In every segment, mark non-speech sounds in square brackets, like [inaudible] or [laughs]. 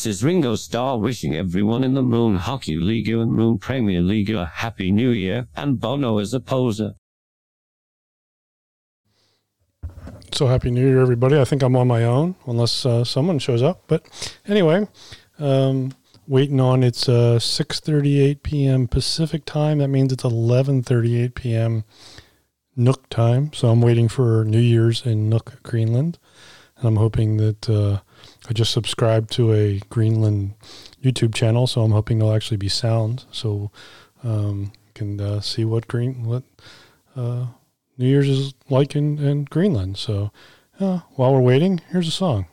This is Ringo Starr wishing everyone in the Moon Hockey League and Moon Premier League a Happy New Year, and Bono as a poser. So happy New Year, everybody! I think I'm on my own, unless uh, someone shows up. But anyway, um, waiting on it's uh, 6:38 p.m. Pacific time. That means it's 11:38 p.m. Nuuk time. So I'm waiting for New Year's in Nuuk, Greenland, and I'm hoping that uh, I just subscribed to a Greenland YouTube channel, so I'm hoping it'll actually be sound, so um, can uh, see what green what uh, New Year's is like in, in Greenland. So uh, while we're waiting, here's a song.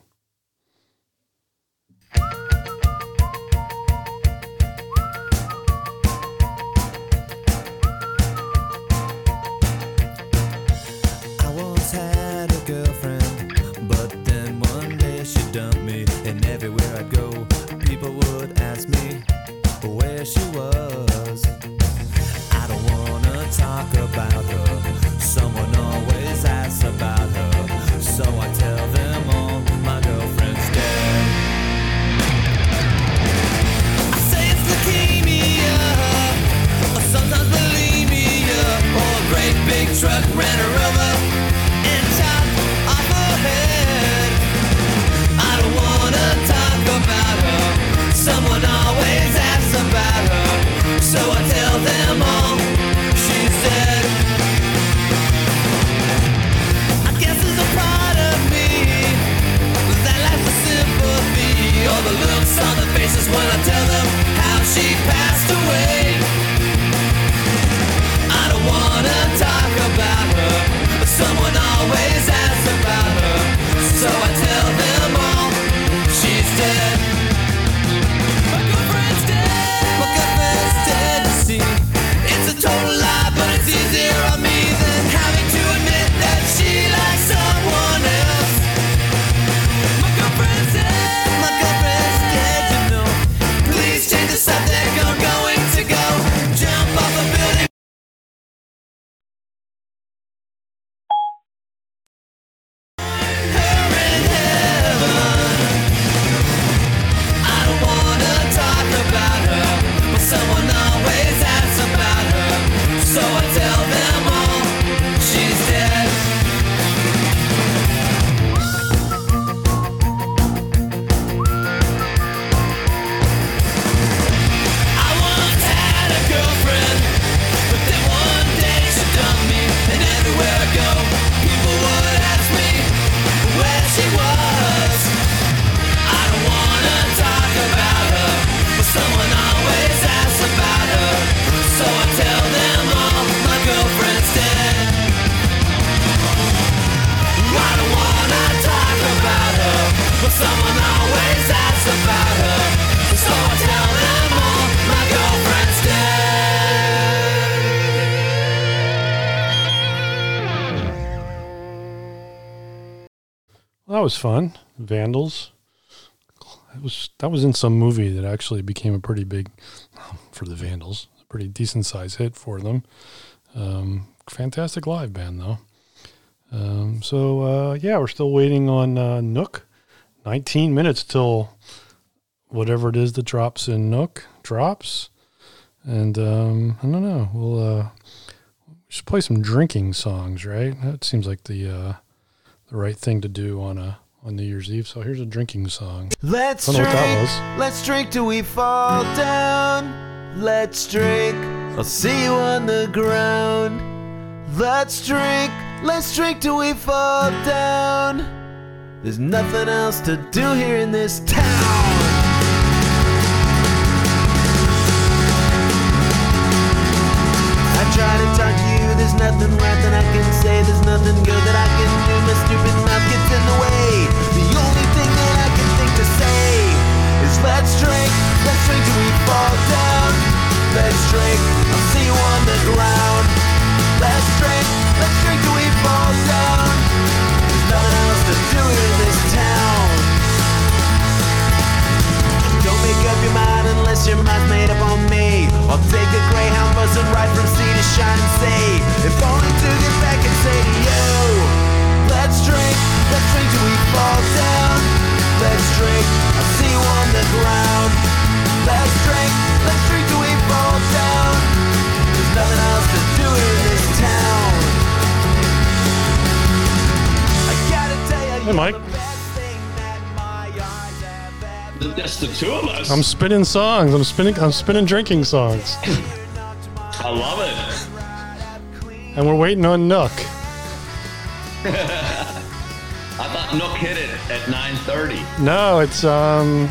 She was. Faces when I tell them how she passed away. I don't wanna talk about her, but someone always asks about her, so I tell them all she's dead. Was fun. Vandals. It was that was in some movie that actually became a pretty big [laughs] for the Vandals, a pretty decent size hit for them. Um, fantastic live band though. Um, so uh, yeah, we're still waiting on uh, Nuuk. Nineteen minutes till whatever it is that drops in Nuuk drops, and um, I don't know. We'll uh, we should play some drinking songs, right? That seems like the uh, the right thing to do on a on New Year's Eve. So here's a drinking song. Let's drink. Let's drink till we fall down. Let's drink. I'll see you on the ground. Let's drink. Let's drink till we fall down. There's nothing else to do here in this town. I try to talk to you, there's nothing say. There's nothing good that I can do. My stupid mouth gets in the way. The only thing that I can think to say is let's drink, let's drink till we fall down. Let's drink, I'll see you on the ground. Let's drink, let's drink till we fall down. There's nothing else to do in this town. Don't make up your mind unless your mind's made up on me. I'll take a Greyhound bus and ride from sea to shining sea. If only to get back and say to you, let's drink, let's drink till we fall down. Let's drink, I'll see you on the ground. Let's drink, let's drink till we fall down. There's nothing else to do in this town. I gotta tell you, Hey, Mike. That's the two of us. I'm spinning songs. I'm spinning. I'm spinning drinking songs, I love it. and we're waiting on Nuuk. [laughs] I thought Nuuk hit it at 9:30. No, it's um,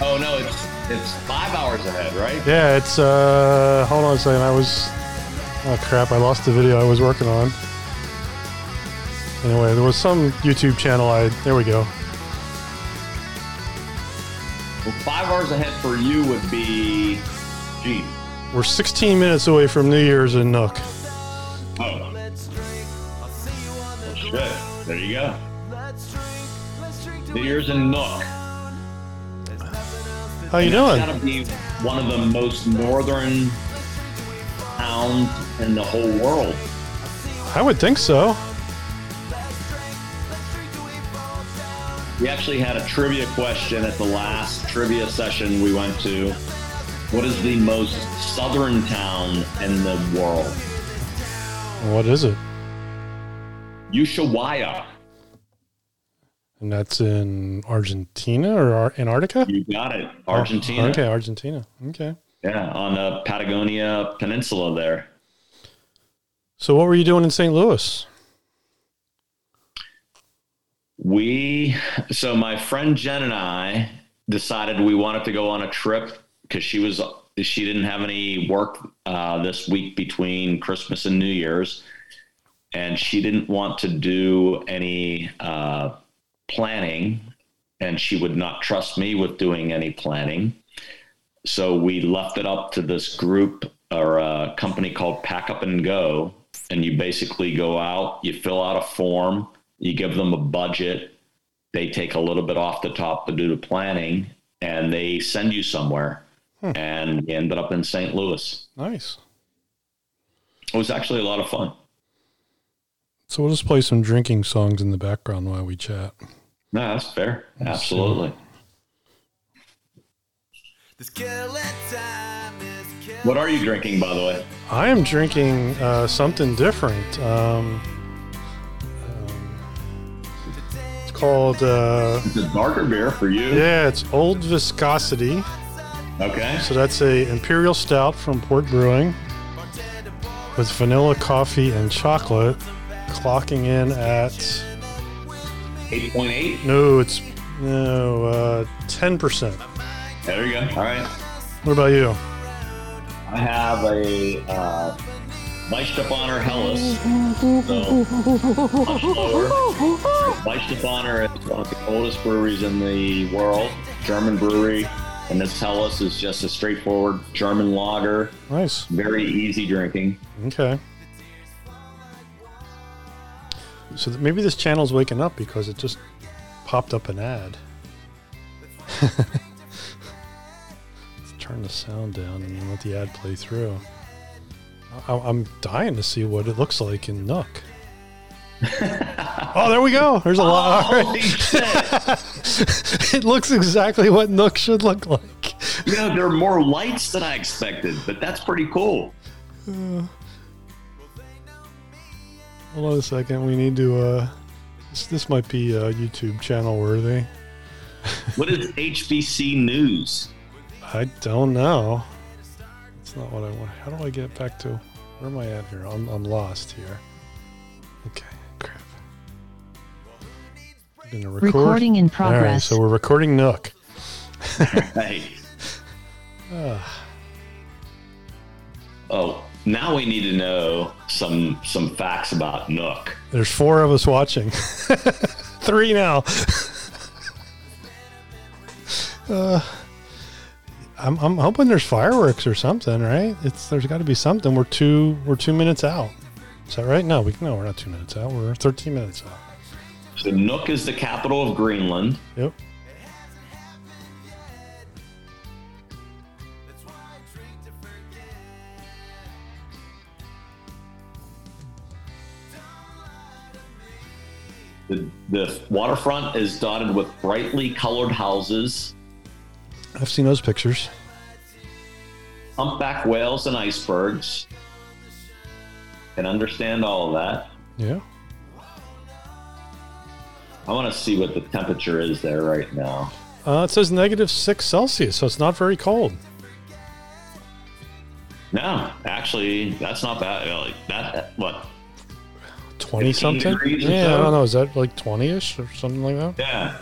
Oh no, it's it's five hours ahead, right? yeah, it's uh. Hold on a second. I was. Oh crap! I lost the video I was working on. Anyway, there was some YouTube channel. I there we go. Well, five hours ahead for you would be, gee, We're 16 minutes away from New Year's in Nuuk. oh, shit. There you go. New Year's in Nuuk. How you doing? gotta be one of the most northern towns in the whole world. I would think so. We actually had a trivia question at the last trivia session we went to. What is the most southern town in the world? What is it? Ushuaia. And that's in Argentina or Ar- Antarctica? You got it. Argentina. Oh, okay, Argentina. Okay. Yeah, on the Patagonia Peninsula there. So what were you doing in St. Louis? We, so my friend Jen and I decided we wanted to go on a trip because she was, she didn't have any work uh, this week between Christmas and New Year's. And she didn't want to do any uh, planning and she would not trust me with doing any planning. So we left it up to this group or a company called Pack Up and Go. And you basically go out, you fill out a form, you give them a budget, they take a little bit off the top to do the planning, and they send you somewhere. And we ended up in St. Louis. Nice. It was actually a lot of fun. So we'll just play some drinking songs in the background while we chat. No, that's fair. Absolutely. This killing time is killing What are you drinking, by the way? I am drinking uh, something different. Um, called, uh, It's a darker beer for you. yeah, it's Old Viscosity. Okay. So that's a Imperial Stout from Port Brewing with vanilla coffee and chocolate, clocking in at 8.8. no, it's no uh, ten percent. There you go. All right. What about you? I have a uh, Weihenstephaner Helles. So much [laughs] lower. Weihenstephaner is one of the oldest breweries in the world, German brewery. And this Helles is just a straightforward German lager, Nice. very easy drinking. Okay. So th- maybe this channel's waking up because it just popped up an ad. [laughs] Let's turn the sound down and let the ad play through. I- I'm dying to see what it looks like in Nuuk. oh, there we go. There's a lot. All right. [laughs] It looks exactly what Nuuk should look like. You know, there are more lights than I expected, but that's pretty cool. Hold on a second. We need to. uh This, this might be uh, YouTube channel worthy. What is HBC News? I don't know. That's not what I want. How do I get back to where am I at here? I'm, I'm lost here. Okay, crap. I'm gonna record. Recording in progress. All right, progress. so we're recording Nuuk. [laughs] [laughs] Hey. Oh, now we need to know some some facts about Nuuk. There's four of us watching. [laughs] Three now. uh, I'm, I'm hoping there's fireworks or something, right? It's there's got to be something. We're two we're two minutes out. Is that right? No, we no, we're not two minutes out. We're 13 minutes out. So Nuuk is the capital of Greenland. Yep. The, the waterfront is dotted with brightly colored houses, I've seen those pictures. humpback whales, and icebergs. Can understand all of that. Yeah. I want to see what the temperature is there right now. Uh, it says negative six Celsius, so it's not very cold. No, actually, that's not bad. Like that, what? 20 something? Yeah, I don't know. Is that like 20 ish or something like that? Yeah.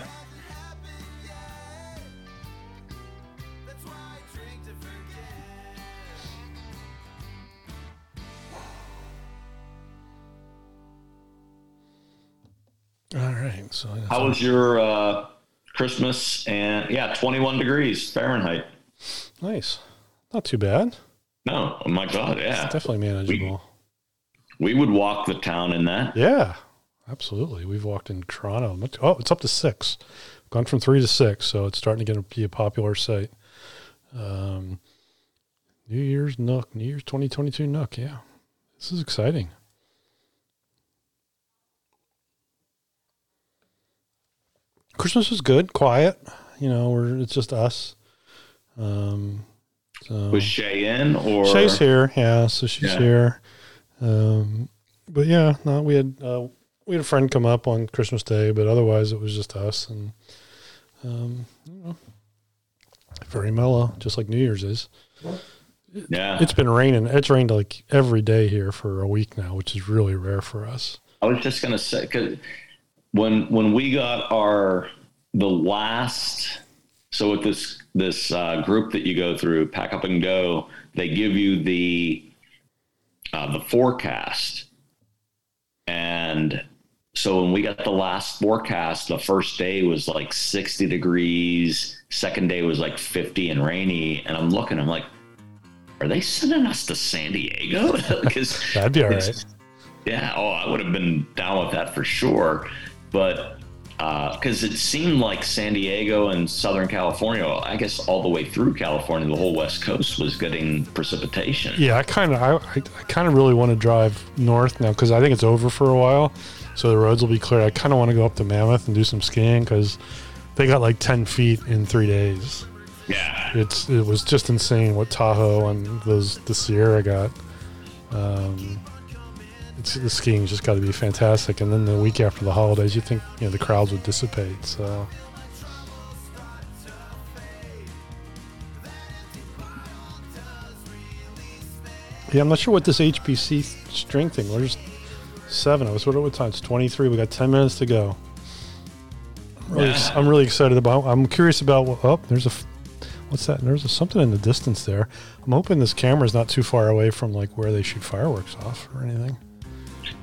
All right. So How was your uh, Christmas? And yeah, 21 degrees Fahrenheit. nice. Not too bad. No, oh my God, yeah. Definitely manageable. We would walk the town in that. Yeah, absolutely. We've walked in Toronto. Oh, it's up to six. Gone from three to six, so it's starting to get to be a popular site. Um, New Year's Nuuk, New Year's 2022 Nuuk. Yeah, this is exciting. Christmas was good, quiet. You know, we're it's just us. Um, so Was Shay in or Shay's here, yeah. So she's Yeah. here. Um, but yeah, no, we had uh, we had a friend come up on Christmas Day, but otherwise it was just us and um, you know, very mellow, just like New Year's is. Yeah. It's been raining. It's rained like every day here for a week now, which is really rare for us. I was just gonna say because when when we got our the last so with this this uh, group that you go through, pack up and go, they give you the uh, the forecast, and so when we got the last forecast, the first day was like sixty degrees, second day was like fifty and rainy, and I'm looking, I'm like. Are they sending us to San Diego? [laughs] Because That'd be all right. yeah, oh, I would have been down with that for sure. But because it seemed like San Diego and Southern California, I guess all the way through California, the whole West Coast was getting precipitation. Yeah, I kind of, I, I, kind of really want to drive north now because I think it's over for a while, so the roads will be clear. I kind of want to go up to Mammoth and do some skiing because they got like ten feet in three days. Yeah. It's it was just insane what Tahoe and those the Sierra got. Um, the skiing's just got to be fantastic. And then the week after the holidays, you think you know the crowds would dissipate. So yeah, I'm not sure what this HBC string thing. There's seven of us. What time? It's 23. We got 10 minutes to go. I'm really. I'm really excited about. I'm curious about. Oh, there's a What's that? There's a, something in the distance there. I'm hoping this camera's not too far away from like where they shoot fireworks off or anything.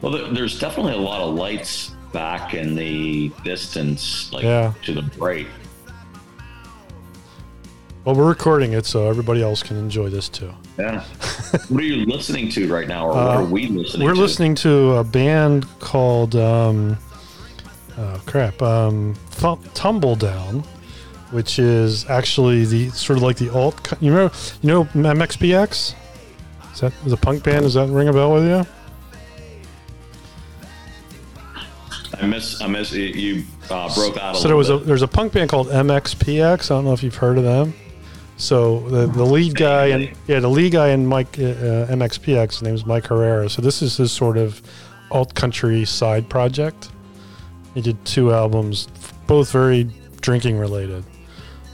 Well, there's definitely a lot of lights back in the distance, like Yeah. to the right. Well, we're recording it so everybody else can enjoy this too. Yeah. [laughs] what are you listening to right now, or what Uh, are we listening to? We're to? listening to a band called um, oh crap, um, Tumble Down, which is actually the sort of like the alt. You know, you know MXPX. Is that a punk band? Does that ring a bell with you? I miss, I miss you. Uh, broke out a So there was a there's a punk band called MXPX. I don't know if you've heard of them. So the, the lead guy and yeah, the lead guy in Mike uh, uh, MXPX, his name is Mike Herrera. So this is his sort of alt country side project. He did two albums, both very drinking related.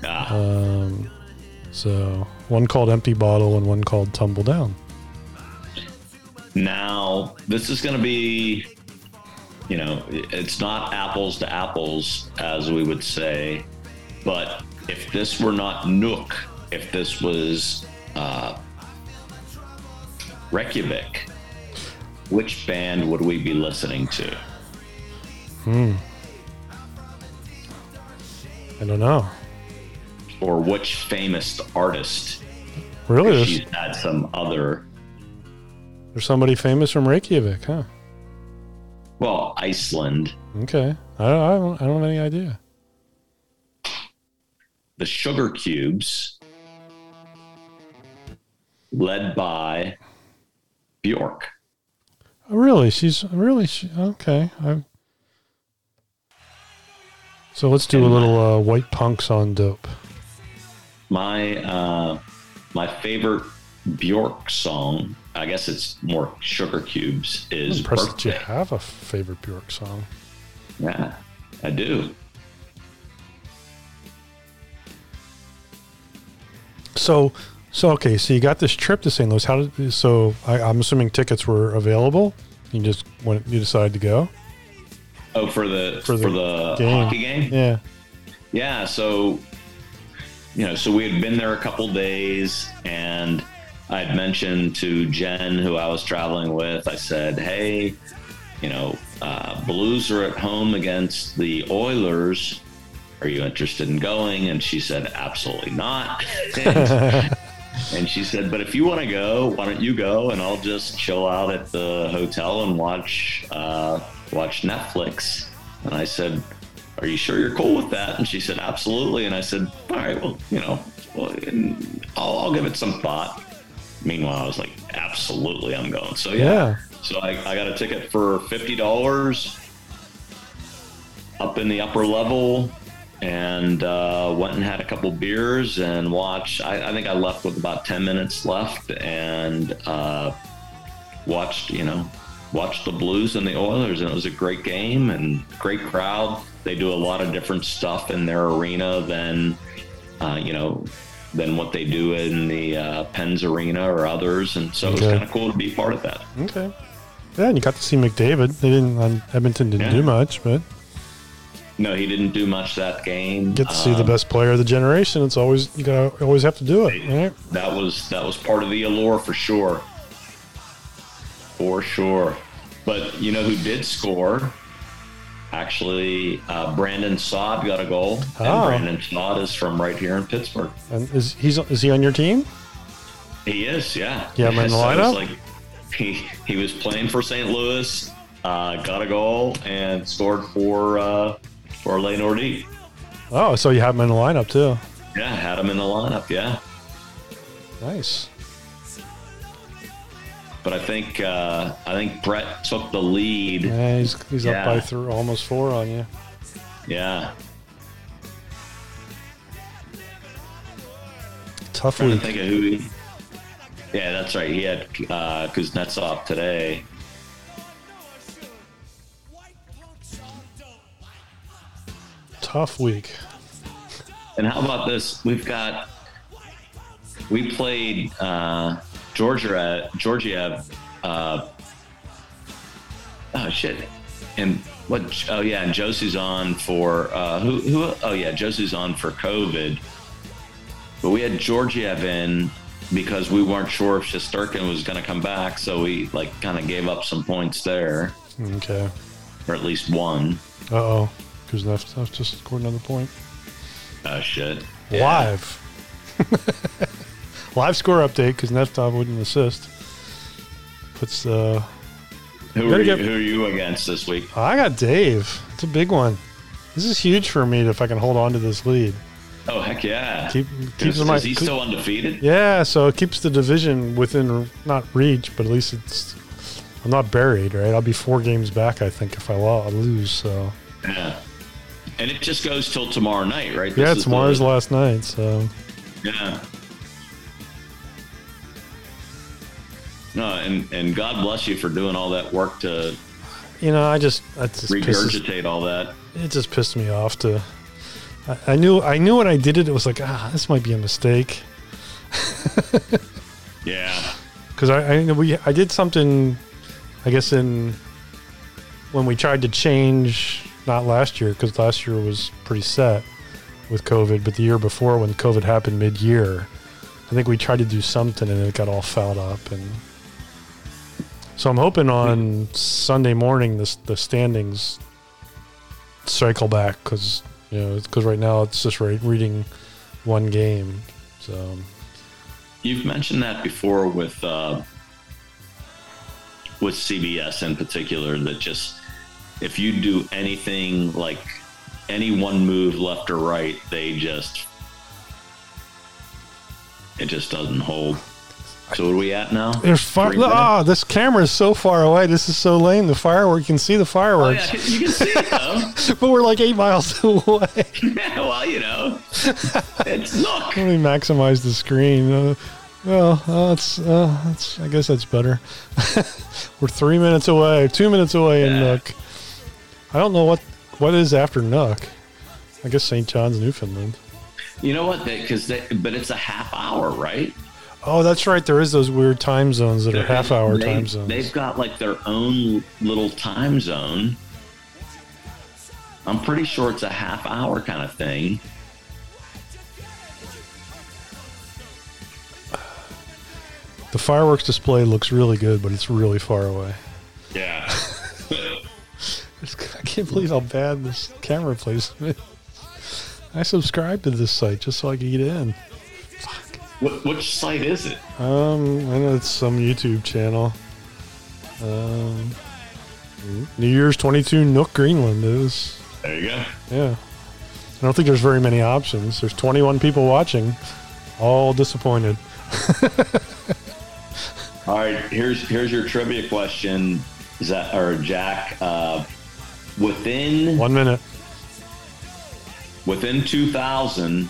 Ah. Um, so one called Empty Bottle and one called Tumble Down. Now, this is going to be, you know, it's not apples to apples, as we would say. But if this were not Nook, if this was uh, Reykjavik, which band would we be listening to? Hmm. I don't know. Or which famous artist? Really, She's had some other, there's somebody famous from Reykjavik, huh? Well, Iceland, Okay, I, I don't, I don't have any idea. the Sugar Cubes, led by Bjork. Oh, really? She's really she, okay. I, so let's do a little uh, white punks on dope. My uh, my favorite Bjork song, I guess it's more Sugar Cubes, I'm is impressed that you have a favorite Bjork song. Yeah, I do. So, so okay. So you got this trip to St. Louis. How did? So I, I'm assuming tickets were available. You just went. You decided to go. Oh, for the For for the the, game. hockey game. Yeah. Yeah, so you know, so we had been there a couple days, and I had mentioned to Jen, who I was traveling with, I said, "Hey, you know, uh, Blues are at home against the Oilers. Are you interested in going?" And she said, "Absolutely not." [laughs] and, and she said, "But if you want to go, why don't you go, and I'll just chill out at the hotel and watch uh, watch Netflix." And I said, are you sure you're cool with that? And she said, absolutely. And I said, all right, well, you know, well, I'll, I'll give it some thought. Meanwhile, I was like, absolutely, I'm going. So yeah, Yeah. so I, I got a ticket for fifty dollars up in the upper level, and uh, went and had a couple beers and watched. I, I think I left with about ten minutes left, and uh, watched. You know, watched the Blues and the Oilers, and it was a great game and great crowd. They do a lot of different stuff in their arena than uh, you know than what they do in the uh, Pens Arena or others, and so it was kind of cool to be part of that. Okay. Yeah, and you got to see McDavid. They didn't. On Edmonton didn't Yeah. do much, but No, he didn't do much that game. get to see the Um, best player of the generation. It's always you gotta always have to do it, right? That was that was part of the allure for sure. For sure. But you know who did score? Actually, uh, Brandon Saad got a goal, Oh. and Brandon Saad is from right here in Pittsburgh. And is he's is he on your team? He is, yeah. Him in the [laughs] So lineup? Like he he was playing for St. Louis, uh, got a goal, and scored for uh, for Lane Nordique. Oh, so you have him in the lineup too. Yeah, had him in the lineup. Yeah. Nice. But I think uh, I think Brett took the lead. Yeah, he's he's up by Yeah. three, almost four on you. Yeah, Tough trying to week. think of who. He, yeah, that's right. He had uh, Kuznetsov today. Tough week. And how about this? We've got we played uh, Georgia Georgiev. Uh, oh shit! And what? Oh yeah, and Josie's on for uh, who? Who? Oh yeah, Josie's on for COVID. But we had Georgiev in because we weren't sure if Shesterkin was going to come back, so we like kind of gave up some points there, Okay. or at least one. Uh oh. Kuznetsov just scored another point. Oh shit! Live. [laughs] Live score update because Neftov wouldn't assist. Puts uh Who are, you, get- who are you against this week? I got Dave. It's a big one. This is huge for me if I can hold on to this lead. Oh heck yeah! Keep keeps Is, my is he still undefeated? Yeah, so it keeps the division within not reach, but at least it's I'm not buried, right? I'll be four games back, I think, if I lose. So Yeah. And it just goes till tomorrow night, right? yeah, This is tomorrow's the- last night. So Yeah. No, and and God bless you for doing all that work to you know, I just I just pisses, regurgitate all that. it just pissed me off to. I, I knew I knew when I did it, it was like ah, this might be a mistake [laughs] Yeah. because I, I we I did something, I guess in when we tried to change not last year because last year was pretty set with COVID, but the year before when COVID happened mid year, I think we tried to do something and it got all fouled up and So I'm hoping on Sunday morning the standings cycle back because you know because right now it's just re- reading one game. So You've mentioned that before with uh, with CBS in particular. That just if you do anything like any one move left or right, they just it just doesn't hold. So where are we at now? there's fire. Three minutes? Ah, this camera is so far away. This is so lame. The firework you can see the Oh fireworks, yeah, you can see it though. [laughs] but we're like eight miles [laughs] away. [laughs] well, you know, it's look. Let me maximize the screen. Uh, well, uh, that's, uh, that's. I guess that's better. We're three minutes away, two minutes away in Nuuk. I don't know what what is after Nuuk. I guess St. John's, Newfoundland. You know what? Because but it's a half hour, right? Oh, that's right. There is those weird time zones that are half hour They- time zones. They've got like their own little time zone. I'm pretty sure it's a half hour kind of thing. The fireworks display looks really good, but it's really far away. Yeah. [laughs] [laughs] I can't believe how bad this camera placement. [laughs] I subscribed to this site just so I could get in. What, which site is it? Um, I know it's some YouTube channel. Um, New Year's 22 Nuuk Greenland is. There you go. Yeah. I don't think there's very many options. There's 21 people watching, all disappointed. [laughs] All right, here's here's your trivia question, Za- or Jack. Uh, within One minute. within 2000,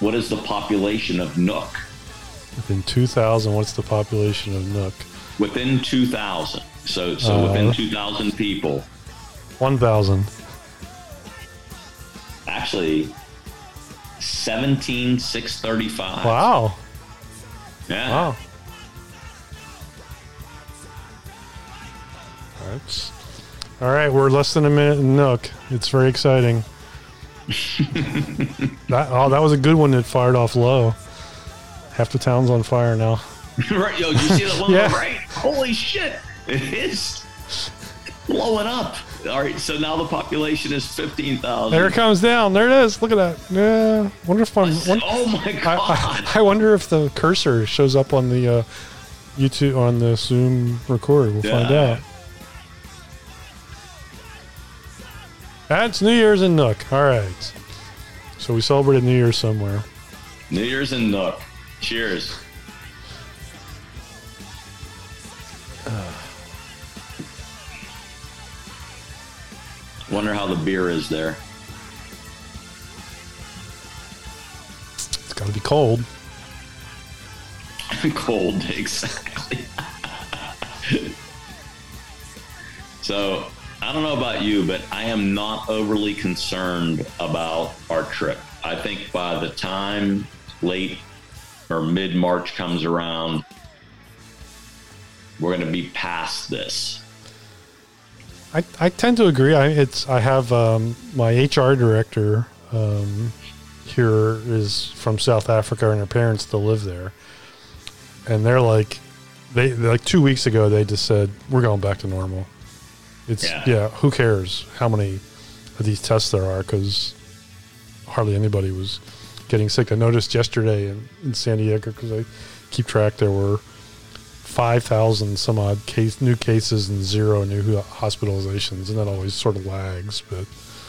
what is the population of Nuuk? Within 2,000, what's the population of Nuuk? Within 2000. So so Uh, within 2000 people. 1,000. Actually, 17,635. Wow. Yeah. Wow. That's, all right, we're less than a minute in Nuuk. It's very exciting. [laughs] that oh, that was a good one that fired off low. Half the town's on fire now. [laughs] right, yo, you see that one Yeah. right? Holy shit. It is blowing up. All right, so now the population is 15,000. There it comes down. There it is. Look at that. Yeah. Wonder if I'm. Oh my god. I, I wonder if the cursor shows up on the uh, YouTube on the Zoom record. We'll find out. That's New Year's in Nuuk. All right. So we celebrated New Year's somewhere. New Year's in Nuuk. Cheers. [sighs] Wonder how the beer is there. It's got to be cold. [laughs] Cold, exactly. [laughs] so, I don't know about you, but I am not overly concerned about our trip. I think by the time late or mid March comes around, we're going to be past this. I, I tend to agree. I it's I have um, my HR director um, here is from South Africa, and her parents still live there, and they're like, they like two weeks ago they just said we're going back to normal. It's Yeah. yeah. who cares how many of these tests there are because hardly anybody was getting sick. I noticed yesterday in, in San Diego because I keep track there were five thousand some odd case new cases and zero new hospitalizations, and that always sort of lags. But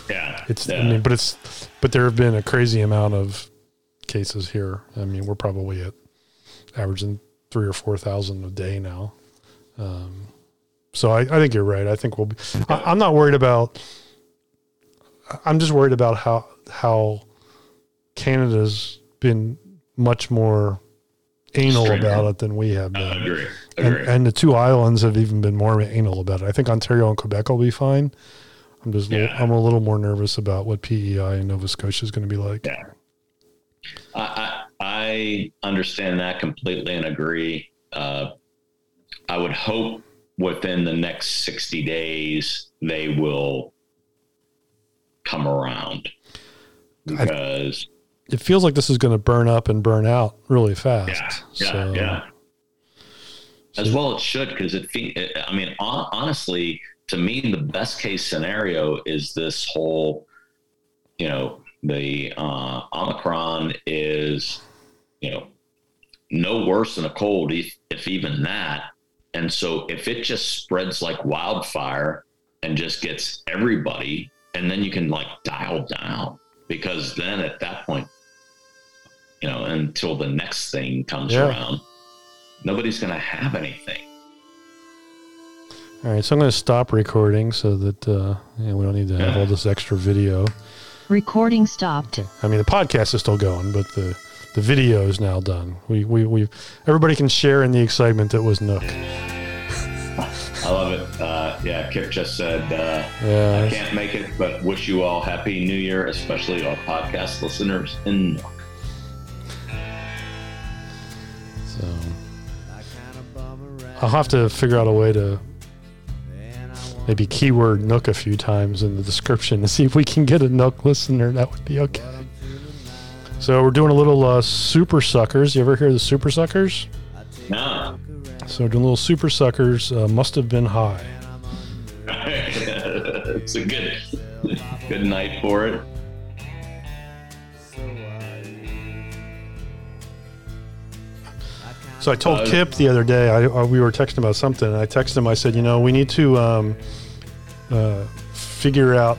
Yeah. it's yeah. I mean, but it's but there have been a crazy amount of cases here. I mean, we're probably at averaging three or four thousand a day now. Um, so I, I think you're right. I think we'll be. I, I'm not worried about. I'm just worried about how how Canada's been much more anal about it than we have been. agree. And, Agree. and the two islands have even been more anal about it. I think Ontario and Quebec will be fine. I'm just Yeah. I'm a little more nervous about what PEI and Nova Scotia is going to be like. Yeah. I, I, I understand that completely and agree. Uh, I would hope within the next 60 days they will come around because It feels like this is going to burn up and burn out really fast. yeah, yeah, so, yeah. as well it should because it, it i mean honestly to me the best case scenario is this whole you know the uh, omicron is you know no worse than a cold if, if even that and so if it just spreads like wildfire and just gets everybody and then you can like dial down because then at that point you know until the next thing comes Yeah. around nobody's going to have anything All right, so I'm going to stop recording so that uh, you know, we don't need to have all this extra video. Recording stopped. Okay. I mean, the podcast is still going, but the the video is now done. We we we everybody can share in the excitement that was Nuuk. i love it uh, yeah kip just said uh, i can't make it but wish you all happy new year especially our podcast listeners in Nuuk. so I'll have to figure out a way to maybe keyword Nuuk a few times in the description to see if we can get a Nuuk listener. That would be okay. So we're doing a little uh, Supersuckers. You ever hear the Supersuckers? no So we're doing a little Supersuckers. Uh, must have been high. [laughs] it's a good good night for it So I told Uh, Kip the other day, I, I, we were texting about something, and I texted him. I said, you know, we need to um, uh, figure out.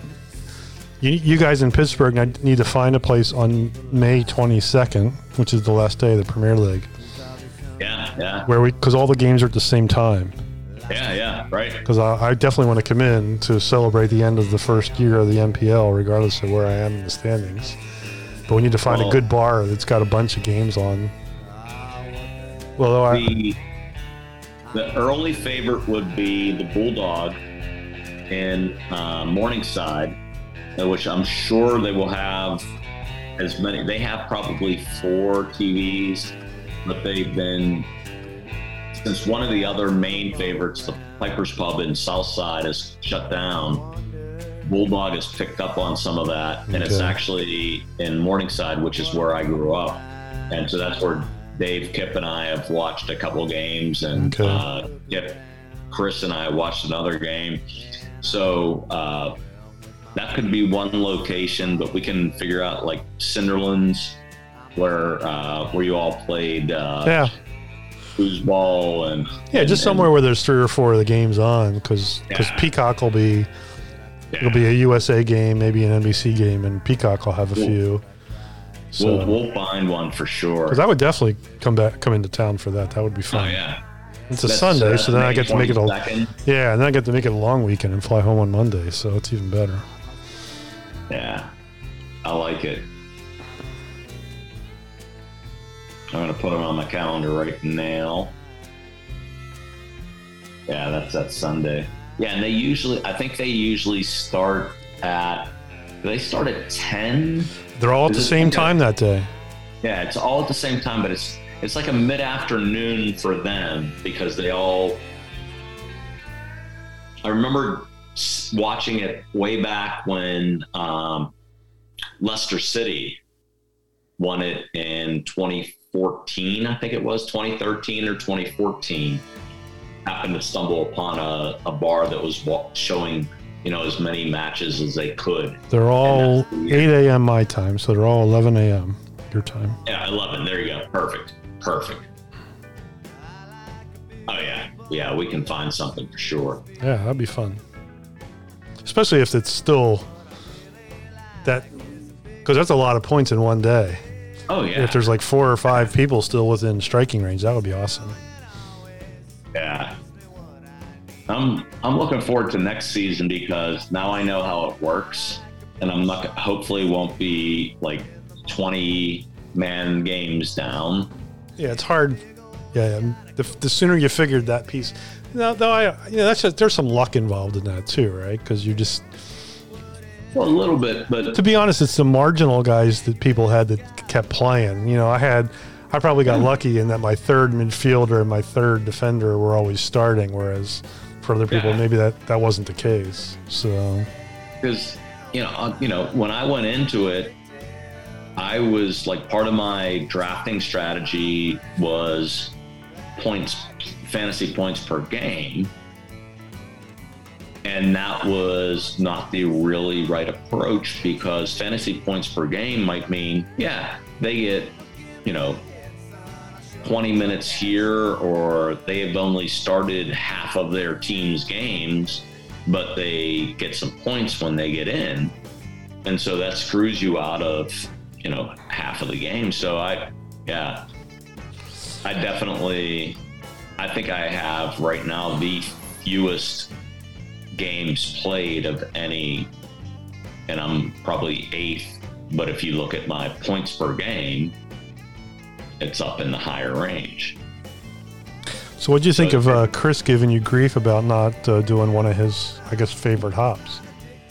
You, you guys in Pittsburgh need to find a place on May 22nd, which is the last day of the Premier League, yeah yeah where we because all the games are at the same time. yeah yeah right Because I, I definitely want to come in to celebrate the end of the first year of the MPL, regardless of where I am in the standings. But we need to find a good bar that's got a bunch of games on. Well, I, the the early favorite would be the Bulldog in uh, Morningside, which I'm sure they will have as many. They have probably four TVs, but they've been since one of the other main favorites, the Piper's Pub in Southside, is shut down. Bulldog has picked up on some of that, and it's actually in Morningside, which is where I grew up, and so that's where Dave, Kip, and I have watched a couple games, and Okay. uh, Kip, Chris, and I watched another game. So uh, that could be one location, but we can figure out like Cinderlands, where uh, where you all played uh, yeah. foosball and Yeah, and- just somewhere where there's three or four of the games on, because Yeah. Peacock will be and- it'll be a USA game, maybe an NBC game, and Peacock will have a few. We'll, So, we'll find one for sure. because I would definitely come back, come into town for that. That would be fun. oh yeah, It's a That's- Sunday, that's so then I get to make it a 22nd. yeah, and then I get to make it a long weekend and fly home on Monday, so it's even better. Yeah, I like it. I'm gonna put it on my calendar right now. Yeah, that's that Sunday. Yeah, and they usually, I think they usually start at. They start at ten. They're all at the same time that day. Yeah, it's all at the same time, but it's it's like a mid afternoon for them because they all. I remember watching it way back when um, Leicester City won it in 2014, I think it was 2013 or 2014. Happened to stumble upon a, a bar that was wa- showing, you know, as many matches as they could. They're all the 8 a.m. my time, so they're all 11 a.m. your time. Yeah, 11. There you go. Perfect. Perfect. Oh, yeah. Yeah, we can find something for sure. Yeah, that'd be fun. Especially if it's still that, because that's a lot of points in one day. Oh, yeah. If there's like four or five people still within striking range, that would be awesome. Yeah. I'm I'm looking forward to next season because now I know how it works, and I'm not hopefully won't be like 20 man games down. Yeah, it's hard. Yeah, yeah. The, the sooner you figured that piece, no, though I, yeah, that's just, there's some luck involved in that too, right? Because you're just, Well, a little bit, but to be honest, it's the marginal guys that people had that kept playing. You know, I had, I probably got lucky in that my third midfielder and my third defender were always starting, whereas for other people, Yeah. maybe that that wasn't the case. So because you know uh, you know when I went into it, I was like part of my drafting strategy was points, fantasy points per game. And that was not the really right approach because fantasy points per game might mean, yeah, they get, you know, 20 minutes here, or they have only started half of their team's games, but they get some points when they get in. And so that screws you out of, you know, half of the game. So I, yeah, I definitely, I think I have right now the fewest games played of any, and I'm probably eighth. But if you look at my points per game, it's up in the higher range. So, what do you think So- of uh, Chris giving you grief about not uh, doing one of his, I guess, favorite hops?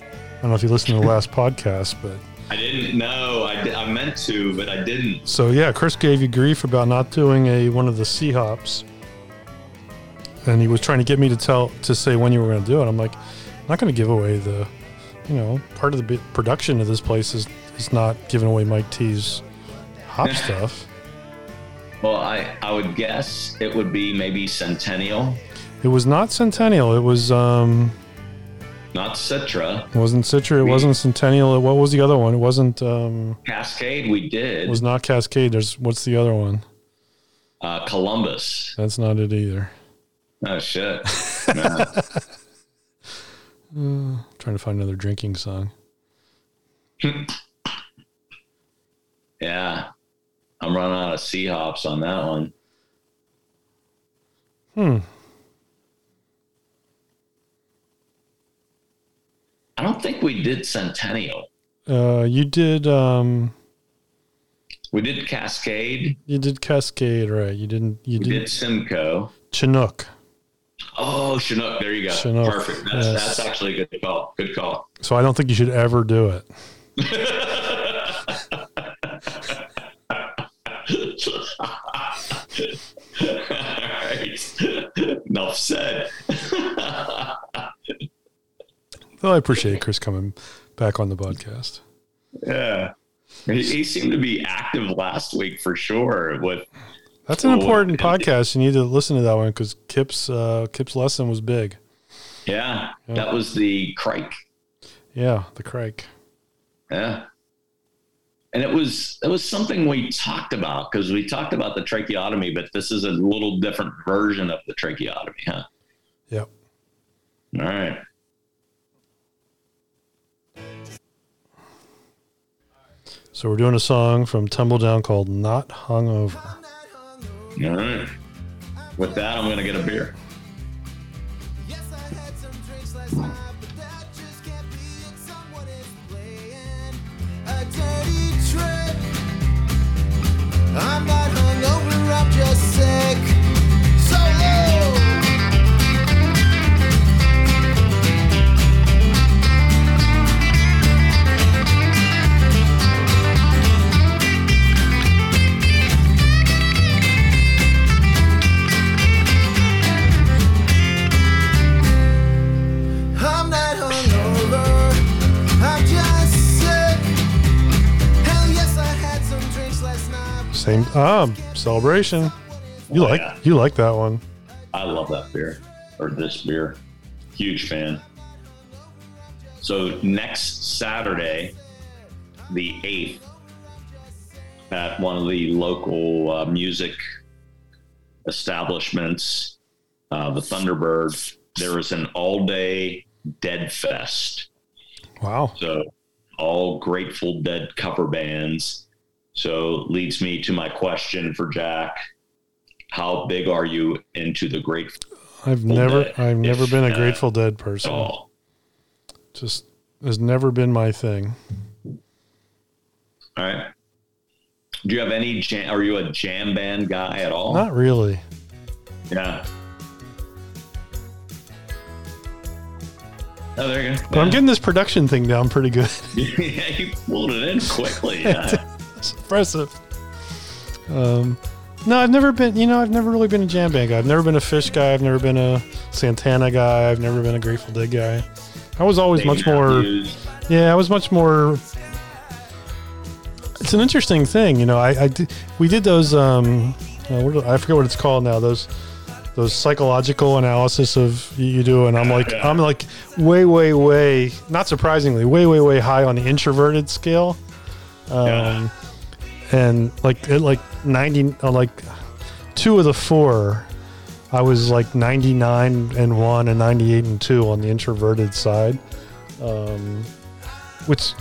I don't know if you listened to the last [laughs] podcast, but I didn't know. I, I meant to, but I didn't. so yeah, Chris gave you grief about not doing a one of the C hops, and he was trying to get me to tell to say when you were going to do it. I'm like, I'm not going to give away the, you know, part of the production of this place is is not giving away Mike T's hop [laughs] stuff. Well, I, I would guess it would be maybe Centennial, It was not Centennial. It was um, not Citra. it wasn't Citra. It wasn't Centennial. What was the other one? It wasn't um, Cascade, we did. it was not Cascade. There's what's the other one? uh, Columbus. That's not it either. Oh, shit. Man. [laughs] trying to find another drinking song. [laughs] yeah. I'm running out of C hops on that one. Hmm. I don't think we did Centennial. Uh, you did um, We did Cascade. you did Cascade, right? You didn't. You We did, did Simcoe. Chinook. Oh, Chinook. There you go. Chinook, Perfect. That's, yes. that's actually a good call. Good call. So I don't think you should ever do it. All right. [laughs] Enough said. [laughs] Though I appreciate Chris coming back on the podcast. Yeah. He, he seemed to be active last week for sure. With That's an important it- podcast. You need to listen to that one because Kip's uh, Kip's lesson was big. yeah, that was the Crike. Yeah, the Crike. Yeah. And it was it was something we talked about because we talked about the tracheotomy, but this is a little different version of the tracheotomy, huh? Yep. All right. So we're doing a song from Tumbledown called "Not Hungover." All right. With that, I'm going to get a beer. Yes, I had some drinks last night, but that just can't be it. Someone is playing a dirty trick. I'm not hungover, I'm just sick. Same ah celebration. You Oh, like yeah. you like that one? I love that beer or this beer. Huge fan. So next Saturday, the 8th, at one of the local uh, music establishments, uh, the Thunderbird, there is an all day Dead Fest. Wow. So all Grateful Dead cover bands. So leads me to my question for Jack. How big are you into the Grateful I've never Dead, I've never been a Grateful Dead person. all? Just has never been my thing. All right. Do you have any jam? Are you a jam band guy at all? Not really. Yeah. Oh, there you go. But I'm getting this production thing down pretty good. [laughs] yeah, you pulled it in quickly. [laughs] Yeah. It's impressive. Um, no, I've never been. You know, I've never really been a jam band guy. I've never been a Phish guy. I've never been a Santana guy. I've never been a Grateful Dead guy. I was always much more. Matthews. Yeah, I was much more. It's an interesting thing, you know. I, I did, we did those. Um, uh, what, I forget what it's called now. Those those psychological analysis of you, you do, and I'm like I'm like way way way not surprisingly way way way high on the introverted scale. Um, Yeah. And like at like 90 uh, like two of the four i was like 99 and 1 and 98 and 2 on the introverted side. Um, which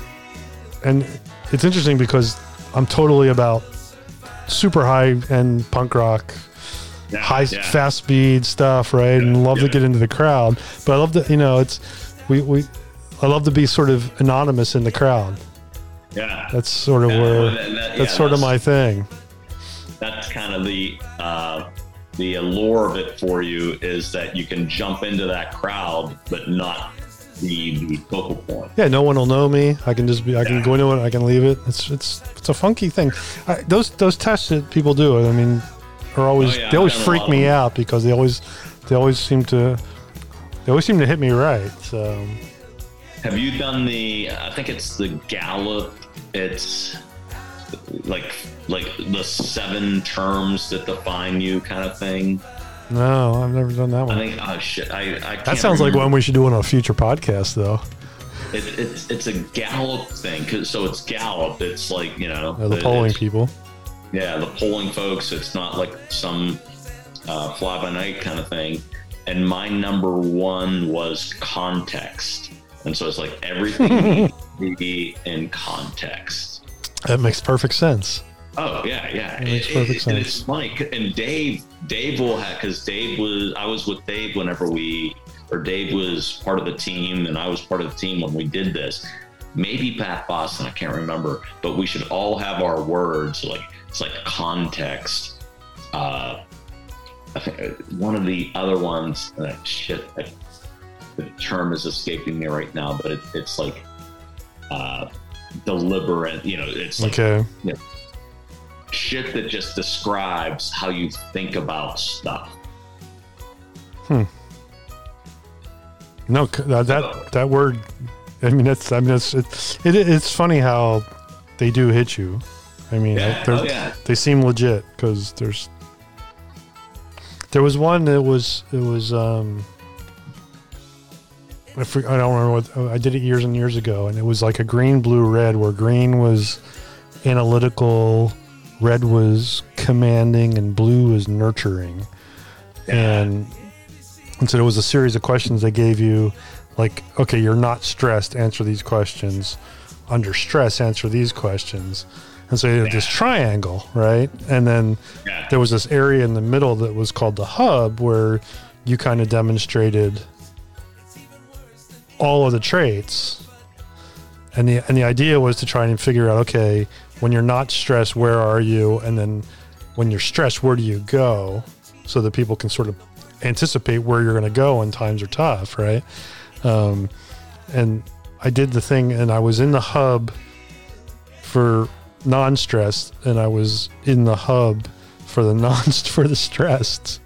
and it's interesting because i'm totally about super high end punk rock Yeah, high yeah. fast speed stuff right? And love to get into the crowd. But i love to you know it's we, we i love to be sort of anonymous in the crowd Yeah. that's sort of Yeah, where well, that- that- that's yeah, sort of my thing That's kind of the uh, the allure of it for you is that you can jump into that crowd, but not the, the focal point. Yeah, no one will know me. I can just be. I can Yeah. go into it. I can leave it. It's it's it's a funky thing. I, those those tests that people do. I mean, are always Oh, yeah, they always I've done a freak me out because they always they always seem to they always seem to hit me right. So Have you done the? I think it's the Gallup. It's like like the seven terms that define you kind of thing. no, I've never done that one. I think oh shit, I, I That sounds like one we should do on a future podcast, though. It, it's it's a Gallup thing, 'cause- so it's Gallup. It's like you know Uh, the polling people. Yeah, the polling folks. It's not like some uh, fly by night kind of thing. And my number one was context, and so it's like everything [laughs] be in context. That makes perfect sense. Oh yeah, yeah. That makes perfect it- and sense. It's funny, and Dave, Dave will have because Dave was I was with Dave whenever we or Dave was part of the team and I was part of the team when we did this. Maybe Pat Boston, I can't remember, but we should all have our words like it's like context. Uh, I think uh, one of the other ones, uh, shit, I, the term is escaping me right now, but it, it's like uh, deliberate. You know, it's like Okay. shit that just describes how you think about stuff. Hmm. No, c- that that, that word. I mean, it's. I mean, it's. It's. It, it's funny how they do hit you. I mean, Yeah, oh, yeah. they seem legit because there's. There was one that was. It was. um I, I don't remember what I did it years and years ago, and it was like a green, blue, red, where green was analytical, red was commanding, and blue was nurturing. And and so it was a series of questions they gave you, like, okay, you're not stressed, answer these questions. Under stress, answer these questions. And so you had this triangle, right? And then Yeah. there was this area in the middle that was called the hub where you kind of demonstrated all of the traits. And the and the idea was to try and figure out, okay, when you're not stressed, where are you? And then when you're stressed, where do you go? So that people can sort of anticipate where you're going to go when times are tough, right? Um, and I did the thing, and I was in the hub for non-stressed, and I was in the hub for the non [laughs] for the stressed.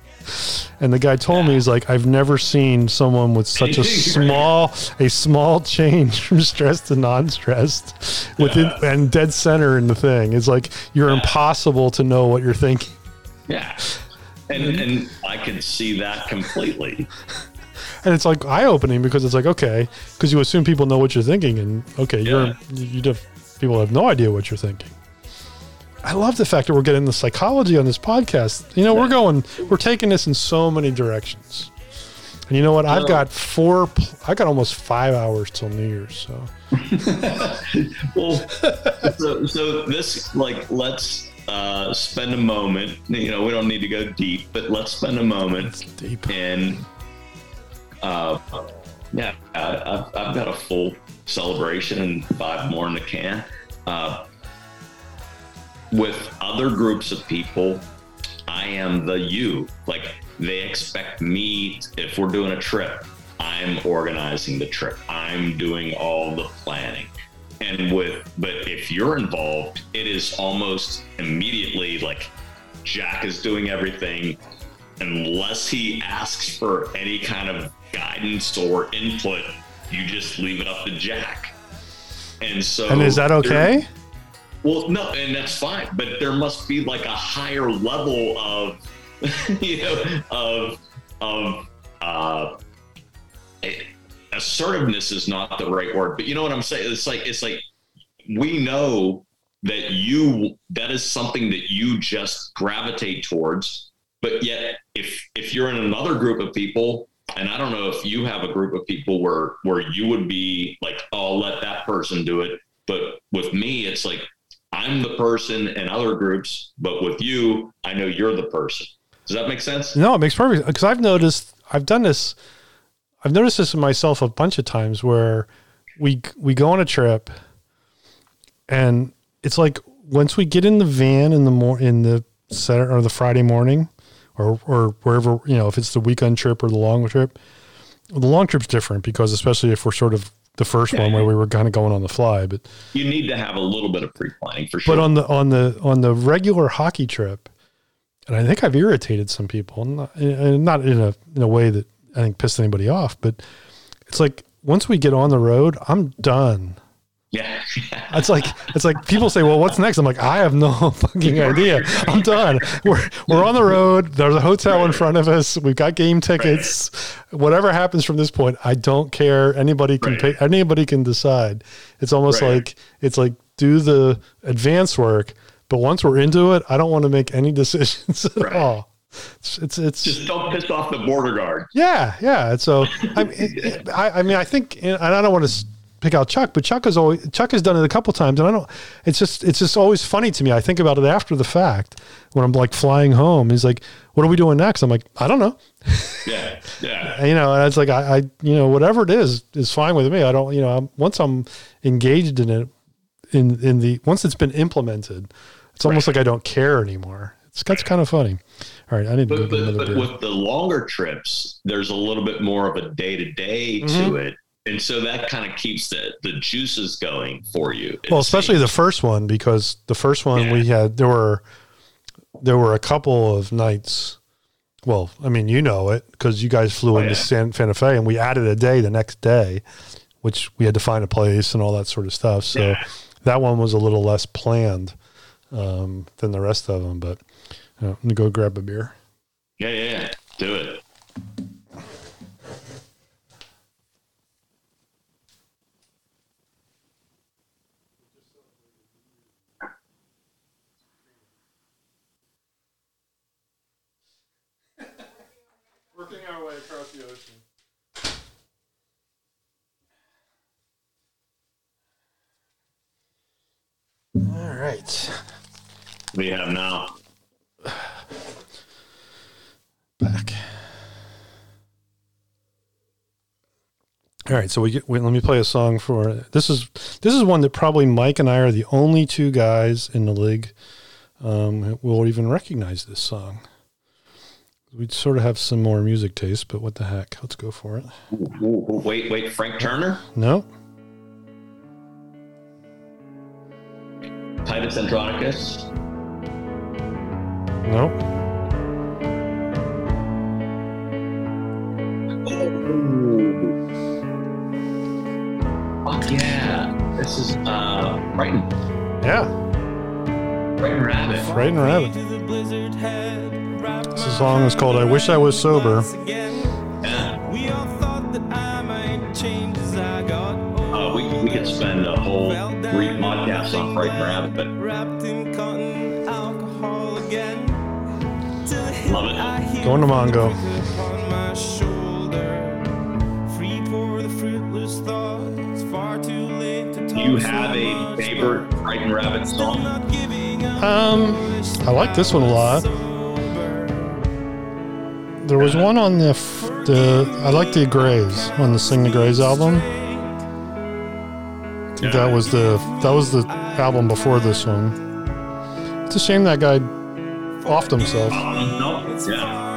And the guy told me he's like, I've never seen someone with such a small a small [laughs] change from stressed to non-stressed within and dead center in the thing. It's like you're impossible to know what you're thinking. Yeah. And, and I could see that completely. [laughs] and it's like eye opening because it's like okay, because you assume people know what you're thinking, and okay, Yeah. you're you people have no idea what you're thinking. I love the fact that we're getting the psychology on this podcast. You know, we're going, we're taking this in so many directions. And you know what? I've got four, I got almost five hours till New Year's. So [laughs] Well, so, so this, like, let's uh, spend a moment. You know, we don't need to go deep, but let's spend a moment deep. and uh, yeah, I, I've, I've got a full celebration and five more in the can. Uh, with other groups of people, I am the you. Like they expect me, if we're doing a trip, I'm organizing the trip. I'm doing all the planning. And with, but if you're involved, it is almost immediately like Jack is doing everything unless he asks for any kind of guidance or input, you just leave it up to Jack. And so, And is that okay? Well, no, and that's fine, but there must be like a higher level of, [laughs] you know, of of uh, assertiveness is not the right word, but you know what I'm saying. It's like it's like we know that you that is something that you just gravitate towards, but yet if if you're in another group of people. And I don't know if you have a group of people where where you would be like, oh, I'll let that person do it. But with me, it's like I'm the person in other groups, but with you, I know you're the person. Does that make sense? No, it makes perfect because I've noticed I've done this. I've noticed this in myself a bunch of times where we we go on a trip, and it's like once we get in the van in the mor in the Saturday or the Friday morning, or or wherever you know if it's the weekend trip or the long trip, the long trip's different because especially if we're sort of the first one where we were kind of going on the fly, but You need to have a little bit of pre-planning for sure. but on the on the on the regular hockey trip, and I think I've irritated some people, not, and not in a in a way that I think pissed anybody off, but it's like once we get on the road, I'm done. Yeah, [laughs] It's like it's like people say, "Well, what's next?" I'm like, I have no [laughs] fucking idea. I'm done. We're we're on the road. There's a hotel in front of us. We've got game tickets. Whatever happens from this point, I don't care. Anybody can pay. Anybody can decide. It's almost Right. like it's like do the advance work, but once we're into it, I don't want to make any [laughs] decisions at Right. all. It's it's, it's just don't piss off the border guard. yeah, yeah. And so I, mean, I, I mean, I think, and I don't want to pick out Chuck, but Chuck has always Chuck has done it a couple times, and I don't. It's just it's just always funny to me. I think about it after the fact when I'm like flying home. He's like, "What are we doing next?" I'm like, "I don't know." Yeah, yeah, [laughs] you know, and it's like I, I, you know, whatever it is is fine with me. I don't, you know, I'm, once I'm engaged in it, in in the once it's been implemented, it's almost like I don't care anymore. It's that's kind of funny. All right, I need to go But, but, but with the longer trips, there's a little bit more of a day to day Mm-hmm. to it, and so that kind of keeps the the juices going for you. well especially the first one because the first one Yeah. we had there were there were a couple of nights well i mean you know it because you guys flew into yeah. San, santa fe and we added a day the next day which we had to find a place and all that sort of stuff so Yeah. that one was a little less planned um, than the rest of them but you know, i'm gonna go grab a beer yeah, yeah, yeah, do it. All right We have now. back. All right, so we get. Wait, let me play a song for this is this is one that probably Mike and I are the only two guys in the league um, will even recognize this song. We sort of have some more music taste, but what the heck? Let's go for it. Wait, wait, Frank Turner, No, Titus Andronicus. no, Fuck yeah! This is uh, Brighton, yeah, Frightened Rabbit. Frightened Rabbit. This song is called "I Wish I Was Sober." Late to do you have a favorite Frightened Rabbit song? not giving up. Um, I like this one a lot. There was one on the the I like the Greys on the Sing the Greys album. That was the that was the album before this one. It's a shame that guy offed himself. Um, no, yeah.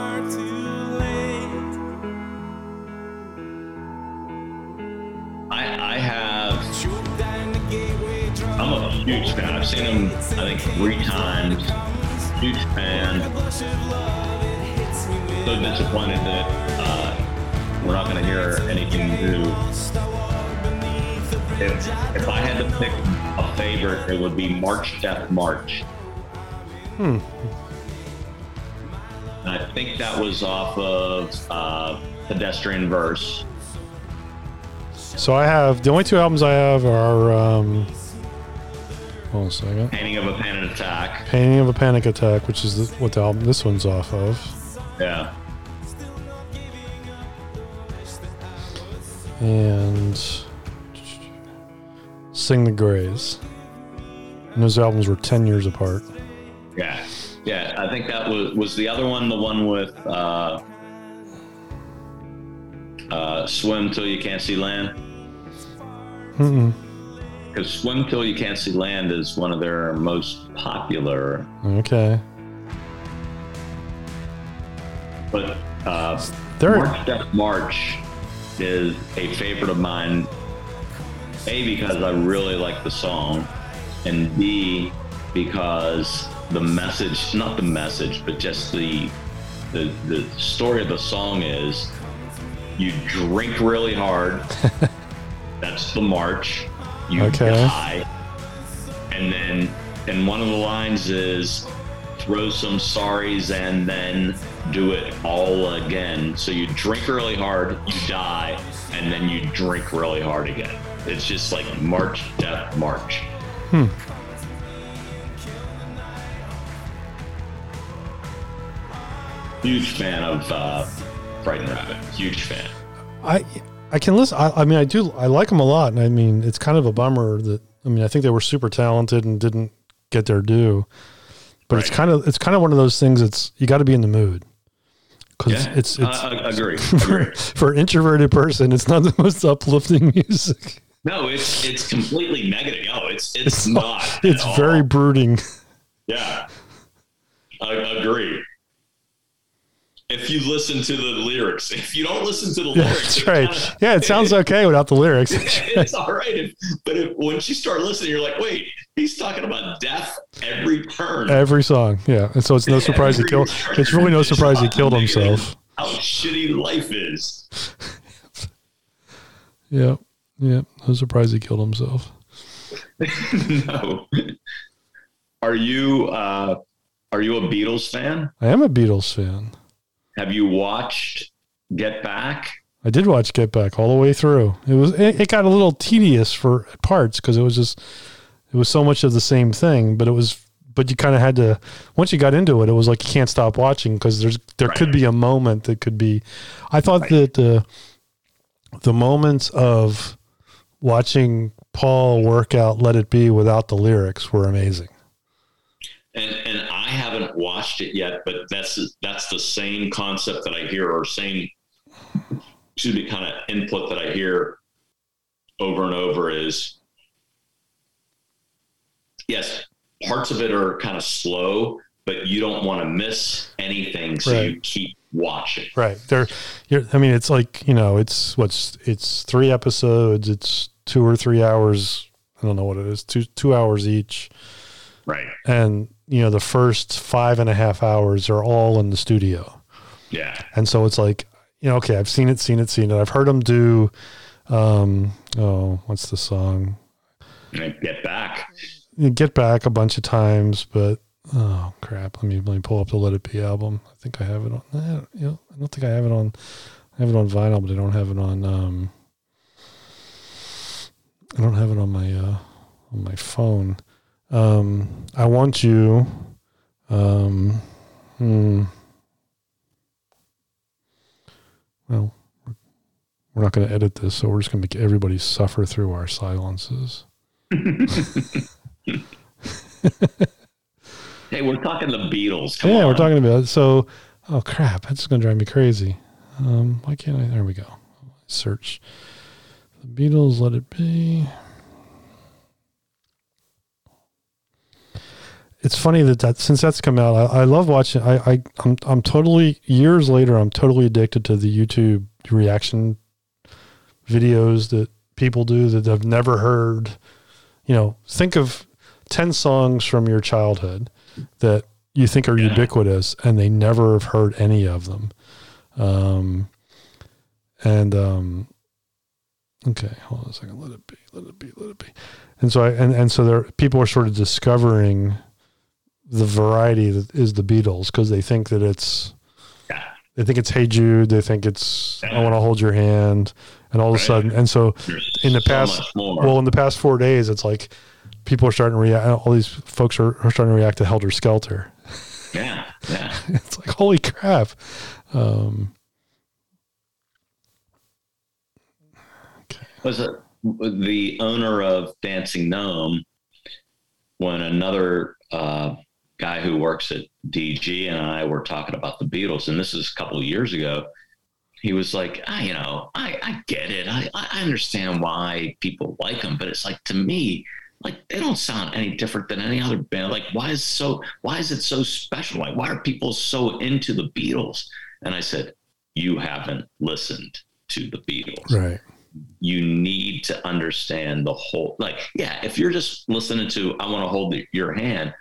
Fan. I've seen him, I think, three times. Huge fan. So disappointed that uh, we're not going to hear anything new. if, if I had to pick a favorite, it would be March Death March. Hmm. And I think that was off of uh, Pedestrian Verse. So I have the only two albums I have are um, hold on a second. Painting of a Panic Attack. Painting of a Panic Attack, which is the, what the album this one's off of, Yeah. and Sing the Greys. And those albums were ten years apart. Yeah. Yeah. I think that was was the other one the one with uh, uh, Swim Till You Can't See Land? Mm-mm. Because Swim Till You Can't See Land is one of their most popular, Okay, but uh, March Death March is a favorite of mine. A because I really like the song, and B because the message—not the message, but just the the the story of the song is you drink really hard. [laughs] That's the march. You Okay. die, and then and one of the lines is throw some sorries and then do it all again. So you drink really hard, you die, and then you drink really hard again. It's just like March, Death, March. Huge fan of uh, Frightened Rabbit. Huge fan. I I can listen. I, I mean, I do. I like them a lot, and I mean, it's kind of a bummer that I mean, I think they were super talented and didn't get their due. But it's kind of it's kind of one of those things. It's you got to be in the mood because Yeah, it's it's I, I agree. [laughs] for, agree. for an introverted person, it's not the most uplifting [laughs] music. No, it's it's completely negative. No, it's it's, not. at It's all. very brooding. Yeah, I agree. If you listen to the lyrics, if you don't listen to the Yeah, lyrics, that's right. kinda- Yeah, it sounds okay without the lyrics. [laughs] it's all right. If, but if, once you start listening, you're like, wait, he's talking about death every turn. Every song, yeah, and so it's no surprise he killed. It's really no surprise he killed himself. How shitty life is. [laughs] Yeah, yeah, no surprise he killed himself. [laughs] no. Are you uh, are you a Beatles fan? I am a Beatles fan. Have you watched Get Back? I did watch Get Back all the way through. It was it, it got a little tedious for parts because it was just it was so much of the same thing. But it was but you kind of had to once you got into it, it was like you can't stop watching because there's there could be a moment that could be. I thought that the the moments of watching Paul work out "Let It Be" without the lyrics were amazing. And and I haven't watched it yet, but that's that's the same concept that I hear, or same excuse me, kind of input that I hear over and over is yes, parts of it are kind of slow, but you don't want to miss anything, so you keep watching. Right. There I mean it's like, you know, it's what's it's three episodes, it's two or three hours. I don't know what it is, two two hours each. Right. And, you know, the first five and a half hours are all in the studio. Yeah. And so it's like, you know, okay, I've seen it, seen it, seen it. I've heard them do um oh, what's the song? Get back. Get back a bunch of times, but oh crap. Let me let me pull up the Let It Be album. I think I have it on eh, you know, I don't think I have it on I have it on vinyl, but I don't have it on um I don't have it on my uh on my phone. Um I want you um hmm well we're not going to edit this, so we're just going to make everybody suffer through our silences. [laughs] Hey, we're talking the Beatles. Come yeah, we're talking about so. Oh crap, that's going to drive me crazy. Um, why can't I? There we go. Search the Beatles. Let it be. It's funny that that since that's come out, I, I love watching. I, I I'm I'm totally years later. I'm totally addicted to the YouTube reaction videos that people do that I've never heard. You know, think of ten songs from your childhood that you think are ubiquitous and they never have heard any of them. Um, and um, Okay, hold on a second. Let it be. Let it be. Let it be. And so I and and so there people are sort of discovering the variety that is the Beatles because they think that it's they think it's Hey Jude. They think it's I want to hold your hand, and all of a sudden, and so There's in the so past, well, in the past four days, it's like people are starting to react. All these folks are, are starting to react to Helter Skelter. yeah, yeah. [laughs] It's like holy crap. Um, was it the owner of Dancing Gnome when another uh, guy who works at DG and I were talking about the Beatles, and this is a couple of years ago. He was like, I, you know, I, I get it. I, I understand why people like them, but it's like to me, like they don't sound any different than any other band. Like, why is so why is it so special? Like, why are people so into the Beatles? And I said, You haven't listened to the Beatles right. you need to understand the whole like yeah if you're just listening to i want to hold your hand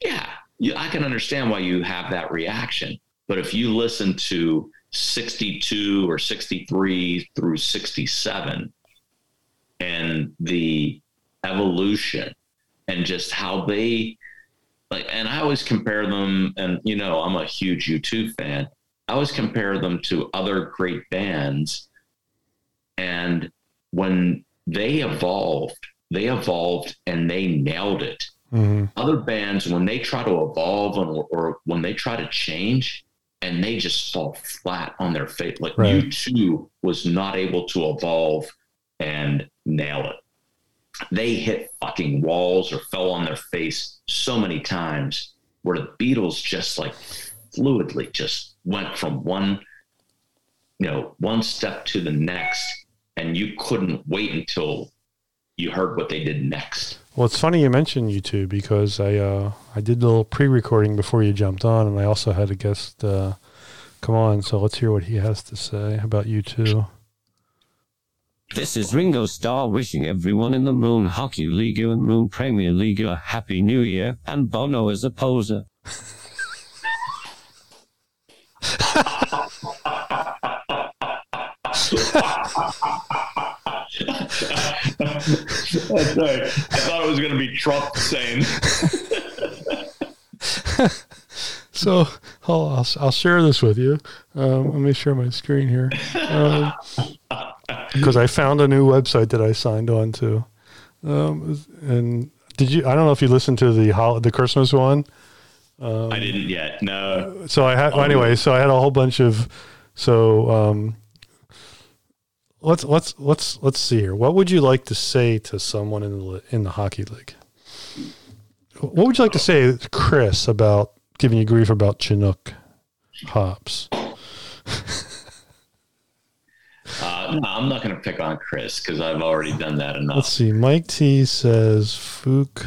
yeah you, i can understand why you have that reaction but if you listen to 62 or 63 through 67 and the evolution and just how they like and i always compare them and you know i'm a huge u2 fan i always compare them to other great bands and when they evolved, they evolved and they nailed it. Hmm Other bands, when they try to evolve or, or when they try to change, and they just fall flat on their face. Like Right. U2 was not able to evolve and nail it. They hit fucking walls or fell on their face so many times where the Beatles just like fluidly just went from one, you know, one step to the next. And you couldn't wait until you heard what they did next. Well, it's funny you mentioned YouTube because I uh, I did a little pre-recording before you jumped on, and I also had a guest uh, come on. So let's hear what he has to say about you two. This is Ringo Starr wishing everyone in the Moon Hockey League and Moon Premier League a Happy New Year, and Bono is a poser. [laughs] Sorry. I thought it was going to be Trump saying. [laughs] So I'll, I'll, I'll share this with you. Um, let me share my screen here [laughs] because I found a new website that I signed on to. Um, and did you? I don't know if you listened to the hol- the Christmas one. I didn't yet. No. So I had well, anyway. So I had a whole bunch of. So um, let's let's let's let's see here. What would you like to say to someone in the in the hockey league? What would you like to say, to Chris, about giving you grief about Chinook hops? [laughs] Uh, no, I'm not going to pick on Chris because I've already done that enough. Let's see. Mike T says, "Fook,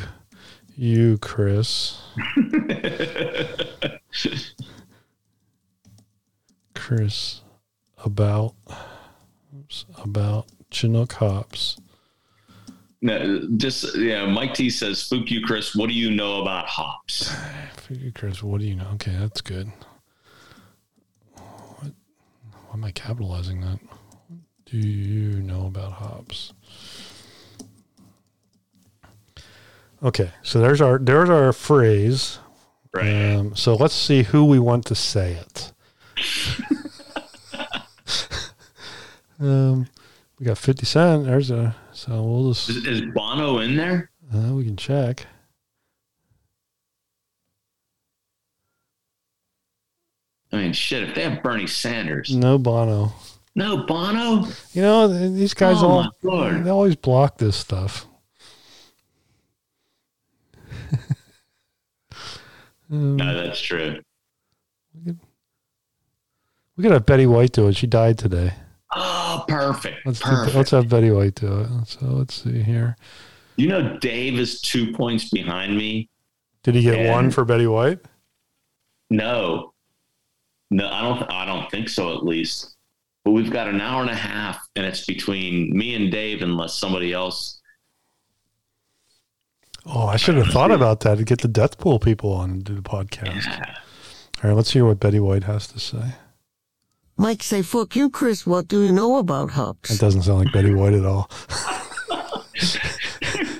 you, Chris." [laughs] Chris, about about Chinook hops. No, just yeah. Mike T says, "Spook you, Chris. What do you know about hops?" Fook [sighs] you, Chris. What do you know? Okay, that's good. What, why am I capitalizing that? What do you know about hops? Okay, so there's our there's our phrase. Right. Um, so let's see who we want to say it. [laughs] um, we got 50 Cent. There's a, so we'll just, is, is Bono in there? uh, we can check. I mean, shit. If they have Bernie Sanders, No Bono. no Bono. You know, these guys Oh, all they always block this stuff. [laughs] um, No, that's true. we could have Betty White do it. She died today. Oh, perfect. Let's do, let's have Betty White do it. So let's see here. you know, Dave is two points behind me. Did he get one for Betty White? No, no, I don't. I don't think so. At least, but we've got an hour and a half, and it's between me and Dave, unless somebody else. Oh, I should have thought about that to get the Death Pool people on and do the podcast. Yeah. All right, let's hear what Betty White has to say. Mike say, fuck you, Chris. What do you know about That hops? doesn't sound like Betty White at all. [laughs]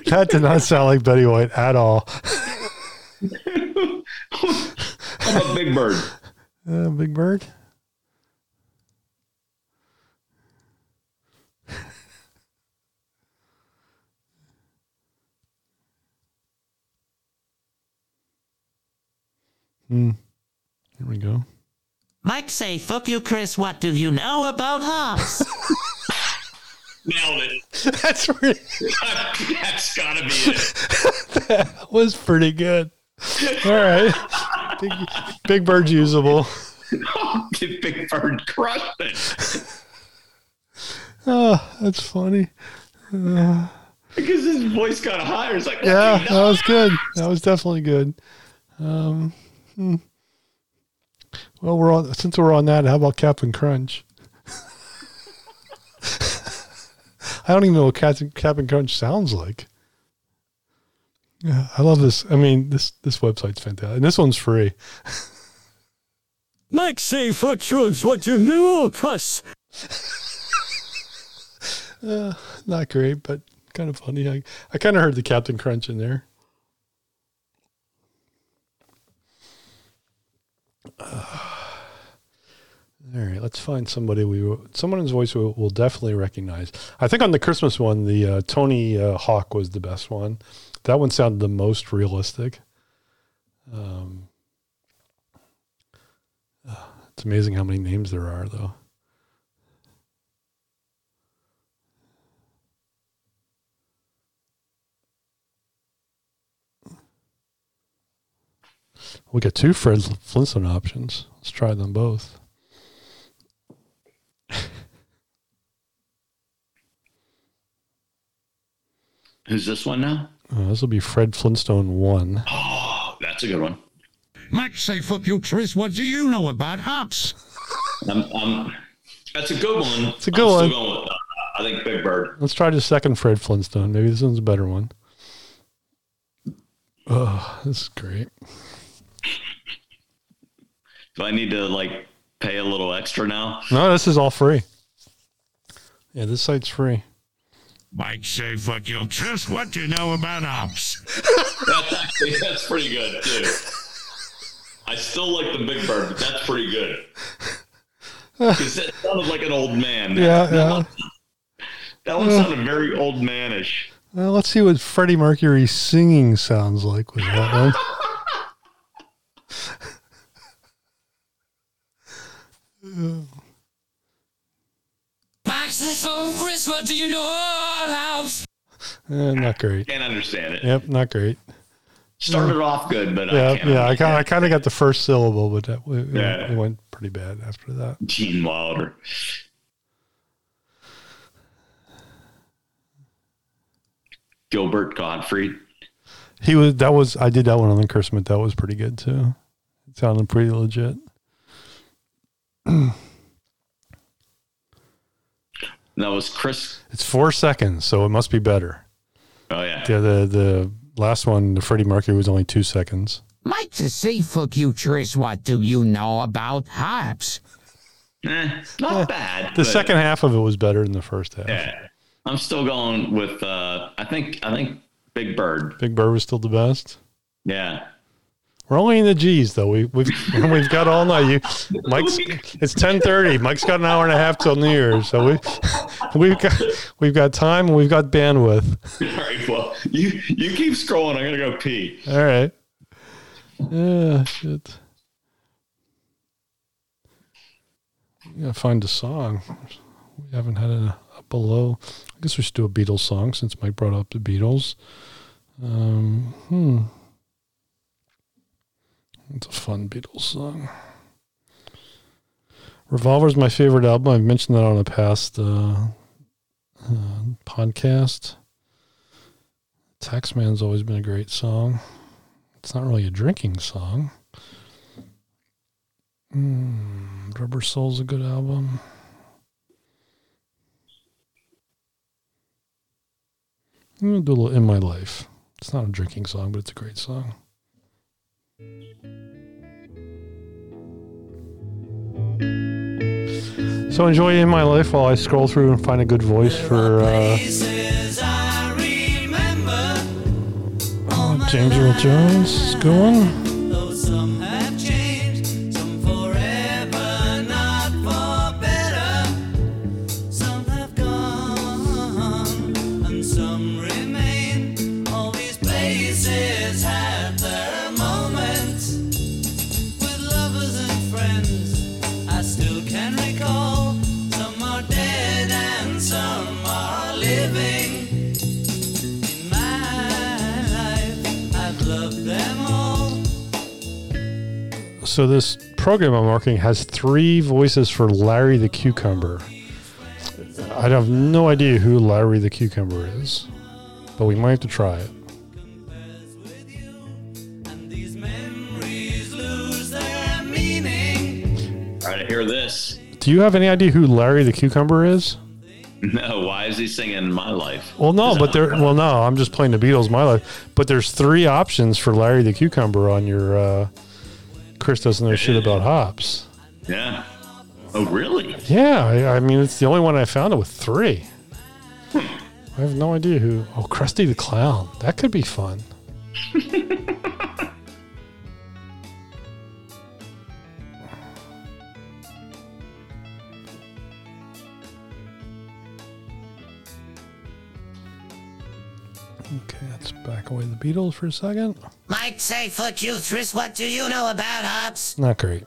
that did not sound like Betty White at all. I'm a big bird. [laughs] Uh, Big Bird. Hmm. Here we go. Mike say, fuck you, Chris. What do you know about hops? [laughs] Nailed it. That's pretty, [laughs] That's gotta be it. [laughs] that was pretty good. All right. Big, Big Bird's usable. big bird crushed it. Oh, that's funny. Because his voice got higher. It's like, Yeah, that was good. That was definitely good. Um, hmm. Well, we're on since we're on that. How about Captain Crunch? I don't even know what Captain Captain Crunch sounds like. Yeah, I love this. I mean, this this website's fantastic, and this one's free. Fuck you, what you know about us? Uh, not great, but kind of funny. I, I kind of heard the Captain Crunch in there. All right, let's find somebody we will- someone's voice we'll, we'll definitely recognize. I think on the Christmas one, the uh, Tony uh, Hawk was the best one. That one sounded the most realistic. Um, uh, it's amazing how many names there are, though. We got two Fred Flintstone options. Let's try them both. Who's this one now? Uh, this will be Fred Flintstone one. Oh, that's a good one. Mike say, fuck you, Chris. What do you know about hops? I'm, I'm, that's a good one. It's a good I'm one. Still going with, uh, I think Big Bird. Let's try the second Fred Flintstone. Maybe this one's a better one. Oh, this is great. Do I need to like pay a little extra now? No, this is all free. Yeah, this site's free. Mike say, fuck you. Just What do you know about ops. That's actually that's pretty good too. I still like the Big Bird, but that's pretty good. Because it sounded like an old man. Yeah, that, yeah. One, that one sounded very old manish. Well, let's see what Freddie Mercury singing sounds like with that one. Mike say, fuck Chris. What do you know about hops? Eh, not great. Can't understand it. Yep, not great. Started off good, but Yeah, I can't. yeah. I kind, I kind of got the first syllable, but that, it, Yeah. it went pretty bad after that. Gene Wilder. Gilbert Gottfried. He was that was I did that one on the Christmas. That was pretty good too. It sounded pretty legit. [clears throat] That was Chris. It's four seconds, so it must be better. Oh yeah. Yeah, the the last one, the Freddie Mercury was only two seconds. Mike to say, fuck you, Chris. What do you know about hops? Eh, not bad. The second half of it was better than the first half. Yeah. I'm still going with uh I think I think Big Bird. Big Bird was still the best. Yeah. We're only in the G's though. We we've [laughs] we've got all night. You, Mike's it's ten thirty. Mike's got an hour and a half till New Year's, so we [laughs] we've got we've got time and we've got bandwidth. All right, well, you you keep scrolling. I'm gonna go pee. All right. Yeah, shit. We gotta find a song. We haven't had a, a below. I guess we should do a Beatles song since Mike brought up the Beatles. Um, hmm. It's a fun Beatles song. Revolver's my favorite album. I've mentioned that on a past uh, uh, podcast. Taxman's always been a great song. It's not really a drinking song. Mm, Rubber Soul's a good album. I'm gonna do a little "In My Life." It's not a drinking song, but it's a great song. So enjoy in my life while I scroll through and find a good voice for uh, Places I remember, James Earl Jones. Good one. So this program I'm working has three voices for Larry the Cucumber. I have no idea who Larry the Cucumber is, but we might have to try it. And these memories lose their meaning. All right, I hear this. Do you have any idea who Larry the Cucumber is? No, why is he singing my life? Well, no, but there. Well, no, I'm just playing the Beatles, my life. But there's three options for Larry the Cucumber on your. Uh, Chris doesn't know shit about hops. Yeah. Oh, really? Yeah, I, I mean it's the only one I found it with three. I have no idea who. Oh, Krusty the Clown. That could be fun. [laughs] Okay, let's back away the Beatles for a second. Mike Sayfoot Uthris, what do you know about hops? Not great.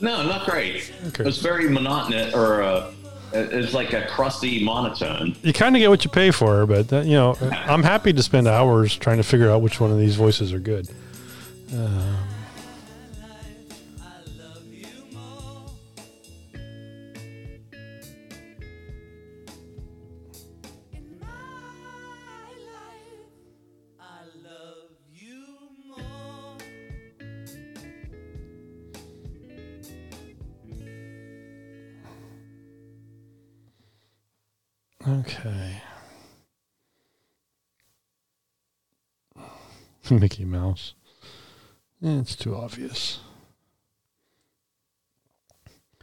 No, not great. Okay. It's very monotonous, or uh, it's like a crusty monotone. You kind of get what you pay for, but that, you know, I'm happy to spend hours trying to figure out which one of these voices are good. Um, okay. [laughs] Mickey Mouse. Eh, it's too obvious.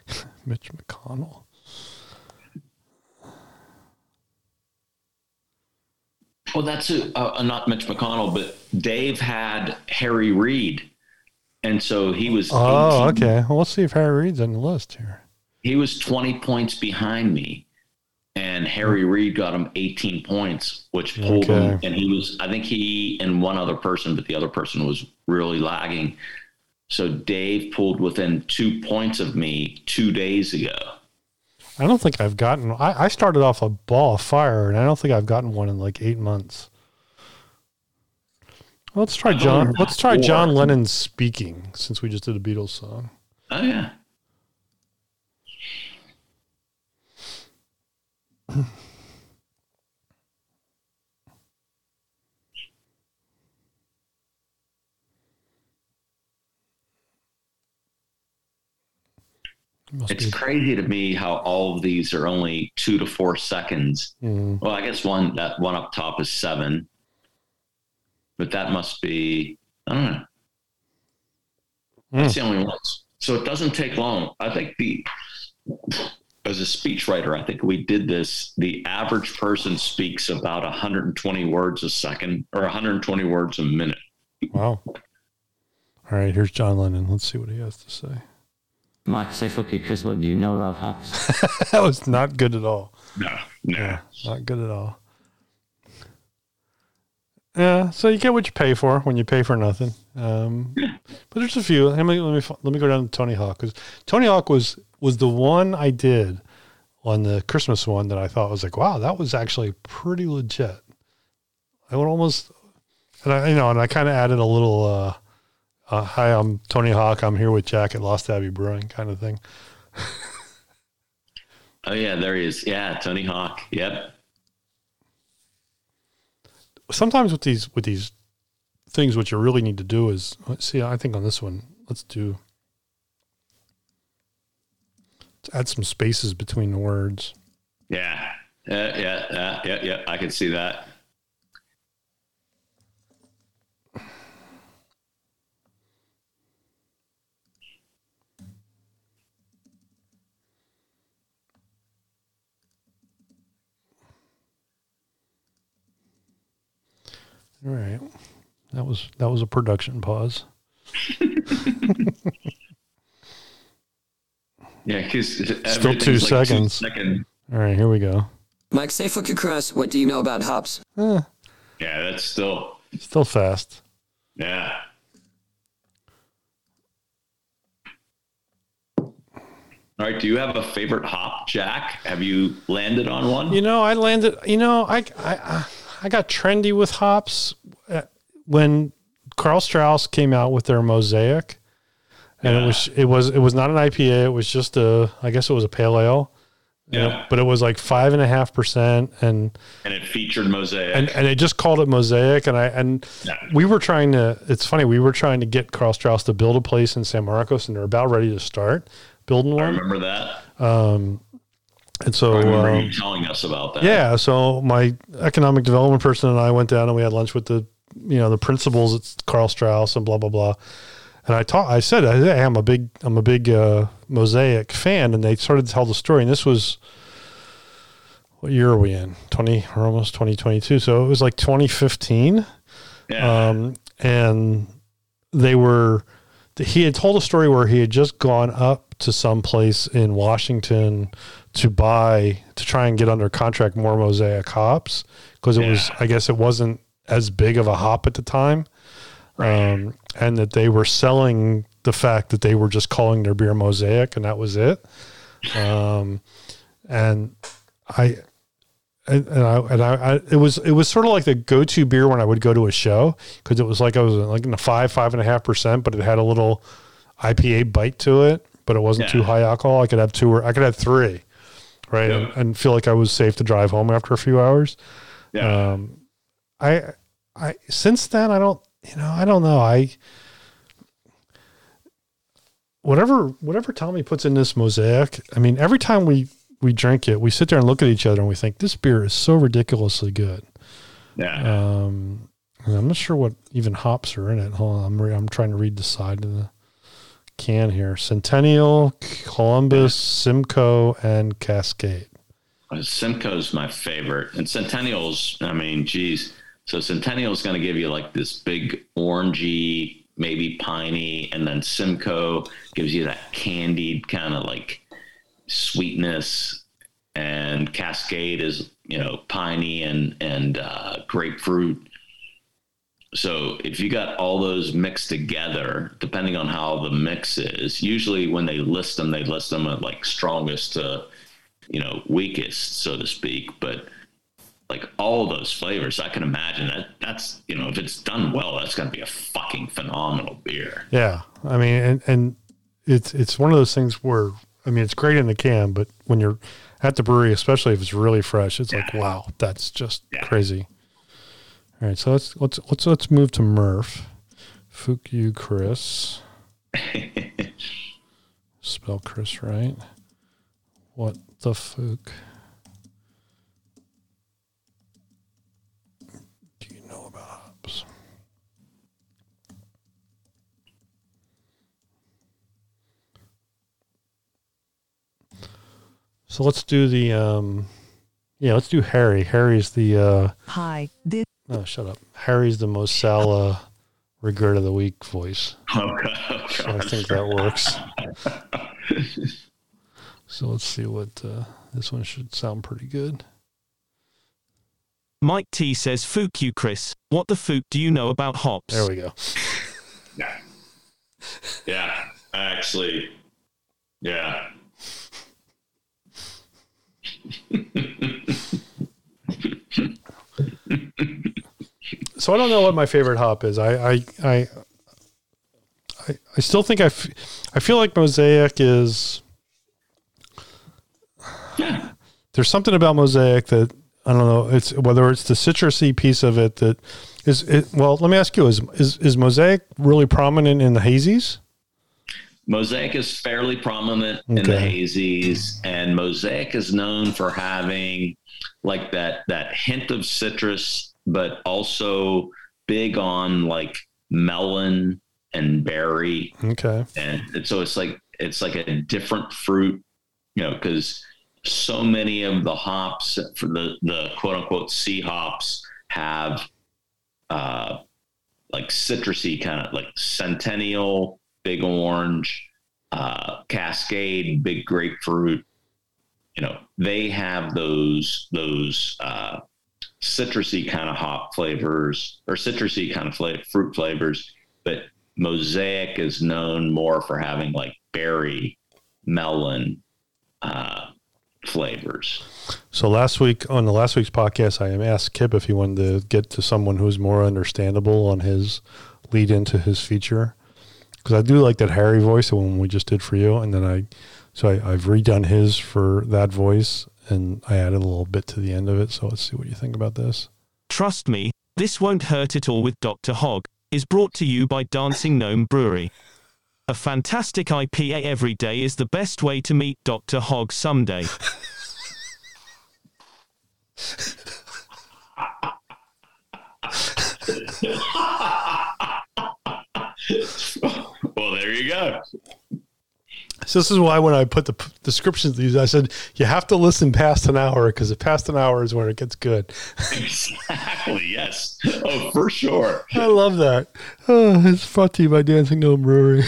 [laughs] Mitch McConnell. Well, that's a, uh, not Mitch McConnell, but Dave had Harry Reid, and so he was. Oh, 18 okay. Well, let's see if Harry Reid's on the list here. He was twenty points behind me, and Harry Reid got him eighteen points, which pulled him. And he was, I think he and one other person, but the other person was really lagging. So Dave pulled within two points of me two days ago. I don't think I've gotten. I, I started off a ball of fire, and I don't think I've gotten one in like eight months. Let's try John. Let's try John. Lennon speaking, since we just did a Beatles song. Oh yeah. Must It's be. crazy to me how all of these are only two to four seconds. Mm, Well, I guess one that one up top is seven, but that must be I don't know. That's the only ones. So it doesn't take long. I think the as a speechwriter, I think we did this. The average person speaks about 120 words a second or 120 words a minute. wow. All right, here's John Lennon. Let's see what he has to say. Mike Sayfoot, Chris, what do you know about hops? [laughs] that was not good at all. No, no. Yeah, not good at all. Yeah, so you get what you pay for when you pay for nothing. Um, but there's a few. Let me let me let me go down to Tony Hawk because Tony Hawk was was the one I did on the Christmas one that I thought was like, wow, that was actually pretty legit. I would almost, and I you know, and I kind of added a little, uh, uh, "Hi, I'm Tony Hawk. I'm here with Jack at Lost Abbey Brewing" kind of thing. [laughs] Oh yeah, there he is. Yeah, Tony Hawk. Yep. Sometimes with these with these things what you really need to do is let's see i think on this one let's do let's add some spaces between the words Yeah. Yeah, yeah, yeah, yeah, yeah. I can see that. All right. That was that was a production pause. [laughs] Yeah, because Still two seconds. Second. All right, here we go. Mike, say fuck you, Chris. What do you know about hops? Eh, Yeah, that's still. still fast. Yeah. All right. Do you have a favorite hop, Jack? Have you landed on one? You know, I landed. You know, I I I got trendy with hops uh, when Karl Strauss came out with their Mosaic, and it was it was it was not an IPA. It was just a I guess it was a pale ale. you know, but it was like five and a half percent, and and it featured mosaic. and and it just called it Mosaic. And I and Yeah. we were trying to. It's funny. We were trying to get Karl Strauss to build a place in San Marcos, and they're about ready to start building one. I remember that. And so I remember um, you telling us about that. Yeah. So my economic development person and I went down and we had lunch with the, you know, the principals at Karl Strauss and blah blah blah. And I taught. I said, "Hey, I'm a big, I'm a big uh, Mosaic fan." And they started to tell the story. And this was, what year are we in? Twenty or almost 2022. So it was like 2015. Yeah. Um, and they were, he had told a story where he had just gone up to some place in Washington to buy, to try and get under contract more Mosaic hops because it was, I guess it wasn't as big of a hop at the time. Um, and that they were selling the fact that they were just calling their beer Mosaic and that was it. Um, and I, and, and I and I, I it was it was sort of like the go to beer when I would go to a show because it was like I was like in the five five and a half percent, but it had a little IPA bite to it, but it wasn't too high alcohol. I could have two or I could have three, right, and, and feel like I was safe to drive home after a few hours. yeah. Um, I I since then I don't you know I don't know I whatever whatever Tommy puts in this mosaic. I mean, every time we we drink it, we sit there and look at each other and we think this beer is so ridiculously good. yeah. Um, I'm not sure what even hops are in it. Hold on, I'm re- I'm trying to read the side of the can here. Centennial, Columbus, Simcoe, and Cascade. Uh, Simcoe's my favorite, and Centennial's. I mean, geez. So Centennial's going to give you like this big orangey, maybe piney, and then Simcoe gives you that candied kind of like sweetness, and Cascade is you know piney and and uh, grapefruit. So if you got all those mixed together, depending on how the mix is, usually when they list them, they list them at like strongest to you know, weakest, so to speak. But like all those flavors, I can imagine that that's, you know, if it's done well, that's going to be a fucking phenomenal beer. Yeah, I mean, and and it's it's one of those things where I mean, it's great in the can, but when you're at the brewery, especially if it's really fresh, it's like, wow, that's just Yeah. crazy. All right, so let's let's let's let's move to Murph. Fook you, Chris. [laughs] Spell Chris right. What the fuck? Do you know about hops? So let's do the um yeah, let's do Harry. Harry's the uh Hi, this oh shut up. Harry's the Mosala regret of the week voice. Oh, God. Oh, So I think that works. [laughs] so let's see what uh, this one should sound pretty good. Mike T says, Fook you, Chris. What the fook do you know about hops? There we go. [laughs] Yeah. Yeah. Actually, yeah. [laughs] So I don't know what my favorite hop is. I I I I, I still think I, f- I feel like Mosaic is [sighs] there's something about Mosaic that I don't know. It's whether it's the citrusy piece of it that is it. Well, let me ask you: Is is is Mosaic really prominent in the hazies? Mosaic is fairly prominent in the Okay. hazies, and Mosaic is known for having like that that hint of citrus, but also big on like melon and berry, Okay. and so it's like it's like a different fruit, you know, because so many of the hops for the the quote unquote C hops have uh, like citrusy kind of like Centennial, Big Orange, uh, Cascade, Big Grapefruit. You know, they have those those uh, citrusy kind of hop flavors or citrusy kind of fla- fruit flavors, but Mosaic is known more for having like berry, melon uh, flavors. So last week on the last week's podcast, I asked Kip if he wanted to get to someone who's more understandable on his lead into his feature, because I do like that Harry voice, the one we just did for you, and then I, so I, I've redone his for that voice, and I added a little bit to the end of it. So let's see what you think about this. Trust me, this won't hurt at all with Dr. Hog is brought to you by Dancing Gnome Brewery. A fantastic IPA every day is the best way to meet Dr. Hog someday. [laughs] well, there you go. So this is why when I put the p- descriptions of these, I said you have to listen past an hour because the past an hour is when it gets good. [laughs] Exactly. Yes. Oh, for sure. I love that. Oh, it's brought to you by Dancing Gnome Brewery.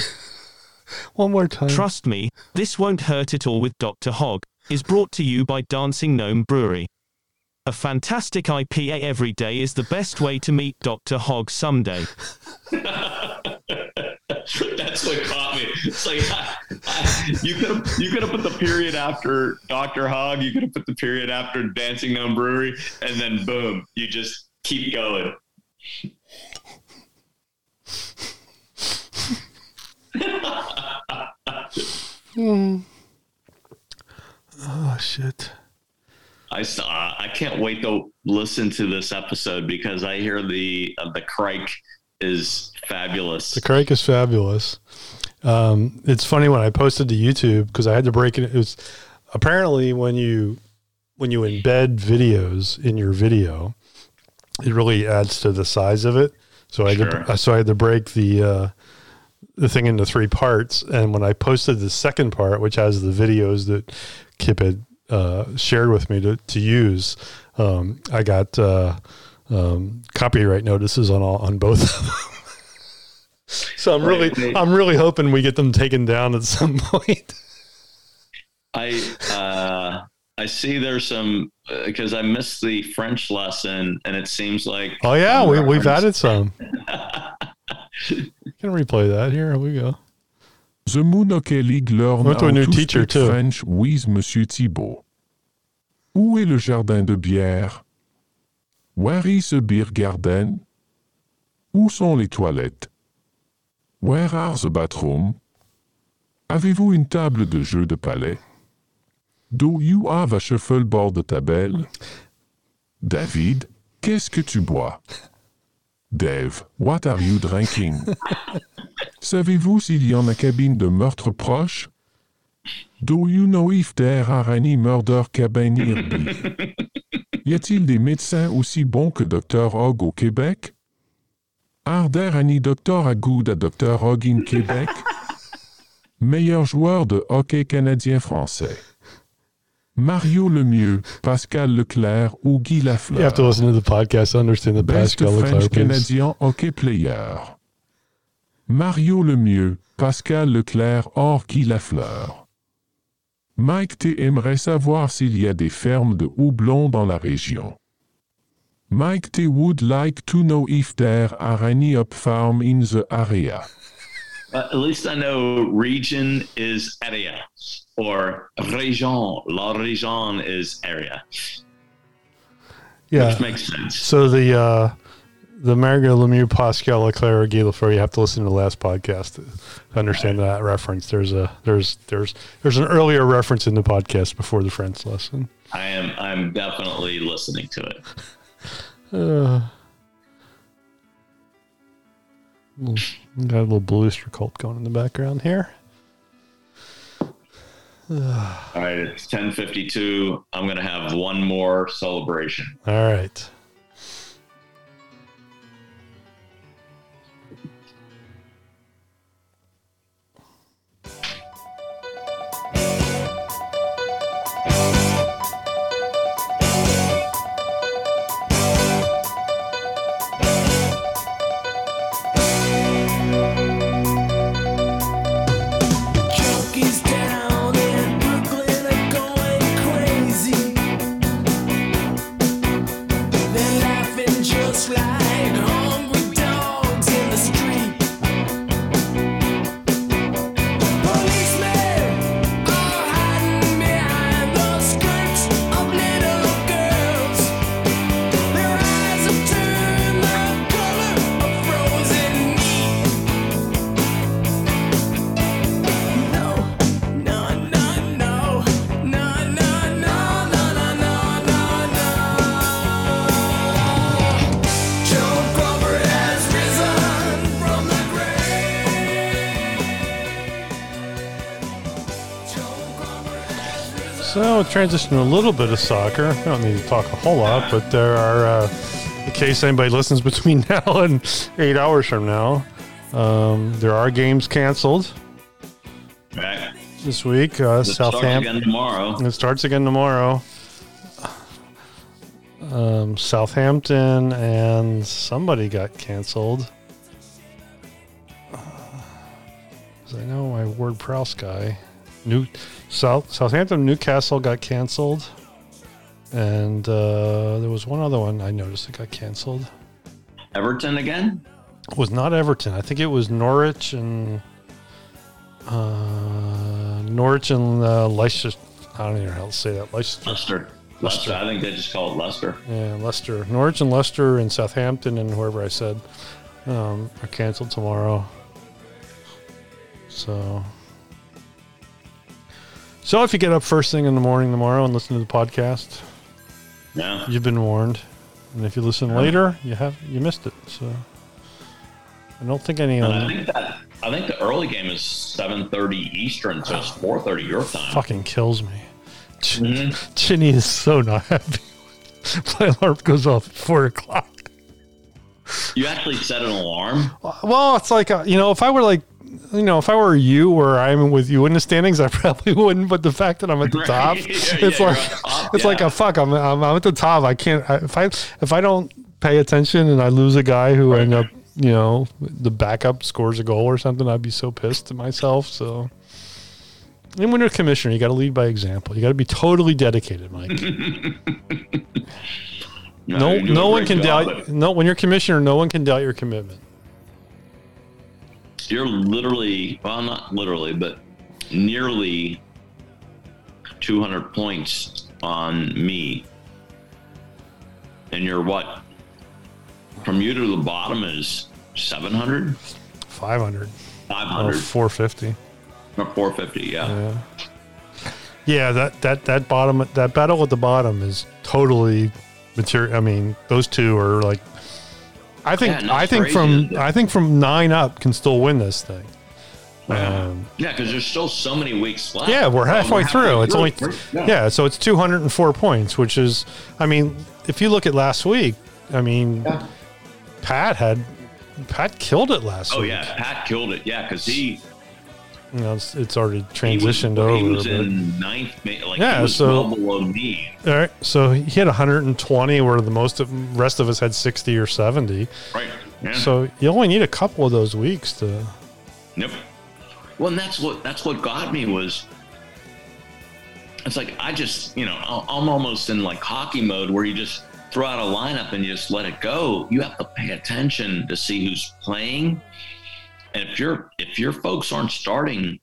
[laughs] One more time. Trust me, this won't hurt at all with Dr. Hog is brought to you by Dancing Gnome Brewery. A fantastic IPA every day is the best way to meet Dr. Hog someday. [laughs] That's what caught me. It's like I, I, [laughs] you could have you could have put the period after Doctor Hog. You could have put the period after Dancing Gnome Brewery, and then boom, you just keep going. Hmm. [laughs] Oh shit. I saw. I can't wait to listen to this episode because I hear the uh, the Crike is fabulous. The Crake is fabulous. Um, it's funny when I posted to YouTube because I had to break it. It was apparently when you when you embed videos in your video, it really adds to the size of it. So I had to, so I had to break the uh, the thing into three parts. And when I posted the second part, which has the videos that Kip had uh, shared with me to to use, um, I got uh, um, copyright notices on all on both. of them. [laughs] so I'm really Wait, wait. I'm really hoping we get them taken down at some [laughs] point. I uh, I see there's some because I missed the French lesson, and it seems like Oh yeah, we, we've reference- added [laughs] some. Can replay that. Here we go. The Monocle League learn Went to a new teacher, too. French with Monsieur Thibault. Où est le jardin de bière? Where is the beer garden? Où sont les toilettes? Where are the bathrooms? Avez-vous une table de jeu de palais? Do you have a shuffleboard table? David, qu'est-ce que tu bois? Dave, what are you drinking? [laughs] Savez-vous s'il y en a cabine de meurtre proche? Do you know if there are any murder cabin nearby? [laughs] Y a-t-il des médecins aussi bons que Dr. Hogg au Québec? Are there any Dr. à good à Dr. Hogg in Québec? [laughs] Meilleur joueur de hockey canadien-français. Mario Lemieux, Pascal Leclerc ou Guy Lafleur. You have to listen to the podcast to understand the Best Pascal Leclerc French piece. Canadien hockey player. Mario Lemieux, Pascal Leclerc or Guy Lafleur. Mike T aimerait savoir s'il y a des fermes de houblon dans la région. Mike T would like to know if there are any up farm in the area. Uh, at least I know region is area or région. La région is area, Yeah. which makes sense. So the uh, the Mario Lemieux, Pascal Leclaire, Guy Lafleur, you have to listen to the last podcast to understand that reference. There's a there's there's there's an earlier reference in the podcast before the French lesson. I am I'm definitely listening to it. [sighs] Uh, got a little Blue Öyster Cult going in the background here. [sighs] All right, it's 10:52. I'm gonna have one more celebration. All right. Transition a little bit of soccer. I don't need to talk a whole lot, but there are, uh, in case anybody listens [laughs] between now and eight hours from now, um, there are games canceled Right. this week. Uh, It starts Southampton. again tomorrow. It starts again tomorrow. Um, Southampton and somebody got canceled. Uh, I know my Ward Prowse guy. New South Southampton Newcastle got canceled, and uh, there was one other one I noticed that got canceled. Everton again? It was not Everton. I think it was Norwich and uh, Norwich and uh, Leicester. I don't even know how to say that. Leicester. Leicester. Leicester. I think they just call it Leicester. Yeah, Leicester, Norwich and Leicester and Southampton and whoever I said um, are canceled tomorrow. So, so if you get up first thing in the morning tomorrow and listen to the podcast, Yeah. you've been warned. And if you listen Yeah. later, you have you missed it. So, I don't think And I think that I think the early game is seven thirty Eastern, so it's four thirty your time. fucking kills me. Ch- Mhm. Chinny is so not happy. [laughs] My alarm goes off at four o'clock. You actually set an alarm. Well, it's like uh, you know, if I were like, you know, if I were you or I'm with you in the standings, I [laughs] probably wouldn't. But the fact that I'm at the Right. top, [laughs] Yeah, it's yeah, like you're at top, it's like a fuck. I'm, I'm I'm at the top. I can't. I, if I if I don't pay attention and I lose a guy who end up, you know, the backup scores a goal or something, I'd be so pissed at myself. So. And when you're a commissioner, you got to lead by example. You got to be totally dedicated, Mike. [laughs] no, you're no one can job, doubt. No, when you're commissioner, no one can doubt your commitment. You're literally, well, not literally, but nearly 200 points on me. And you're what? From you to the bottom is 700? 500. 500? Oh, 450. Or 450, yeah. Yeah. Yeah, that, that, that bottom that battle at the bottom is totally material. I mean, those two are like I think Yeah, I think from? I think from nine up can still win this thing. Yeah. Um, Yeah, because there's still so many weeks left. yeah, we're Oh, halfway through. It's only through. yeah. so it's 204 points, which is I mean, if you look at last week, I mean, Pat had Pat killed it last Oh week. Oh yeah, Pat killed it. Yeah, because he You know, it's, it's already he was, transitioned he over. was in ninth. Like Yeah, he was so- well below me. All right, so he had 120, where the most of rest of us had 60 or 70. Right. Yeah. So you only need a couple of those weeks to. Yep. Well, and that's what that's what got me was. It's like I just you know I'm almost in like hockey mode where you just throw out a lineup and you just let it go. You have to pay attention to see who's playing, and if your if your folks aren't starting,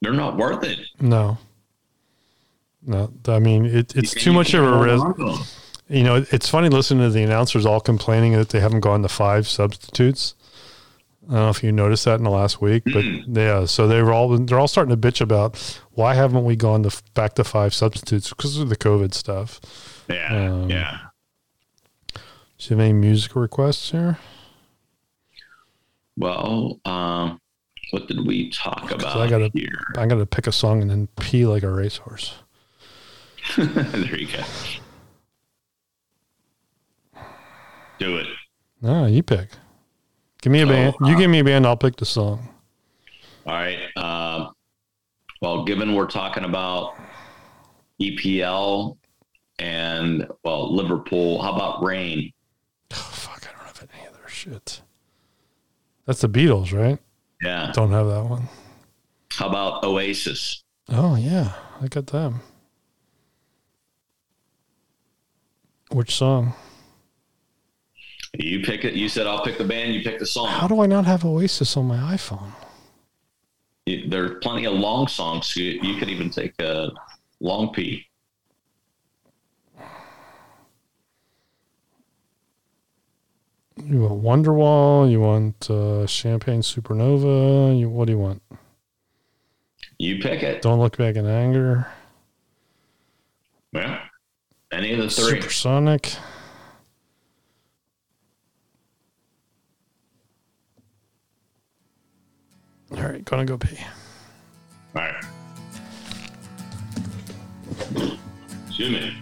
they're not worth it. No. No, I mean it, it's too much of a risk. on to 'em. You know, it's funny listening to the announcers all complaining that they haven't gone to five substitutes. I don't know if you noticed that in the last week, but yeah, so they were all they're all starting to bitch about why haven't we gone to back to five substitutes because of the COVID stuff. Yeah, Um, yeah. Do you have any music requests here? Well, um, what did we talk about I gotta here? I gotta pick a song and then pee like a racehorse. [laughs] there you go. Do it. No, you pick. Give me a So, band. You uh, give me a band. I'll pick the song. All right. Um, well, given we're talking about EPL and well Liverpool, how about Rain? Oh [sighs] fuck! I don't have any other shit. That's the Beatles, right? Yeah. Don't have that one. How about Oasis? Oh yeah, I got them. Which song? You pick it. You said I'll pick the band. You pick the song. How do I not have Oasis on my iPhone? You- There's plenty of long songs. You, you could even take a long P. You want Wonderwall? You want uh, Champagne Supernova? You, what do you want? You pick it. Don't look back in anger. Yeah. Any of the three. Supersonic. All right, gonna go pee. All right. Jimmy.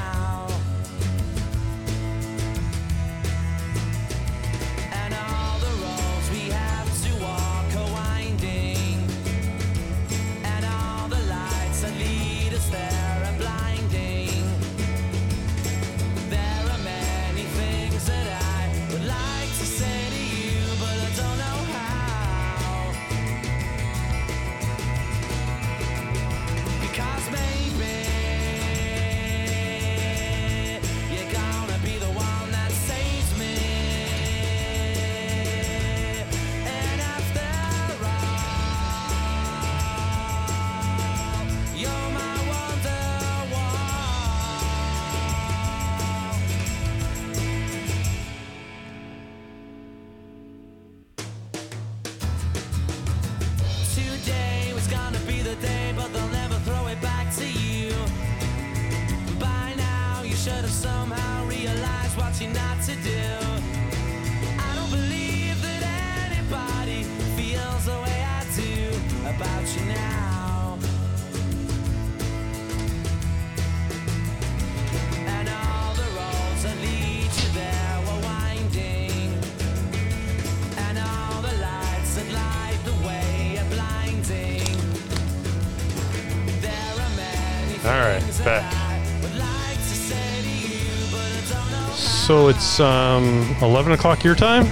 It's um 11 o'clock your time.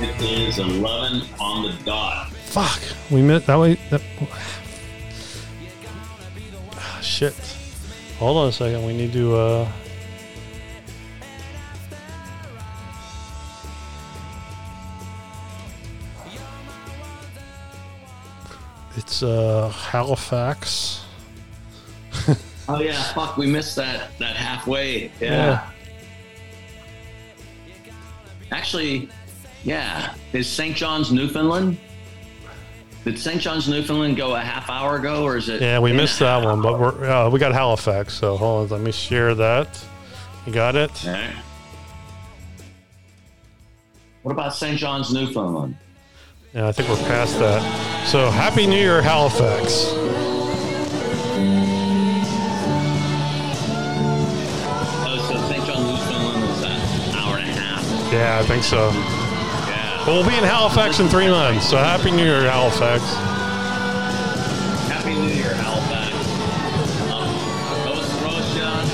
It is 11 on the dot. Fuck, we missed that way. That, Ah, [sighs] shit. Hold on a second. We need to. uh It's uh Halifax. [laughs] Oh yeah, fuck, we missed that that halfway. Yeah. Yeah. Actually, yeah. Is St. John's Newfoundland? Did St. John's Newfoundland go a half hour ago, or is it? Yeah, we missed that half one, but we're uh, we got Halifax. So hold on, let me share that. You got it. Right. What about St. John's Newfoundland? Yeah, I think we're past that. So happy New Year, Halifax. Yeah, I think so. Yeah. But we'll be in Halifax in three months. So happy New Year, Halifax. Happy New Year, Halifax. Um, Nova Scotia.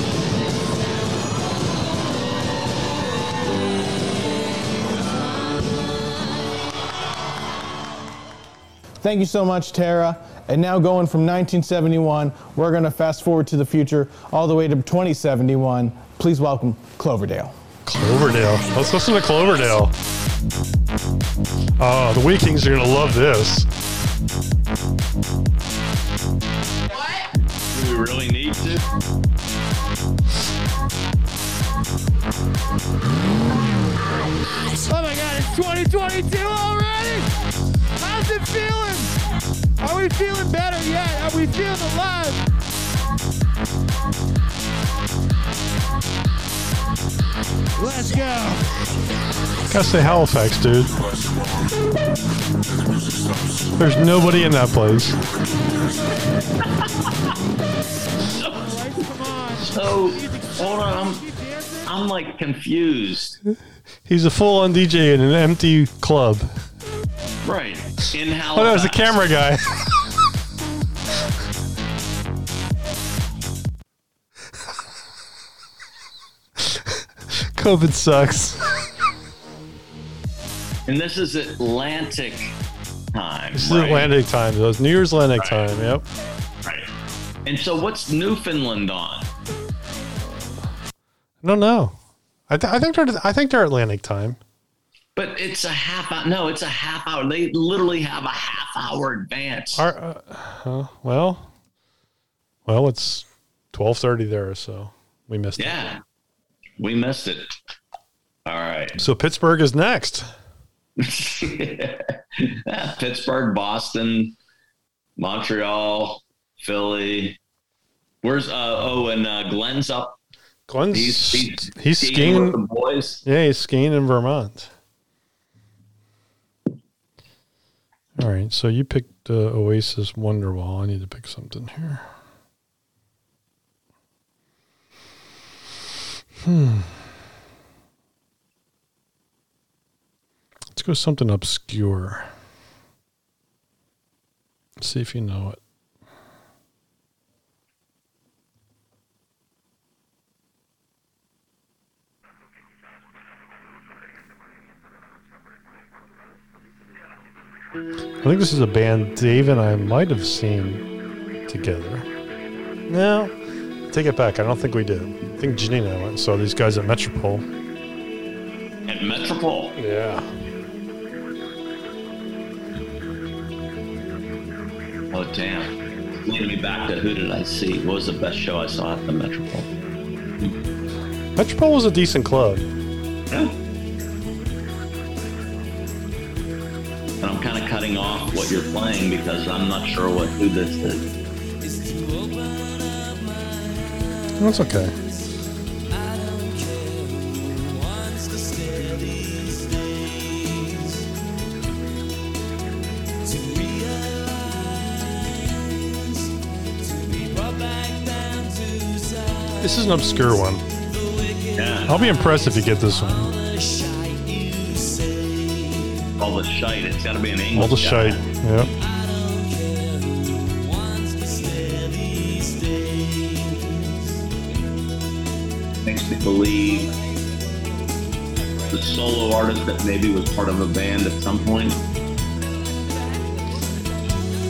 Thank you so much, Tara. And now going from 1971, we're going to fast forward to the future all the way to 2071. Please welcome Cloverdale. Cloverdale. Let's listen to Cloverdale. Oh, the Vikings are gonna love this. What? Do we really need to? Oh my god, it's 2022 already! How's it feeling? Are we feeling better yet? Are we feeling alive? Let's go. Gotta say Halifax, dude. There's nobody in that place. So, hold on. I'm, I'm like confused. He's a full-on DJ in an empty club. Right. In Halifax. Oh no, it's a camera guy. [laughs] COVID sucks. And this is Atlantic time. This right? is Atlantic time. So it's New Year's Atlantic time. Yep. Right. And so what's Newfoundland on? I don't know. I, th- I think they're I think they're Atlantic time. But it's a half hour. No, it's a half hour. They literally have a half hour advance. Uh, uh, well, well, it's twelve thirty there, so we missed yeah. We missed it. All right. So Pittsburgh is next. [laughs] Pittsburgh, Boston, Montreal, Philly. Where's uh oh and uh Glenn's up. Glenn's He's he's, he's skiing skiing. with the boys. Yeah, he's skiing in Vermont. All right, so you picked uh, Oasis Wonderwall. I need to pick something here. Hmm. Let's go something obscure. See if you know it. I think this is a band Dave and I might have seen together. No, take it back. I don't think we did. I think Janina went and saw these guys at Metropol. At Metropol. Yeah. Oh damn. Leading me back to who did I see? What was the best show I saw at the Metropol? Metropol was a decent club. Yeah. And I'm kind of cutting off what you're playing because I'm not sure what who this is. That's okay. This is an obscure one. Yeah. I'll be impressed if you get this one. All the shite. It's got to be an English. All the guy. shite. Yep. That maybe was part of a band at some point.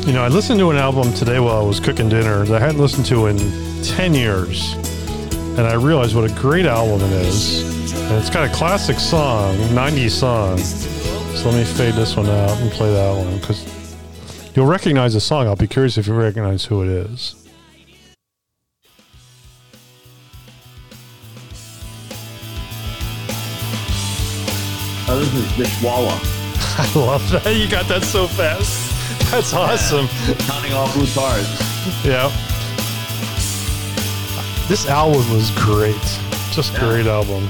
You know, I listened to an album today while I was cooking dinner that I hadn't listened to in 10 years. And I realized what a great album it is. And it's got a classic song, 90s song. So let me fade this one out and play that one because you'll recognize the song. I'll be curious if you recognize who it is. Oh, this. [laughs] I love that. You got that so fast. That's awesome. Counting all blue cars. Yeah. This album was great. Just Yeah. great album.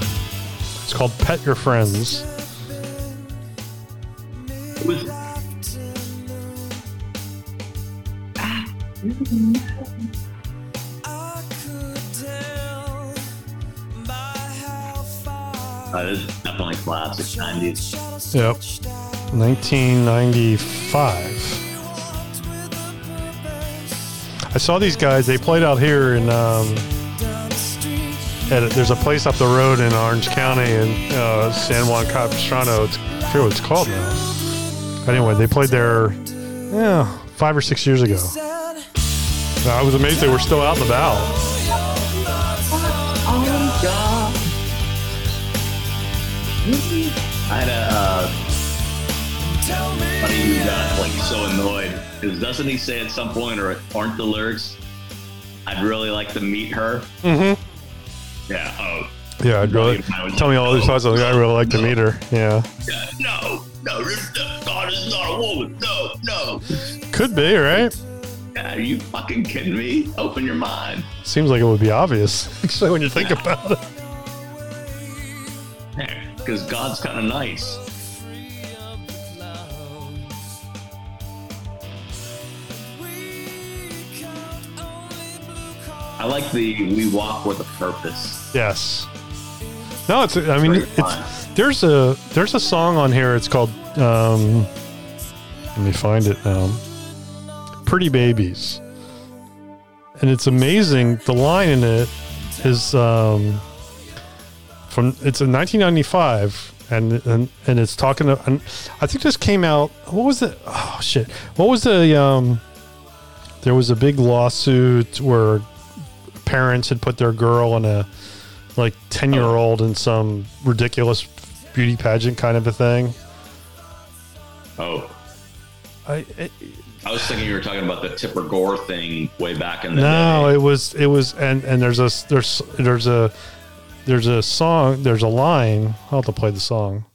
It's called Pet Your Friends. It was ah. uh, That is definitely classic 90s. Yep. 1995. I saw these guys. They played out here in. Um, at, there's a place up the road in Orange County in uh, San Juan Capistrano. It's, I forget what it's called now. Anyway, they played there, yeah, five or six years ago. I was amazed they were still out and about. Like so annoyed because doesn't he say at some point or aren't the lyrics? I'd really like to meet her. Mm-hmm. Yeah. Oh. Yeah, I'd really tell me all these thoughts. I'd really like to meet her. Yeah, Yeah, no, no, God is not a woman. No, no. could be right. Yeah, are you fucking kidding me? Open your mind. Seems like it would be obvious, [laughs] actually, when you think about it. Because God's kind of nice. I like the we walk with a purpose. Yes. No, it's. I mean, Very it's there's a there's a song on here. It's called. Um, let me find it now. Pretty babies, and it's amazing. The line in it is um, from it's in 1995, and and and it's talking. To, and I think this came out. What was it? Oh shit! What was the um? There was a big lawsuit where parents had put their girl in a like ten year old in some ridiculous beauty pageant kind of a thing. Oh, I, it, I was thinking you were talking about the Tipper Gore thing way back in the no, day. it was it was and and there's a there's there's a there's a song there's a line. I'll have to play the song.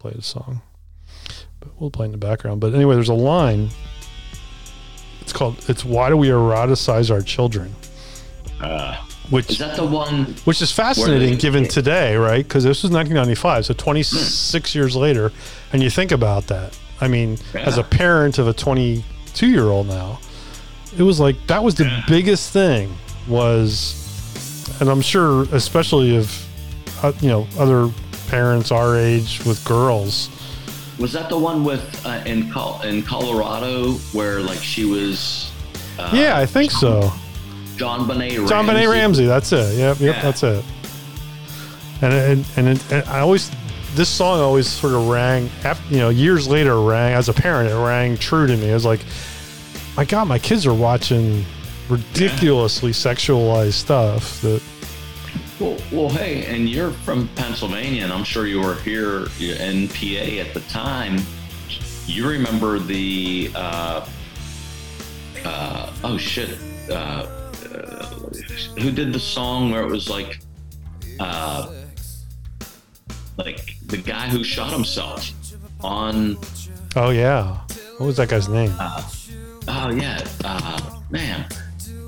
Play the song, but we'll play in the background. But anyway, there's a line. It's called "It's Why Do We Eroticize Our Children," Uh, which is that the one? which is fascinating given today, right? Because this was 1995, so 26 years later, and you think about that. I mean, as a parent of a 22 year old now, it was like that was the biggest thing was, and I'm sure, especially if uh, you know other parents our age with girls. Was that the one with uh, in Col- in Colorado where like she was? Uh, yeah, I think so. JonBenét Ramsey. JonBenét Ramsey. That's it. Yep, yep, Yeah. that's it. And and and, it, and I always this song always sort of rang. After, you know, years later, rang as a parent. It rang true to me. It was like, my God, my kids are watching ridiculously sexualized stuff. That Well, well, hey, and you're from Pennsylvania, and I'm sure you were here in PA at the time. You remember the uh, uh, oh shit, uh, who did the song where it was like, uh, like the guy who shot himself on oh yeah, what was that guy's name? uh, oh yeah, uh, man,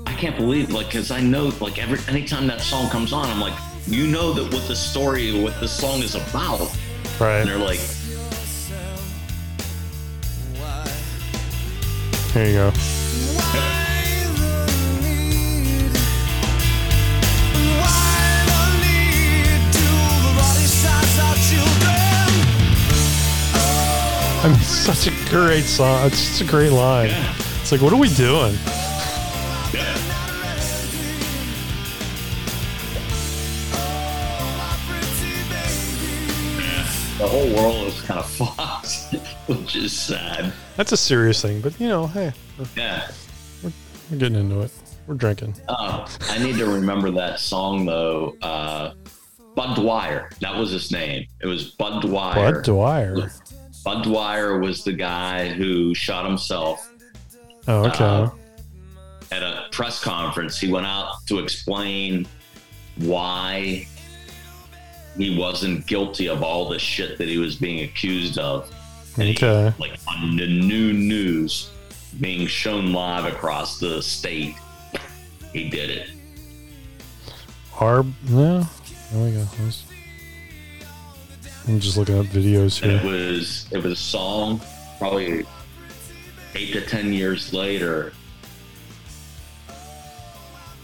I can't believe like because I know like every anytime that song comes on, I'm like, you know that what the story, what the song is about, Right. and they're like, Here you go. I mean, such a great song. It's such a great line. It's like, what are we doing? the whole world is kind of [laughs] fucked, which is sad. That's a serious thing, but you know, hey, Yeah. we're getting into it. We're drinking. Uh, I need to remember that song though. Uh, Bud Dwyer, that was his name. It was Bud Dwyer. Bud Dwyer. Bud Dwyer was the guy who shot himself Oh, okay. Uh, at a press conference. He went out to explain why he wasn't guilty of all the shit that he was being accused of. And he, Okay. like on the new news being shown live across the state, he did it. Our no. There we go. Let's- I'm just looking up videos And it was it was a song probably eight to ten years later.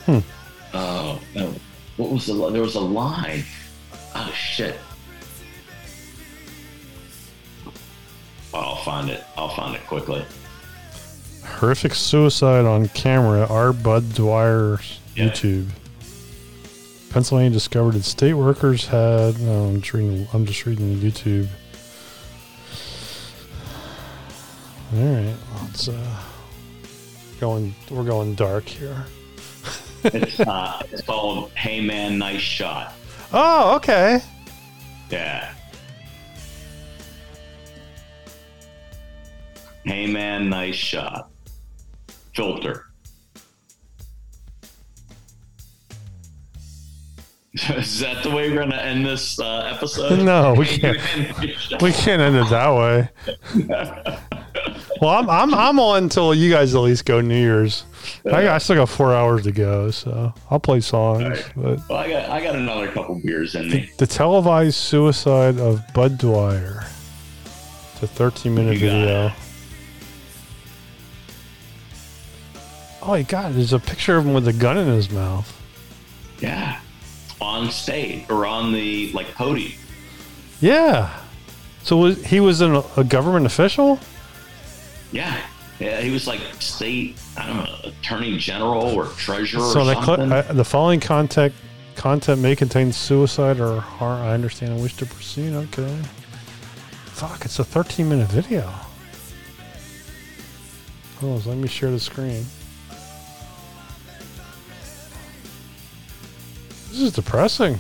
Hmm. Oh no. What was the there was a line. Oh shit. I'll find it. I'll find it quickly. Horrific suicide on camera. R. Bud Dwyer's YouTube. Pennsylvania discovered that state workers had. No, I'm just reading. I'm just reading YouTube. All right, let's uh, going. We're going dark here. It's uh it's called Hey Man Nice Shot. Oh, okay. Yeah. Hey man, nice shot. Filter. [laughs] Is that the way we're gonna end this uh, episode? No, we can't. We can't end it that way. Well, I'm I'm I'm on until you guys at least go New Year's. I, I still got four hours to go, so I'll play songs. But Well, I got I got another couple beers in me. the televised suicide of Bud Dwyer. It's a 13 minute got video. Oh my god, there's a picture of him with a gun in his mouth. Yeah. On stage or on the like podium. Yeah. So was, he was an, a government official? Yeah. Yeah, he was like state, I don't know, attorney general or treasurer so or cl- uh, the following contact content may contain suicide or harm. I understand and wish to proceed. Okay. Fuck, it's a 13 minute video. Oh, so let me share the screen. This is depressing.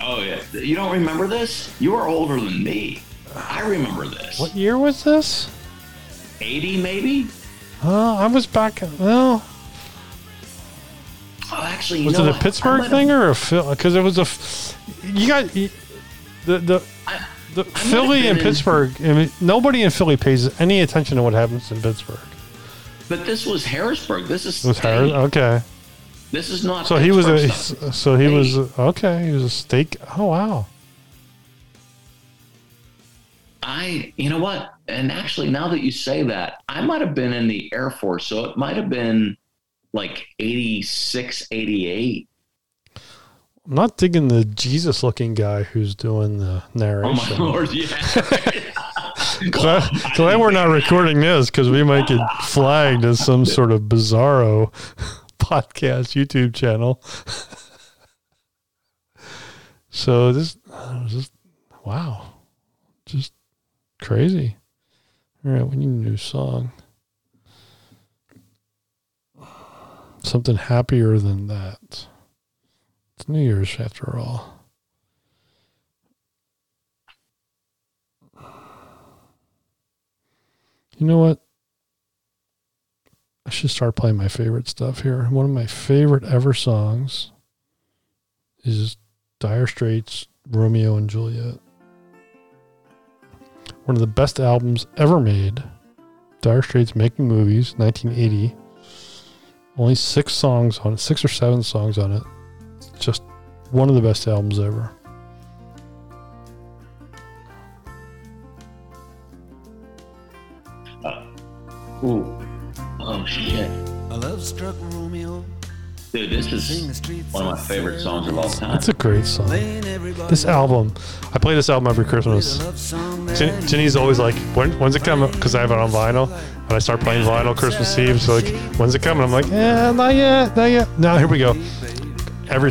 Oh yeah, you don't remember this? You are older than me. I remember this. What year was this? 80 maybe? Oh, I was back. Well, Oh, actually, was know it a what? I Pittsburgh thing or a Phil? Because it was a. You got you- the the the Philly and in- Pittsburgh. I mean, nobody in Philly pays any attention to what happens in Pittsburgh. But this was Harrisburg. This is It was Harris. Okay, This is not. so he was a. Stuff. So he was okay. He was a steak. Oh wow. I, you know what? And actually, now that you say that, I might have been in the Air Force, so it might have been like 86, 88. I'm not digging the Jesus looking guy who's doing the narration. Oh my lord, yeah. [laughs] [laughs] Glad, glad we're not recording this because we might get flagged as some sort of bizarro podcast YouTube channel. so this, this, wow, just crazy. All right, we need a new song. Something happier than that. It's New Year's after all. You know what? I should start playing my favorite stuff here. One of my favorite ever songs is Dire Straits' Romeo and Juliet. One of the best albums ever made. Dire Straits Making Movies, 1980. Only six songs on it, six or seven songs on it. Just one of the best albums ever. Ooh. Oh shit. A love struck Romeo. Dude, this is one of my favorite songs of all time. It's a great song. This album, I play this album every Christmas. Jen- Jenny's always like, when, when's it coming? Because I have it on vinyl. And I start playing vinyl Christmas Eve. So, like, when's it coming? I'm like, eh, not yet, not yet. Now, here we go. Every,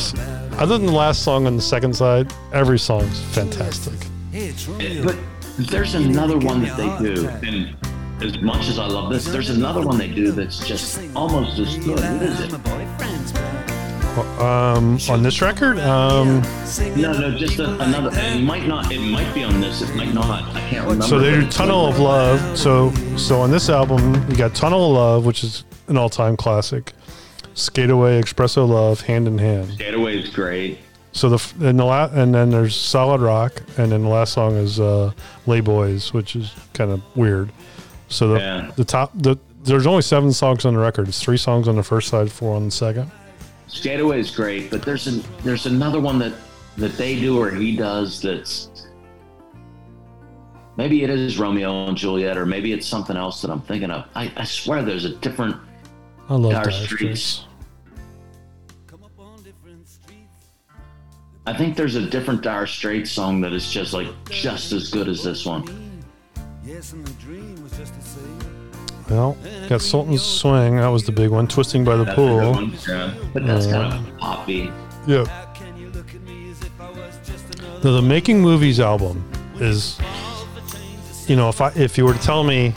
other than the last song on the second side, every song's fantastic. But there's another one that they do, and as much as I love this, there's another one they do that's just almost as good. What is it? Um, on this record, um, No, no, just a, another. It might not. It might be on this. It might not. I can't remember. So they do Tunnel of Love. So so on this album, you got Tunnel of Love, which is an all-time classic. Skate Away, Espresso Love, Hand in Hand. "Skate Away" is great. So the and the la- and then there's Solid Rock, and then the last song is uh, Les Boys, which is kind of weird. So the Yeah. the top the there's only seven songs on the record. It's three songs on the first side, four on the second. Skateaway is great, but there's an there's another one that that they do or he does that's maybe it is Romeo and Juliet or maybe it's something else that I'm thinking of. I, I swear there's a different I love Dire Dire Straits. Straits. I think there's a different Dire Straits song that is just like just as good as this one. Well, got Sultan's Swing. That was the big one. Twisting by the That's Pool. one, yeah. But that's Uh, kind of poppy. Yeah. The, the Making Movies album is, you know, if I if you were to tell me,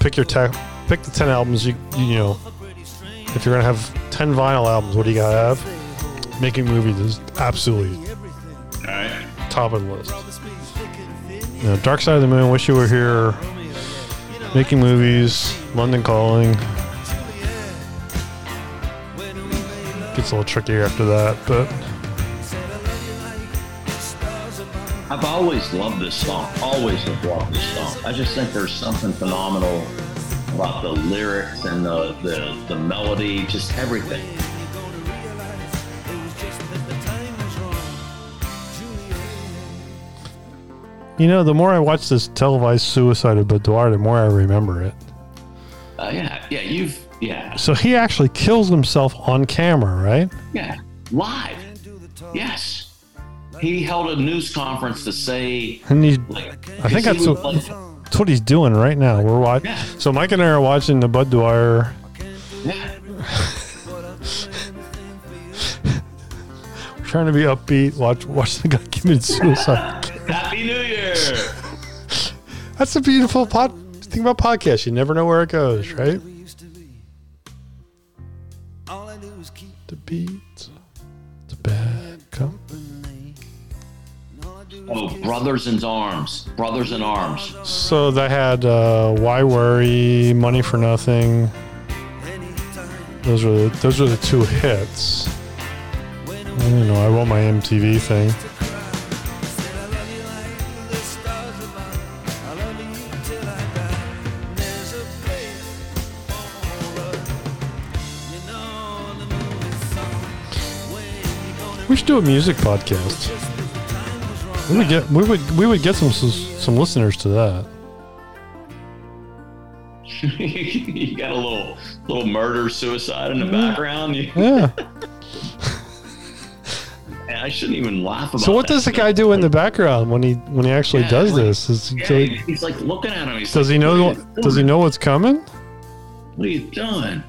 pick your te- pick the ten albums you you know, if you're gonna have ten vinyl albums, what do you gotta have? Making Movies is absolutely right. top of the list. You know, Dark Side of the Moon, Wish You Were Here, Making Movies, London Calling. Gets a little trickier after that, but I've always loved this song. Always have loved this song. I just think there's something phenomenal about the lyrics and the, the, the melody, just everything. You know, the more I watch this televised suicide of Bud Dwyer, the more I remember it. Uh, yeah, yeah, you've, yeah, So he actually kills himself on camera, right? yeah, live. Yes. He held a news conference to say, And he, like, I think that's what, like- that's what he's doing right now. We're watching. Yeah. So Mike and I are watching the Bud Dwyer. yeah. [laughs] trying to be upbeat. Watch watch the guy commit suicide. [laughs] Happy New. [laughs] That's a beautiful pod thing about podcasts. You never know where it goes, right? The beat, the bad company. Oh, Brothers in Arms. Brothers in Arms. So they had uh, Why Worry, Money for Nothing. Those were the, those were the two hits. You know, I want my MTV thing. We should do a music podcast. We would get we would we would get some some listeners to that. [laughs] you got a little little murder suicide in the background. [laughs] Yeah. Man, I shouldn't even laugh about So what that. does the guy do in the background when he when he actually Yeah, does like- this? Is, Yeah, do he- he- he's like looking at him. He's does like, he know "What are you does he know what's coming? What are you doing?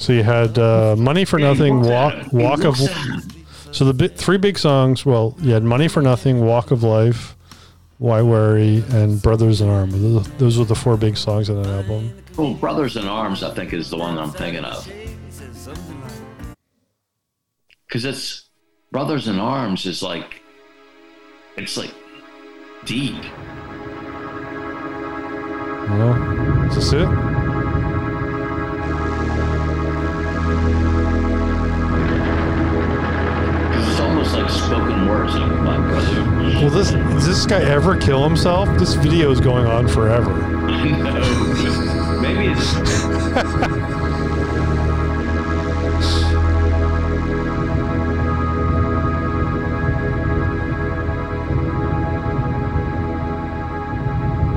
So you had uh, money for nothing, walk walk of. looks at him. So the bi- three big songs. Well, you had money for nothing, walk of life, why worry, and brothers in arms. Those, those were the four big songs on that album. Well, Brothers in Arms, I think, is the one that I'm thinking of. Because it's Brothers in Arms is like, it's like deep. Well, is this it? It's almost like spoken words of my brother. Will this does this guy ever kill himself? This video is going on forever. [laughs] I know. Maybe it's. [laughs]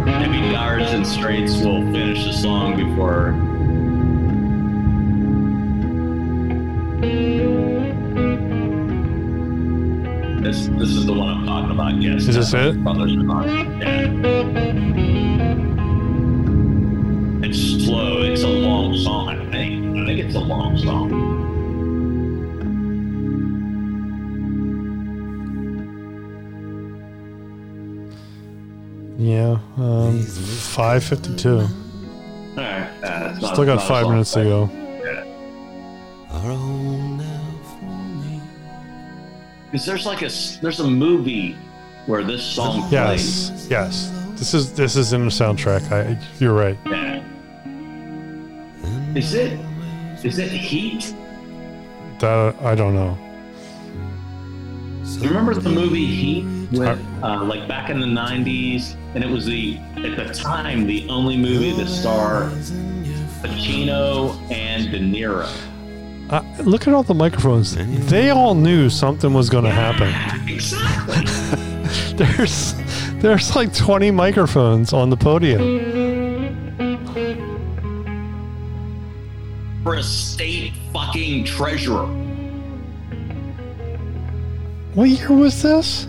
Maybe Dire and Straits will finish the song before. This this is the one I'm talking about. Yes. Is this it? Brothers in Arms. Yeah. It's slow. It's a long song. I think. I think it's a long song. Yeah, um, five fifty-two. All right. Uh, Still got five minutes to go. Yeah. Because there's like a there's a movie where this song plays. Yes, yes. This is this is in the soundtrack. I, you're right. Yeah. Is it is it Heat? That I don't know. You remember the movie Heat with uh, like back in the '90s, and it was the at the time the only movie that starred Pacino and De Niro. Uh, look at all the microphones. They all knew something was going to happen. Exactly. [laughs] There's there's like 20 microphones on the podium. For a state fucking treasurer. What year was this?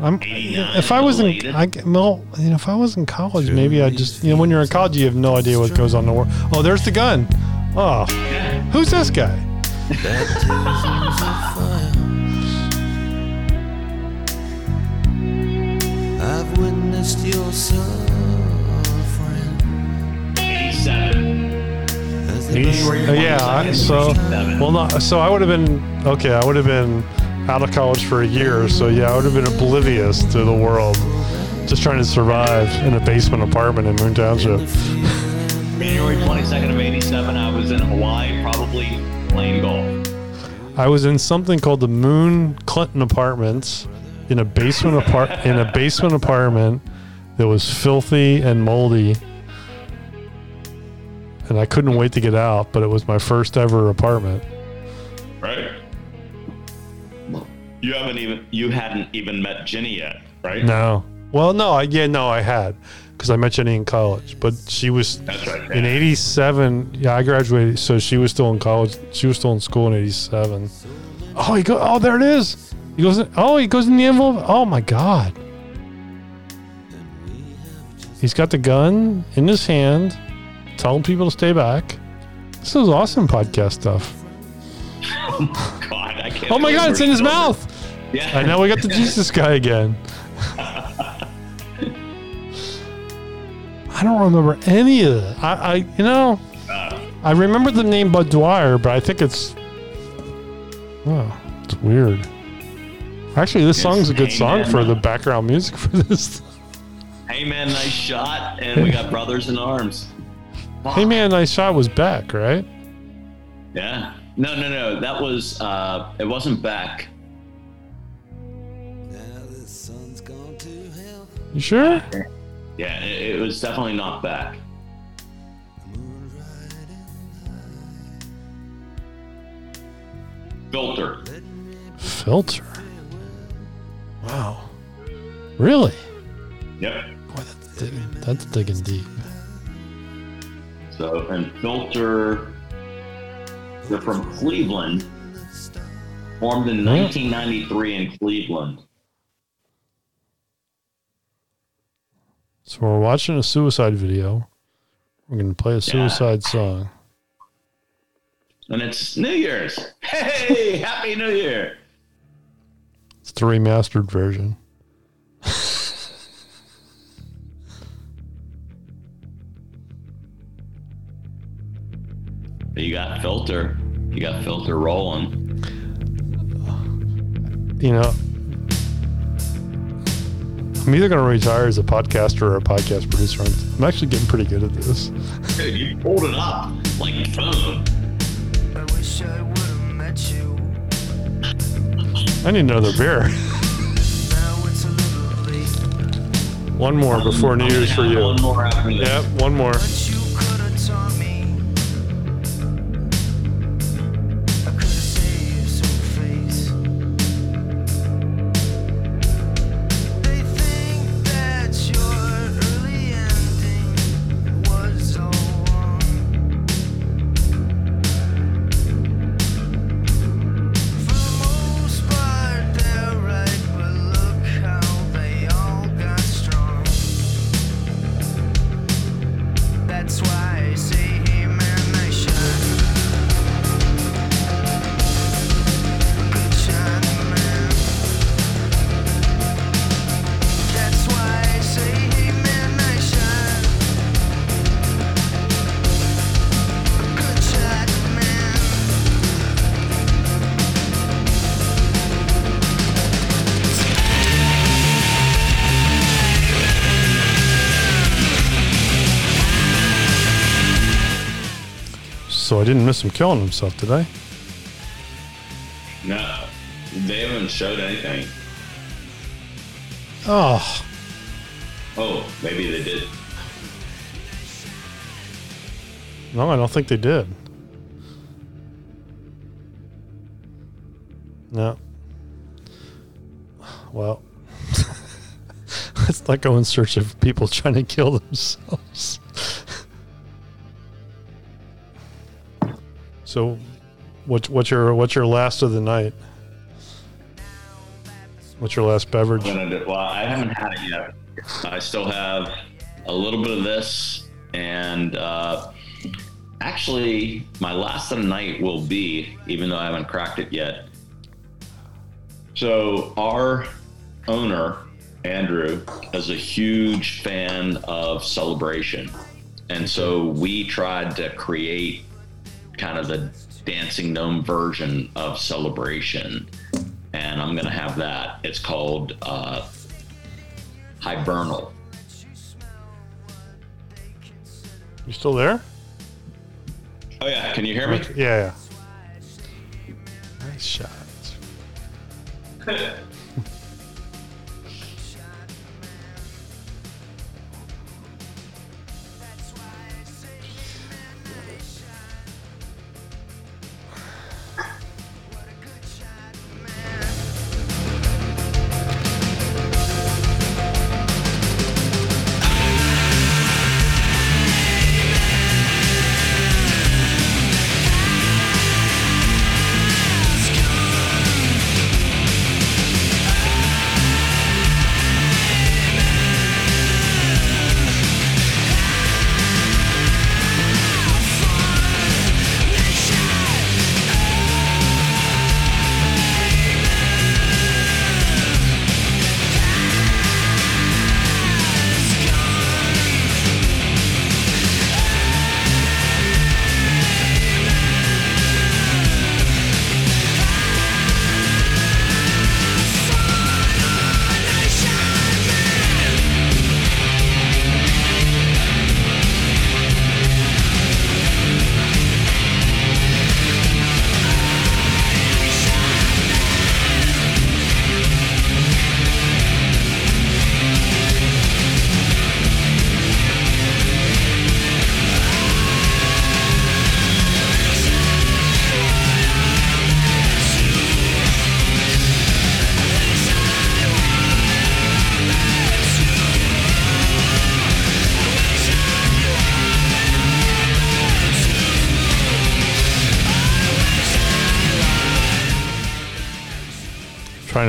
I'm, if I was in, I, well, you know, if I was in college, maybe I just, you know, when you're in college, you have no idea what goes on in the world. Oh, there's the gun. Oh, who's this guy? [laughs] I've witnessed your suffering. 87. Oh, yeah. I- So, well, not. So I would have been okay. I would have been out of college for a year. So yeah, I would have been oblivious to the world, just trying to survive in a basement apartment in Moon Township. January 22nd of 87, I was in Hawaii, probably playing golf. I was in something called the Moon Clinton Apartments in a basement apart in a basement apartment that was filthy and moldy. And I couldn't wait to get out, but it was my first ever apartment. You haven't even you hadn't even met Jenny yet, right? No. Well, no, I yeah, no, I had because I met Jenny in college, but she was That's right. in '87. Yeah, I graduated, so she was still in college. She was still in school in '87. Oh, he go. Oh, there it is. He goes. Oh, he goes in the envelope. Oh my God. He's got the gun in his hand, telling people to stay back. This is awesome podcast stuff. [laughs] Oh my god, I can't. Oh my god, it's in his mouth. Yeah. And now we got the Jesus guy again. [laughs] I don't remember any of that. I, I you know, uh. I remember the name Bud Dwyer, but I think it's, oh, it's weird. Actually, this song's a good hey, song man. for the background music for this. [laughs] Hey man, nice shot, and we got brothers in arms. Hey man, nice shot was Beck, right? Yeah. No, no, no. That was. uh It wasn't Beck. You sure? Yeah, it, it was definitely not Beck. Filter. Filter. Wow. Really? Yep. That's digging deep. So, and Filter, they're from Cleveland, formed in 1993 in Cleveland. So we're watching a suicide video. We're gonna play a suicide song. And it's New Year's. Hey, Happy New Year. It's the remastered version. You got Filter. You got Filter rolling. You know, I'm either gonna retire as a podcaster or a podcast producer. I'm, I'm actually getting pretty good at this. [laughs] Dude, you pulled it up like boom. I need another beer. [laughs] one more before New oh Year's for you. One more after this. Yep, one more. So I didn't miss him killing himself, did I? No, they haven't showed anything. Oh, Oh, maybe they did. no, I don't think they did. No. Well, [laughs] let's not go in search of people trying to kill themselves. So, what's what's your what's your last of the night? What's your last beverage? Well, I haven't had it yet. I still have a little bit of this, and uh, actually, my last of the night will be, even though I haven't cracked it yet. So, our owner, Andrew, is a huge fan of celebration. And so, we tried to create kind of the dancing gnome version of celebration and i'm going to have that it's called uh, hibernal You still there? oh yeah can you hear me Yeah. yeah. Nice shot. [laughs]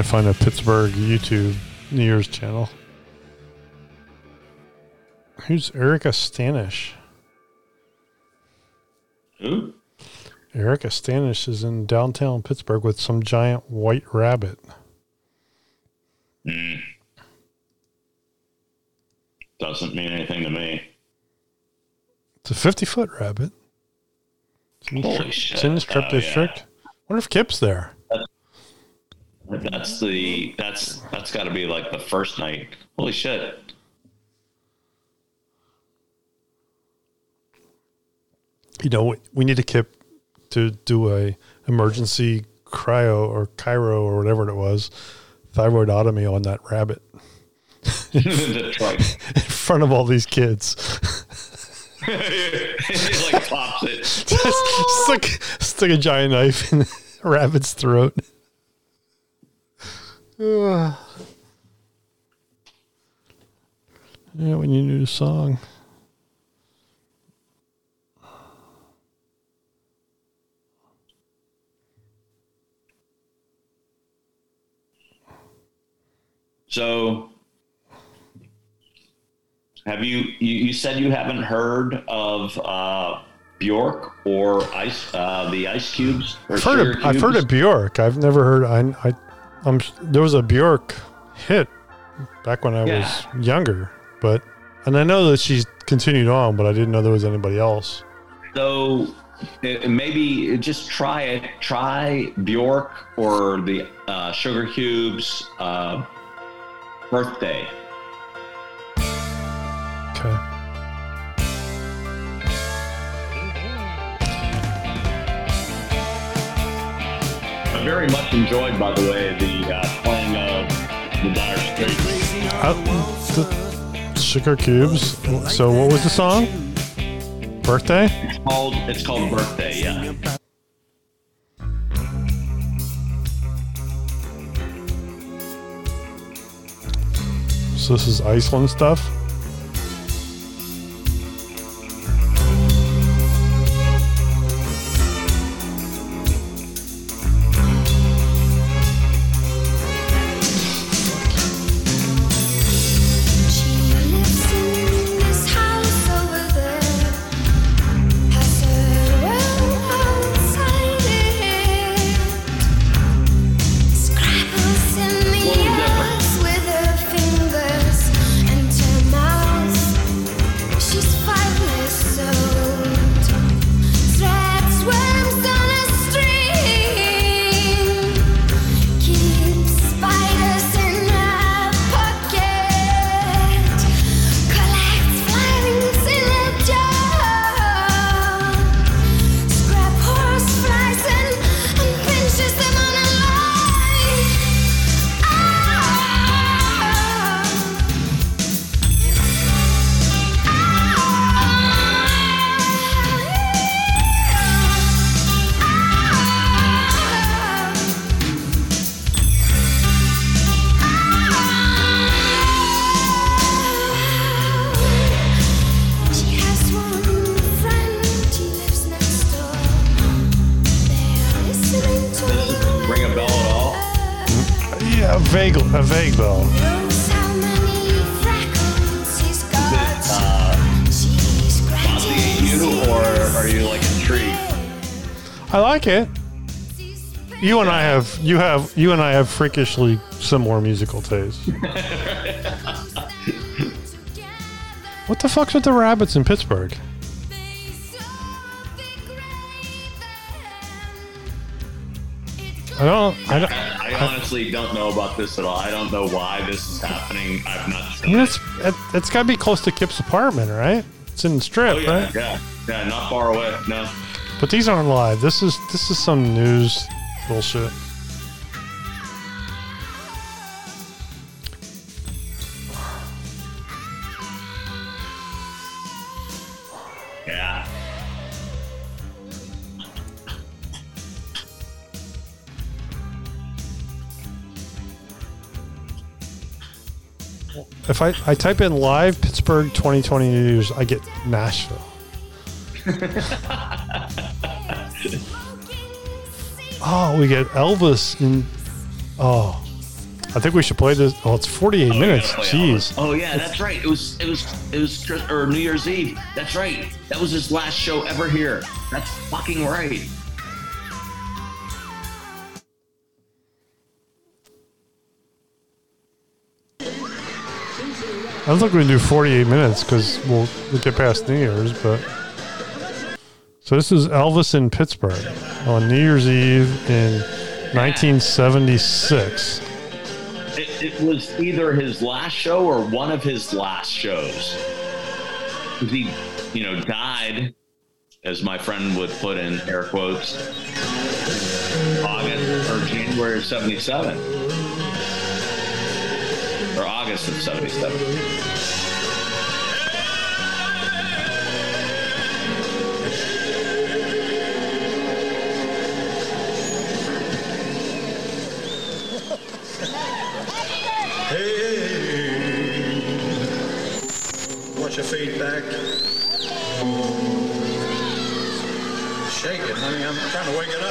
find a Pittsburgh YouTube New Year's channel. Who's Erica Stanish? Who? Erica Stanish is in downtown Pittsburgh with some giant white rabbit. Mm. Doesn't mean anything to me. It's a 50 foot rabbit. It's in, Holy it's shit. in the Strip Oh, yeah. District. wonder if Kip's there. That's the that's that's got to be like the first night. Holy shit! You know, we- we need to keep to do a emergency cryo or Cairo or whatever it was, thyroidotomy on that rabbit [laughs] [laughs] in front of all these kids. [laughs] he like pops it. Just stick, stick a giant knife in the rabbit's throat. [sighs] Yeah, we need a new song. So, have you, you? You said you haven't heard of uh, Bjork or Ice, uh, the Ice Cubes? Or I've heard, of, I've heard of Bjork. I've never heard. I, I, I'm. There was a Bjork hit back when I Yeah. was younger, but and I know that she's continued on, but I didn't know there was anybody else. So uh, maybe just try it. Try Bjork or the uh, Sugar Cubes uh, birthday. Okay. Very much enjoyed, by the way, the uh, playing of the Dire Straits. Uh, the sugar cubes. So what was the song? Birthday. It's called it's called Birthday. Yeah. So this is Iceland stuff. You and I have freakishly similar musical tastes. [laughs] what the fuck's with the rabbits in Pittsburgh? I don't. I don't. I honestly don't know about this at all. I don't know why this is happening. I've not I mean, it. it's it, it's got to be close to Kip's apartment, right? It's in the strip, Oh yeah, right? yeah, yeah. Not far away. No. But these aren't live. This is this is some news bullshit. If I, I type in live Pittsburgh 2020 news, I get Nashville. [laughs] Oh, we get Elvis in. Oh, I think we should play this. Oh, it's 48 minutes. Oh, Jeez. Elvis. Oh yeah, that's right. It was it was it was Chris- or New Year's Eve. That's right. That was his last show ever here. That's fucking right. I don't think we can do 48 minutes because we'll, get past New Year's, but. So this is Elvis in Pittsburgh on New Year's Eve in 1976. It, it was either his last show or one of his last shows. He, you know, died, as my friend would put in air quotes, August or January of '77, or August of '77. Watch your feet back. Shake it, honey. I'm trying to wake it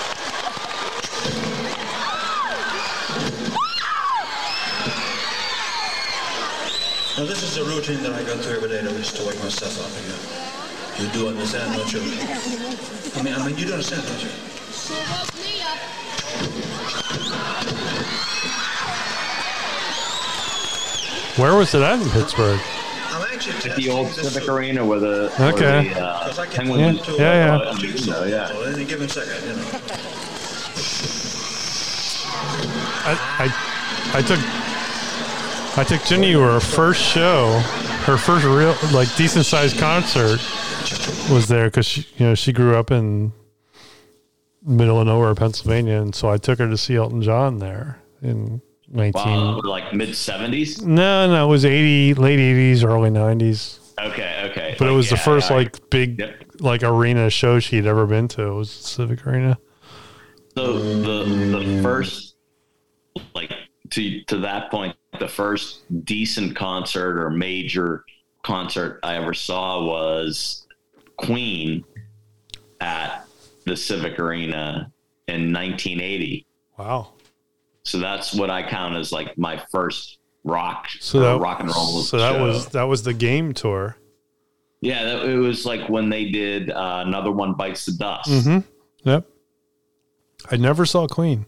up. [laughs] is a routine that I go through every day to just to wake myself up again. You do understand, don't you? I mean, I mean, you do understand, don't you? Where was it at in Pittsburgh? At the old Civic Arena where the, Okay. the uh, Because I Yeah, yeah, yeah. uh, you know, yeah. Any given second, you know. I, I, I took I took Jenny to her first show, her first real like decent sized concert was there because she you know she grew up in middle of nowhere, Pennsylvania, and so I took her to see Elton John there in nineteen. Wow, like mid '70s. No, no, it was eighty, late eighties, early nineties. Okay, okay. But it was the first like big like arena show she'd ever been to. It was Civic Arena. So the the first like to to that point, the first decent concert or major concert I ever saw was Queen at the Civic Arena in 1980. Wow. So that's what I count as like my first rock So that rock and roll. So that was that was the game tour. yeah. That, it was like when they did uh, another one bites the dust. Mm-hmm. Yep. I never saw Queen.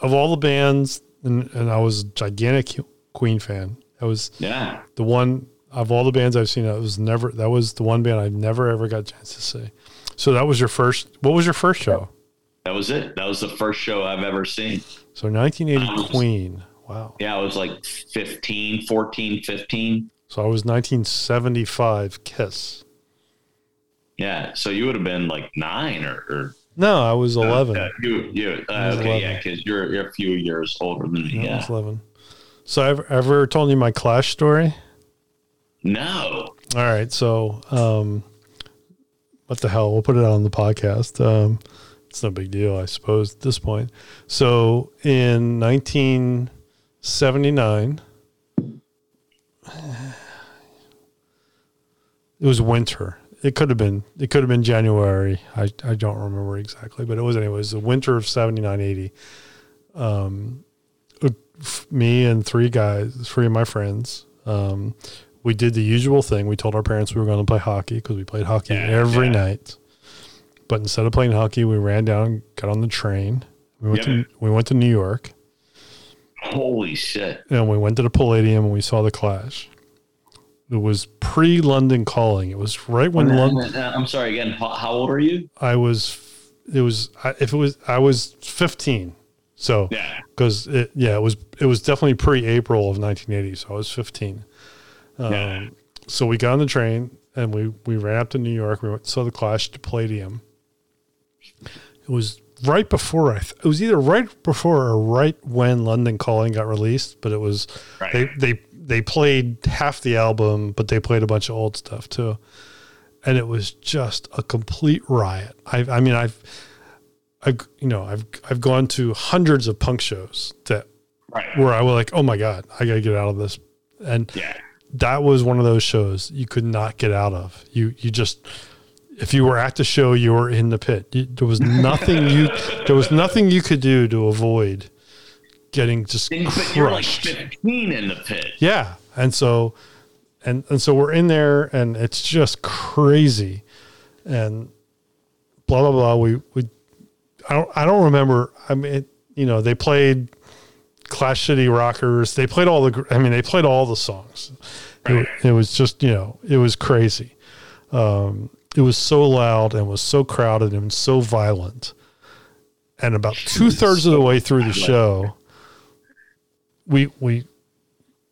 Of all the bands, and, and I was a gigantic Queen fan. That was Yeah. the one of all the bands I've seen. That was never that was the one band I never ever got a chance to see. So that was your first. What was your first show? That was it. That was the first show I've ever seen. So 1980 um, Queen. Wow. Yeah, I was like 15, 14, 15. So I was 1975 Kiss. Yeah. So you would have been like nine or, or No, I was 11. Uh, you, you, I uh, okay, 11. yeah, because you're, you're a few years older than me. I Yeah. was 11. So I've ever told you my Clash story? No. All right. So, um, what the hell? We'll put it on the podcast. Um, it's no big deal, I suppose, at this point. So, in 1979, [sighs] it was winter. It could have been. It could have been January. I, I don't remember exactly, but it was anyways the winter of 79, 80. Um, me and three guys, three of my friends, um, we did the usual thing. We told our parents we were going to play hockey because we played hockey every night. But instead of playing hockey, we ran down, got on the train. We went Yep. to we went to New York, Holy shit. and we went to the Palladium and we saw the Clash. It was pre London Calling. It was right when London. I'm sorry again. How, how old are you? I was, it was, if it was, I was 15. So, Yeah. because it, yeah, it was, it was definitely pre April of 1980. So I was 15. Um, Yeah. So we got on the train and we, we ran up to New York. We went, saw the Clash to Palladium. It was right before, I, th- it was either right before or right when London Calling got released, but it was, Right. they, they, they played half the album, but they played a bunch of old stuff too and it was just a complete riot. I, I mean, I've, I, you know, I've, I've gone to hundreds of punk shows that, Right. where I was like, oh my god, I gotta get out of this, and Yeah. that was one of those shows you could not get out of. You, you just, if you were at the show, you were in the pit. You- There was nothing you there was nothing you could do to avoid getting just And- but you're like 15 in the pit. Yeah, and so and and so we're in there, and it's just crazy, and blah blah blah. We we I don't I don't remember. I mean, it, you know, they played Clash City Rockers. They played all the. I mean, they played all the songs. It, it was just you know, it was crazy. Um, it was so loud and was so crowded and so violent. And about two thirds of the way through the show, we we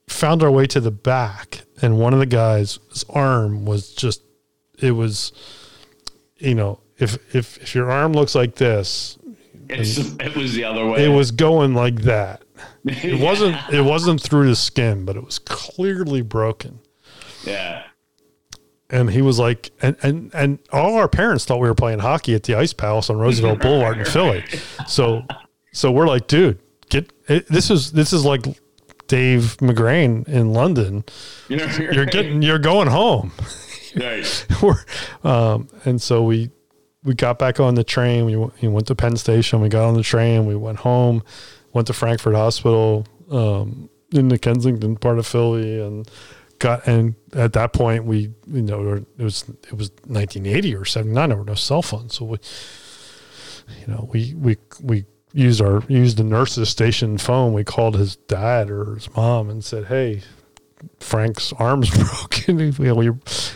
found our way to the back, and one of the guys' arm was just it was, you know, if if if your arm looks like this, it was the other way. it was going like that. It [laughs] wasn't it wasn't through the skin, but it was clearly broken. Yeah. And he was like, and and and all our parents thought we were playing hockey at the Ice Palace on Roosevelt [laughs] Boulevard in Philly. So so we're like, dude, it, this is this is like Dave McGrain in London. You know, You're getting you're going home. [laughs] [laughs] We're, um, and so we we got back on the train. We went, we went to Penn Station. We got on the train. We went home. Went to Frankford Hospital um, in the Kensington part of Philly, and got. And at that point, we you know it was it was 1980 or 79. There were no cell phones, so we you know we we we used our used the nurse's station phone. We called his dad or his mom and said, "Hey, Frank's arm's [laughs] broken. you know, we,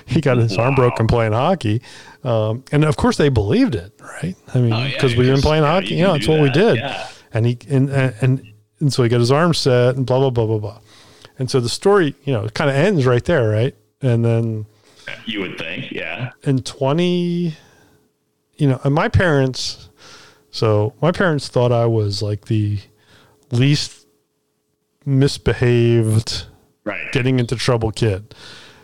he got his arm broken playing hockey. Um, and of course they believed it, right? I mean, Oh, yeah, because we've been playing hockey. you You know, that's what we did. yeah. And he, and, and, and, and so he got his arm set and blah, blah, blah, blah, blah. And so the story, you know, kind of ends right there. Right. And then You would think, yeah. in 20, you know, and my parents, so my parents thought I was like the least misbehaved, Right. getting into trouble kid.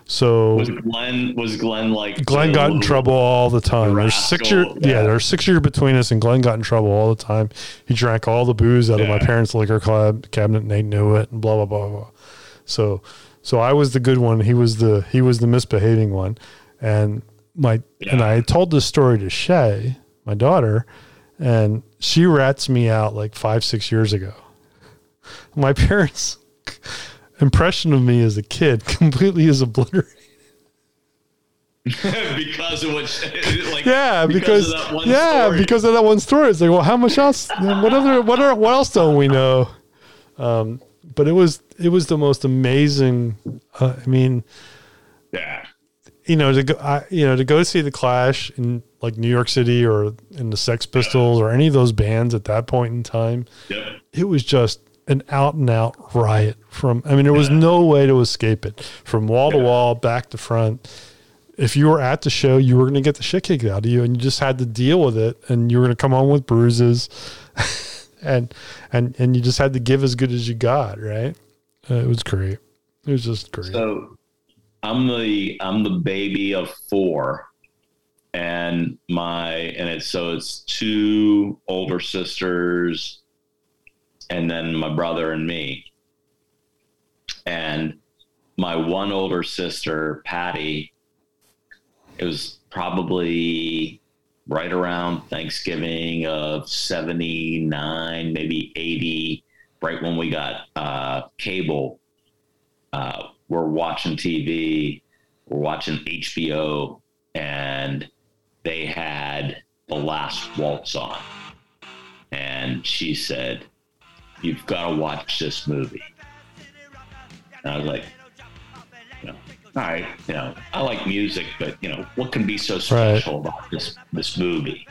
So Was Glenn was Glenn like Glenn got in trouble all the time. There's six year, yeah. yeah. there's six years between us, and Glenn got in trouble all the time. He drank all the booze out of my parents' liquor club cabinet, and they knew it, and blah blah blah blah. So, so I was the good one. He was the he was the misbehaving one, and my and I told this story to Shay, my daughter, and she rats me out like five six years ago. My [laughs] parents' impression of me as a kid [laughs] completely is obliterated. [laughs] because of what like Yeah, because, of that one yeah, story. because of that one story. It's like, well, how much else? What other? What are? What else don't we know? Um, but it was it was the most amazing. Uh, I mean, yeah, you know, to go, I, you know, to go see the Clash in like New York City or in the Sex Pistols or any of those bands at that point in time, Yep. it was just an out and out riot. From I mean, there was no way to escape it. From wall to wall, back to front. If you were at the show, you were going to get the shit kicked out of you, and you just had to deal with it. And you were going to come home with bruises, [laughs] and and and you just had to give as good as you got. Right? Uh, it was great. It was just great. So I'm the I'm the baby of four, and my and it's so it's two older sisters, and then my brother and me. And my one older sister, Patty, it was probably right around Thanksgiving of 79, maybe 80, right when we got uh, cable. Uh, we're watching TV, we're watching HBO, and they had The Last Waltz on. And she said, You've got to watch this movie. And I was like, you know, all right, you know, I like music, but you know, what can be so special about this this movie?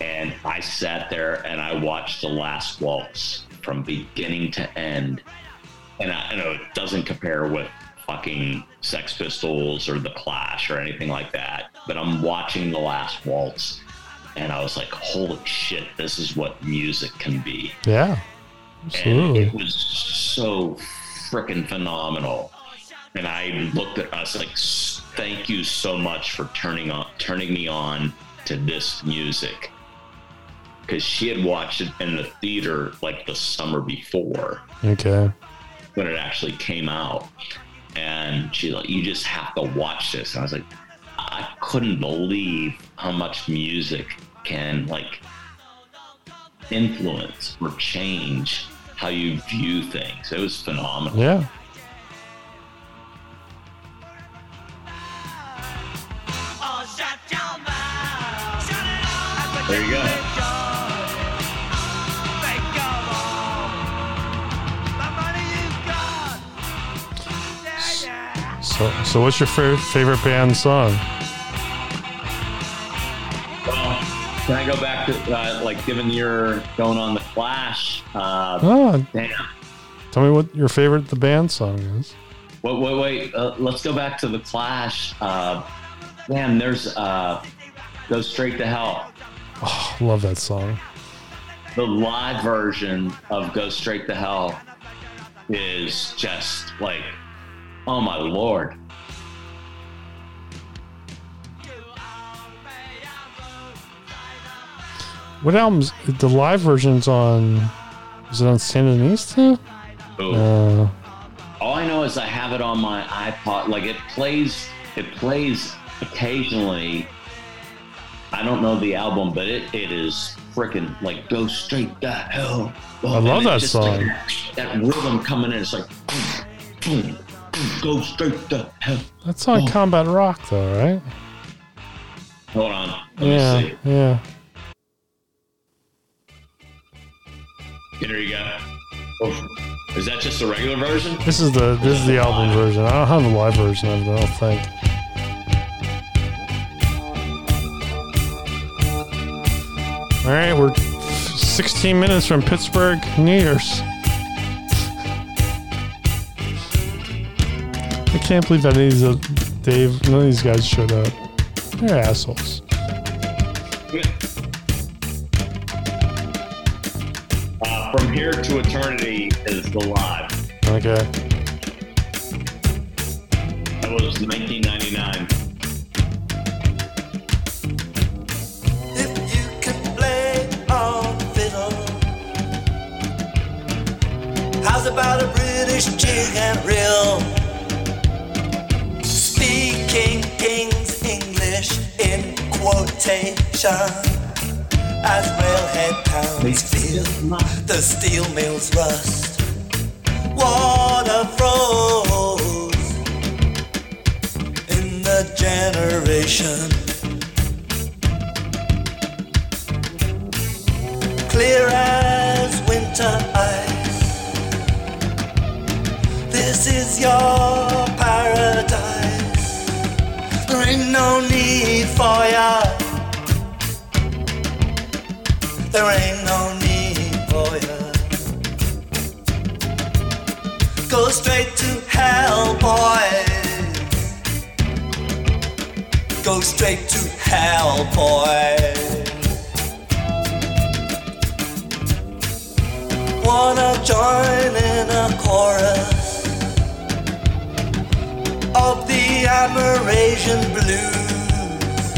And I sat there and I watched The Last Waltz from beginning to end. And I, I know it doesn't compare with fucking Sex Pistols or The Clash or anything like that, but I'm watching The Last Waltz and I was like, holy shit, this is what music can be. Yeah, And absolutely. it was so freaking phenomenal. And I looked at us like, thank you so much for turning on, turning me on to this music. Because she had watched it in the theater like the summer before Okay. When it actually came out. And she's like, you just have to watch this. And I was like, I couldn't believe how much music can like influence or change how you view things. It was phenomenal. Yeah. There you go. So, so what's your favorite favorite band song? Well, can I go back to uh, like given you're going on the Clash? Uh, Oh, damn. tell me what your favorite the band song is. Wait, wait, wait. Uh, let's go back to the Clash. Uh, man, there's uh, go straight to hell. Oh, love that song. The live version of Go Straight to Hell is just like, oh my lord. What albums? The live version's on. Is it on Sandinista? Ooh. Uh, All I know is I have it on my iPod. Like it plays, it plays occasionally. I don't know the album, but it, it is freaking like go straight to hell. I love that song. like that rhythm coming in, it's like boom, boom, go straight to hell. that's on oh. Combat Rock, though, right? Hold on, let me yeah, see. yeah. Here you go. Oh, Is that just the regular version? This is the this is the album version. I don't have the live version of it. I don't think. All right, we're 16 minutes from Pittsburgh New Year's. I can't believe that any these uh, Dave, none of these guys showed up. They're assholes. Uh, From Here to Eternity is the live. Okay. That was 1999. play on fiddle. How's about a British jig and reel? Speaking King's English in quotation. As railhead towns feel the steel mills rust. Water froze in the generation. clear as winter ice. This is your ain't no need for ya. There ain't no need for ya. Go straight to hell, boys. Go straight to hell, boys. wanna join in a chorus of the Amerasian blues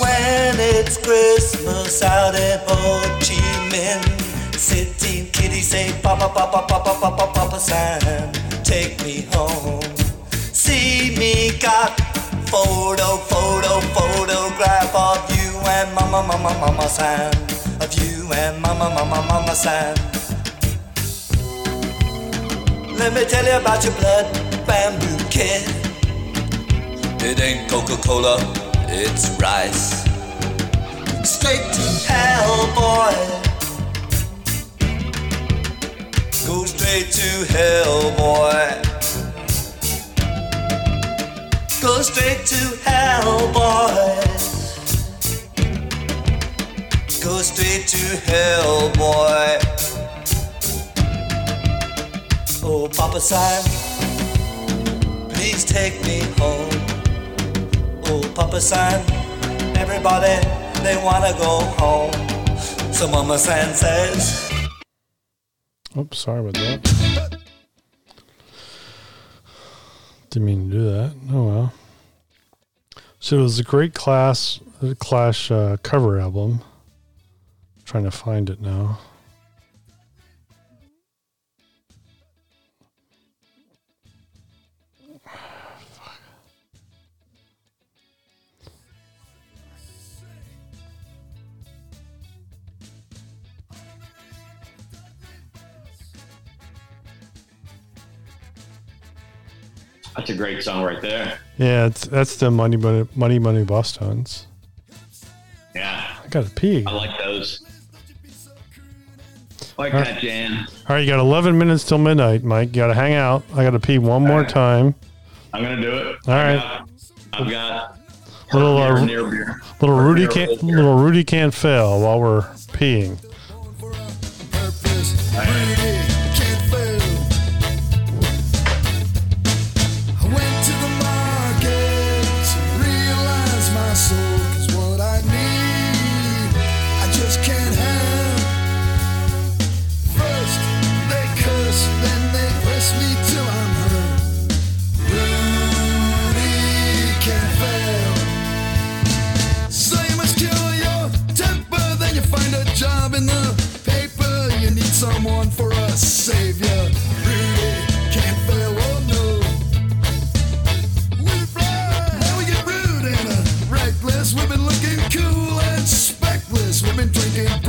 when it's Christmas out in Ho Chi Minh City. Kitty say, Papa, Papa, Papa, Papa, Papa San, take me home. See me got photo, photo, photograph of you and Mama, Mama, Mama San of you and Mama, Mama, Mama San. Let me tell you about your blood bamboo kid. It ain't Coca Cola, it's rice. Straight to hell, boy. Go straight to hell, boy. Go straight to hell, boy. Go straight to hell, boy. Oh, Papa Sam, please take me home. Oh, Papa Sam, everybody, they wanna go home. So Mama San says, Oops, sorry about that. Didn't mean to do that. Oh well. So it was a great class Clash uh, cover album. trying to find it now. That's a great song right there. Yeah, it's that's the money money money money Boston's. Yeah, I gotta pee. I like those. Like All that, Jan. All right, you got 11 minutes till midnight, Mike. You gotta hang out. I gotta pee one more time. I'm gonna do it. All I right. got- I've got Little uh, near beer. little Rudy can't beer. little Rudy can't fail while we're peeing. We've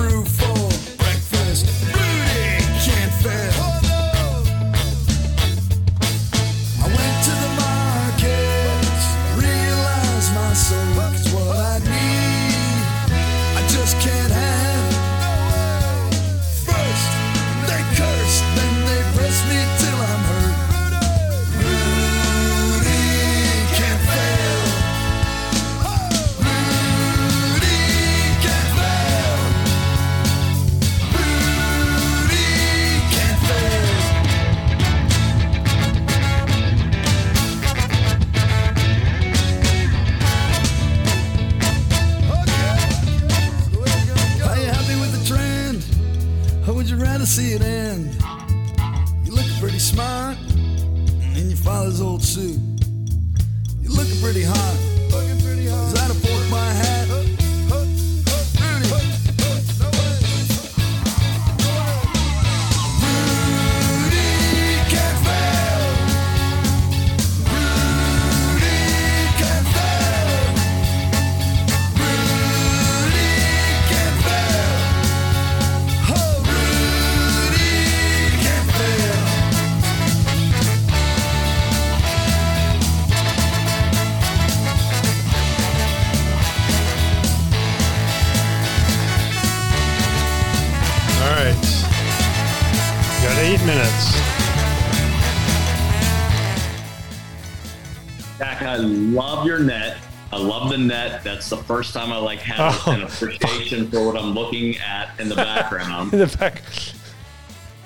love your net. I love the net. That's the first time I like have Oh, an appreciation for what I'm looking at in the background. [laughs] In the back.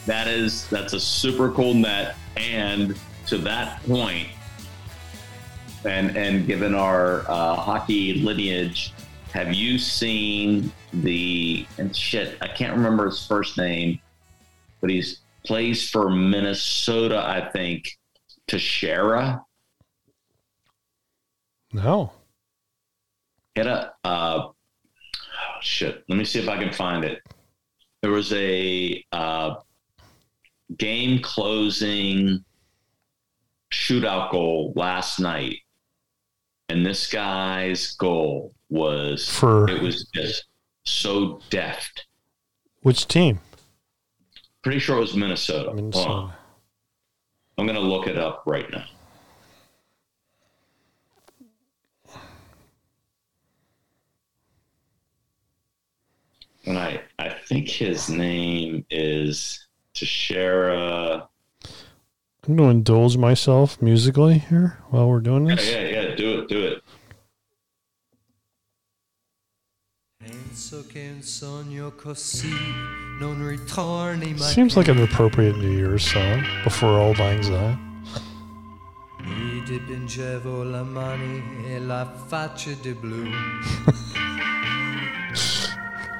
That is that's a super cool net. And to that point, and and given our uh, hockey lineage, have you seen the and shit? I can't remember his first name, but he's plays for Minnesota, I think. Teixeira. No. Get a uh, oh, shit. Let me see if I can find it. There was a uh, game closing shootout goal last night, and this guy's goal was For- it was just so deft. Which team? Pretty sure it was Minnesota. Minnesota. I'm gonna look it up right now. And I, I think his name is Tashera. I'm going to indulge myself musically here while we're doing this. yeah, yeah. Do it, do it. Penso che un sogno così non ritorni mai Seems like an appropriate New Year's song before Auld Lang Syne. Mi dipingevo la mani e la faccia di blu. [laughs]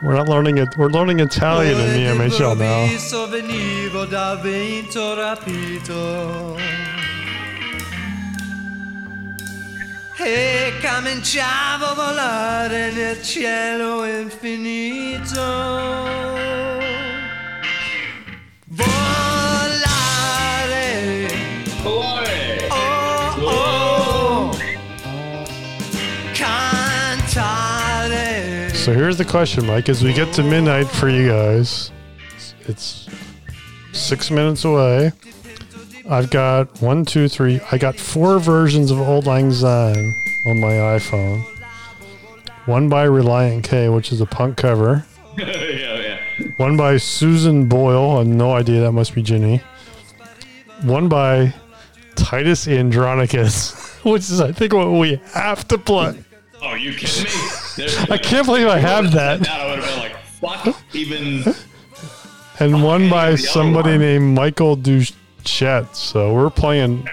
We're not learning it. We're learning Italian in the MHL now. Improvviso venivo da vento rapito. E cominciavo a volare nel cielo infinito. So here's the question, Mike. As we get to midnight for you guys, it's six minutes away. I've got one, two, three. I got four versions of Auld Lang Syne on my iPhone. One by Relient K, which is a punk cover. [laughs] yeah, yeah. One by Susan Boyle. I have no idea. That must be Ginny. One by Titus Andronicus, [laughs] which is, I think, what we have to play. Oh, you kidding me? I can't believe I have that. I would have been like, fuck, even. And one by somebody named Michael Duchette. So we're playing,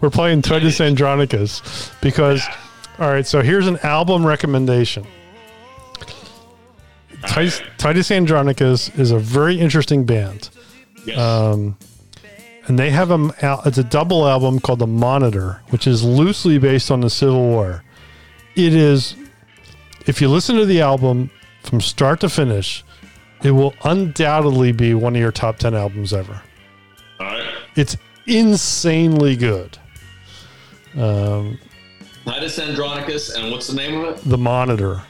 we're playing Titus Andronicus because, all right. So here's an album recommendation. Titus, Titus Andronicus is a very interesting band. Um, and they have a it's a double album called The Monitor, which is loosely based on the Civil War. It is, if you listen to the album from start to finish, it will undoubtedly be one of your top ten albums ever. All right. It's insanely good. Um, Titus Andronicus, and what's the name of it? the Monitor.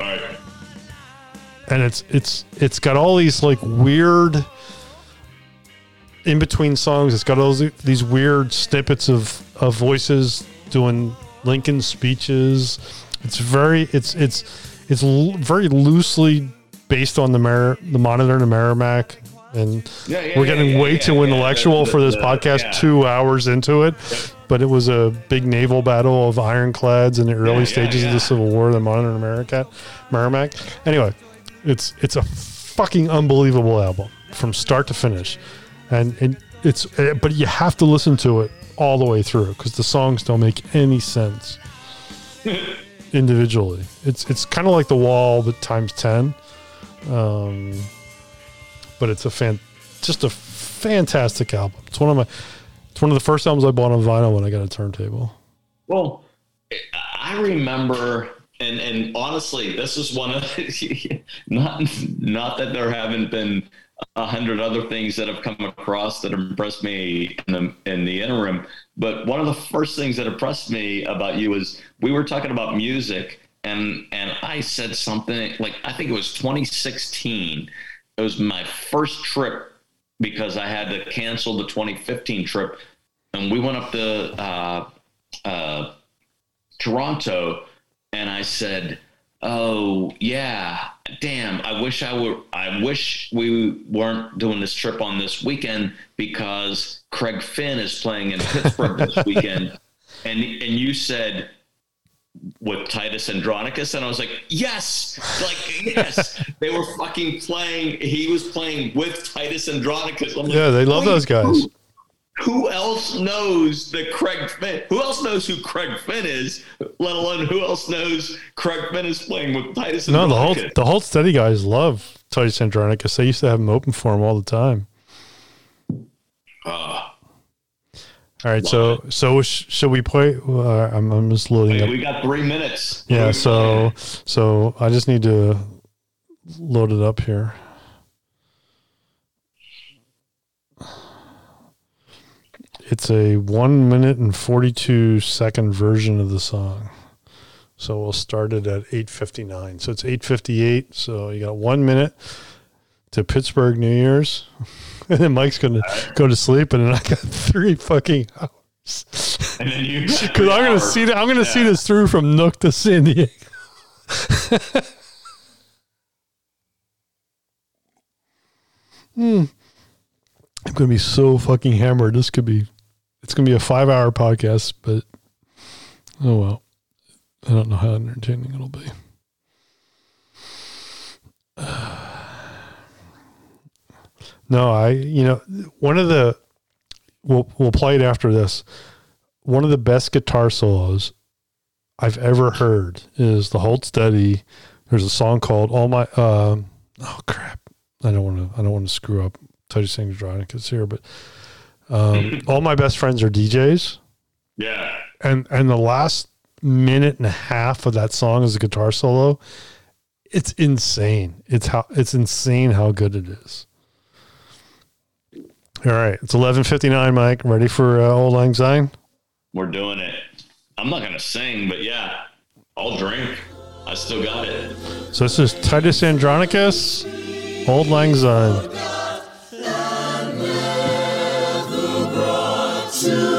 All right. and it's it's it's got all these like weird in between songs it's got all these- these weird snippets of of voices doing lincoln speeches it's very it's it's it's l- very loosely based on the Mer- the monitor and the merrimack. And Yeah, yeah, we're getting yeah, way too intellectual the- for this the- podcast two hours into it but it was a big naval battle of ironclads in the early stages of the civil war the monitor and merrimack. Merrimack anyway it's it's a fucking unbelievable album from start to finish, and and it's uh, but you have to listen to it all the way through because the songs don't make any sense [laughs] individually. It's it's kind of like the Wall but times ten, um, but it's a fan just a fantastic album. It's one of my it's one of the first albums I bought on vinyl when I got a turntable. Well, I remember, and and honestly, this is one of [laughs] not not that there haven't been a hundred other things that have come across that impressed me in the in the interim. But one of the first things that impressed me about you is we were talking about music, and and I said something like I think it was 2016. It was my first trip because I had to cancel the 2015 trip, and we went up to uh, uh, Toronto, and I said, "Oh yeah, damn! I wish I were. I wish we weren't doing this trip on this weekend because Craig Finn is playing in Pittsburgh this [laughs] weekend." And and you said with Titus Andronicus, and I was like, "Yes, like yes." they were fucking playing. He was playing with Titus Andronicus. I'm like, Yeah, they love those guys. who- who else knows that Craig Finn? Who else knows who Craig Finn is? Let alone who else knows Craig Finn is playing with Titus. No, the whole the Hold Steady guys love Titus Andronicus. They used to have him open for him all the time. Ah. All right, so so sh- should we play? Uh, I'm, I'm just loading Hey, up. we got three minutes. Yeah, so so I just need to load it up here. It's a one minute and forty two second version of the song. So we'll start it at eight fifty nine. So it's eight fifty eight. So you got one minute to Pittsburgh New Year's. [laughs] And then Mike's gonna go to sleep and then I got three fucking hours. And then you [laughs] Because I'm gonna see that I'm gonna see this through from Nuuk to San Diego. [laughs] Hmm. I'm gonna be so fucking hammered. This could be it's gonna be a five hour podcast, but oh well. I don't know how entertaining it'll be. [sighs] No, I you know one of the we'll we'll play it after this. One of the best guitar solos I've ever heard is the Hold Steady. There's a song called All My um oh crap. I don't want to I don't want to screw up Titus Andronicus here, but um, [laughs] all my best friends are DJs. Yeah. And and the last minute and a half of that song is a guitar solo. It's insane. It's how it's insane how good it is. All right, it's eleven fifty nine, Mike. Ready for uh, Auld Lang Syne? We're doing it. I'm not gonna sing, but yeah, I'll drink. I still got it. So this is Titus Andronicus, Auld Lang Syne. Soon.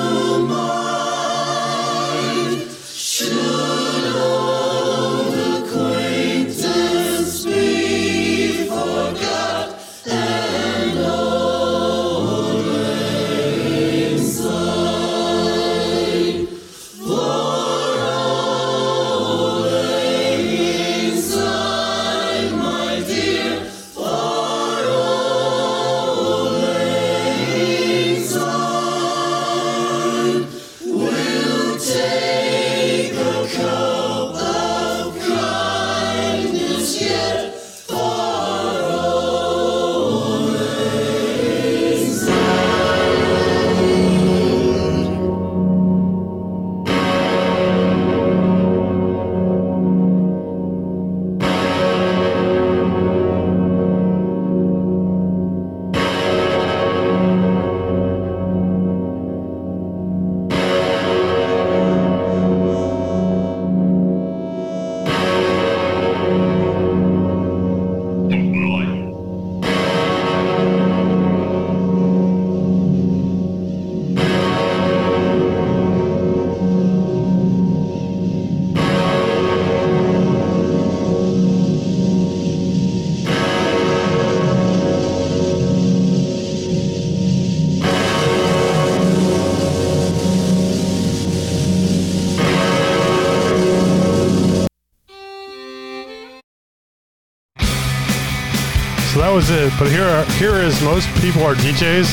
Was it. But here, are, here is most people are DJs.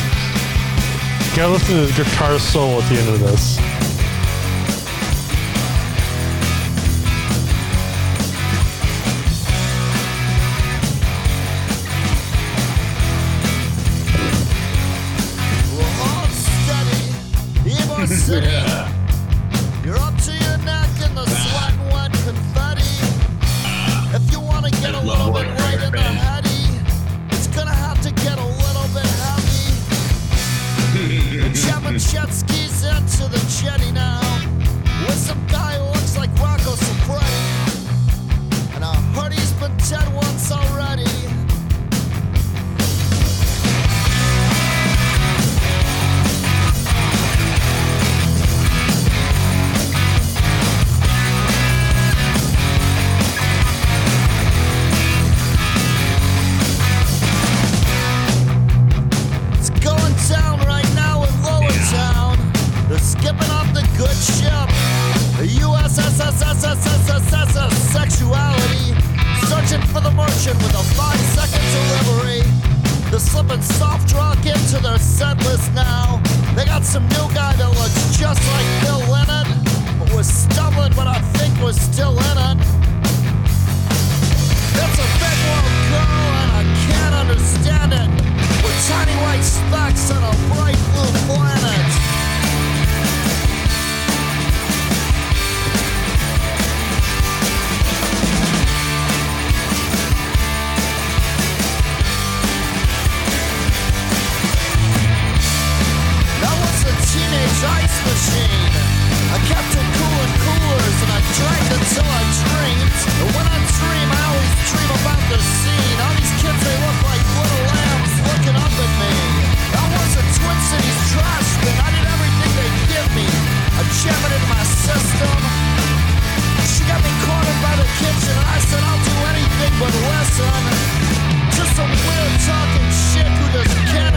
Gotta listen to the guitar solo at the end of this. Into their set list now. They got some new guy that looks just like Bill Lennon. But we're stumbling, but I think we're still in it. It's a big world, girl, and I can't understand it. With tiny white specks on a bright blue planet. Teenage ice machine. I kept it cool in coolers and I drank until I dreamed. And when I dream, I always dream about the scene. All these kids, they look like little lambs looking up at me. I was a Twin Cities trash bin. I did everything they give me. I jam it into my system. She got me cornered by the kitchen I said I'll do anything but listen. Just some weird talking shit who just can't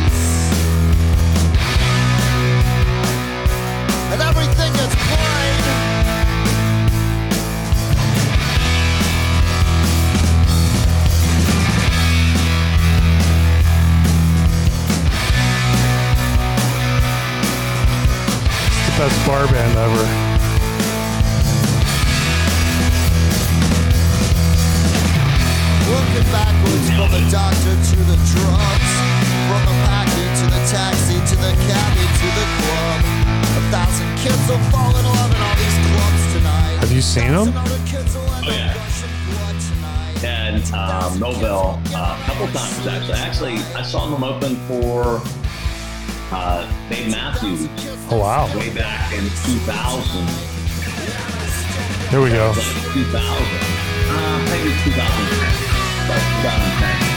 best bar band ever. Looking backwards from the doctor to the drugs, from the packy to the taxi to the cabbie to the club. A thousand kids will fall in love in all these clubs tonight. Have you seen them? Oh yeah. Yeah, in uh, uh, a couple times actually. Actually, I saw them open for uh, Dave Matthews. Oh, wow. Way back in 2000. Here we go. Like 2000. Uh, maybe 2010. About 2010.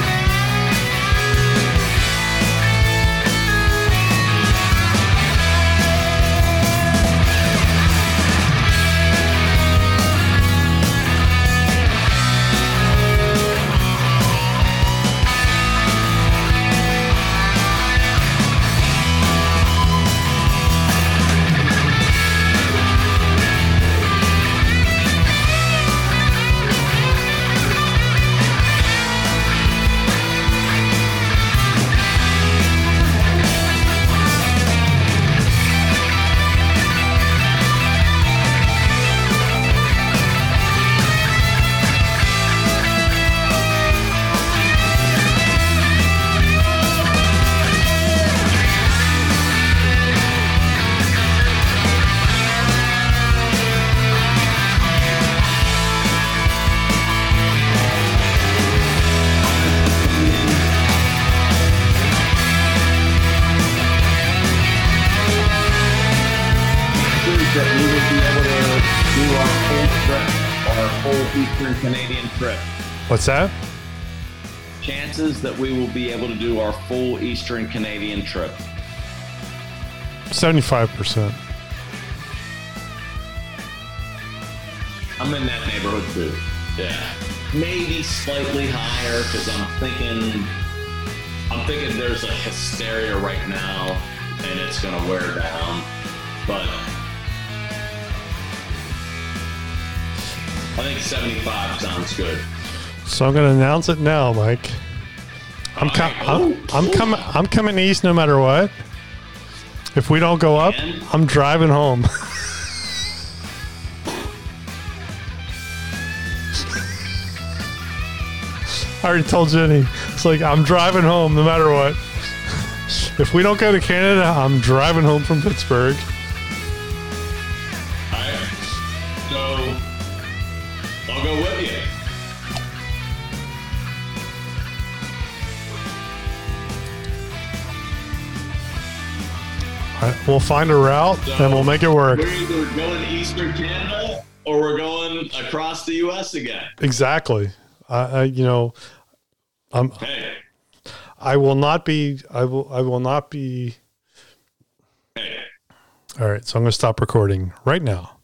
What's that? Chances that we will be able to do our full Eastern Canadian trip. 75%. I'm in that neighborhood too. Yeah. Maybe slightly higher because I'm thinking I'm thinking there's a hysteria right now, and it's gonna wear down. But I think 75 sounds good. So I'm going to announce it now, Mike. I'm com- I'm, I'm coming. I'm coming east no matter what. If we don't go up, I'm driving home. [laughs] I already told Jenny. It's like I'm driving home no matter what. [laughs] If we don't go to Canada, I'm driving home from Pittsburgh. We'll find a route and we'll make it work. We're either going to Eastern Canada or we're going across the U.S. again. Exactly. I, I you know, I'm. Hey. I will not be. I will. I will not be. Hey. All right. So I'm going to stop recording right now.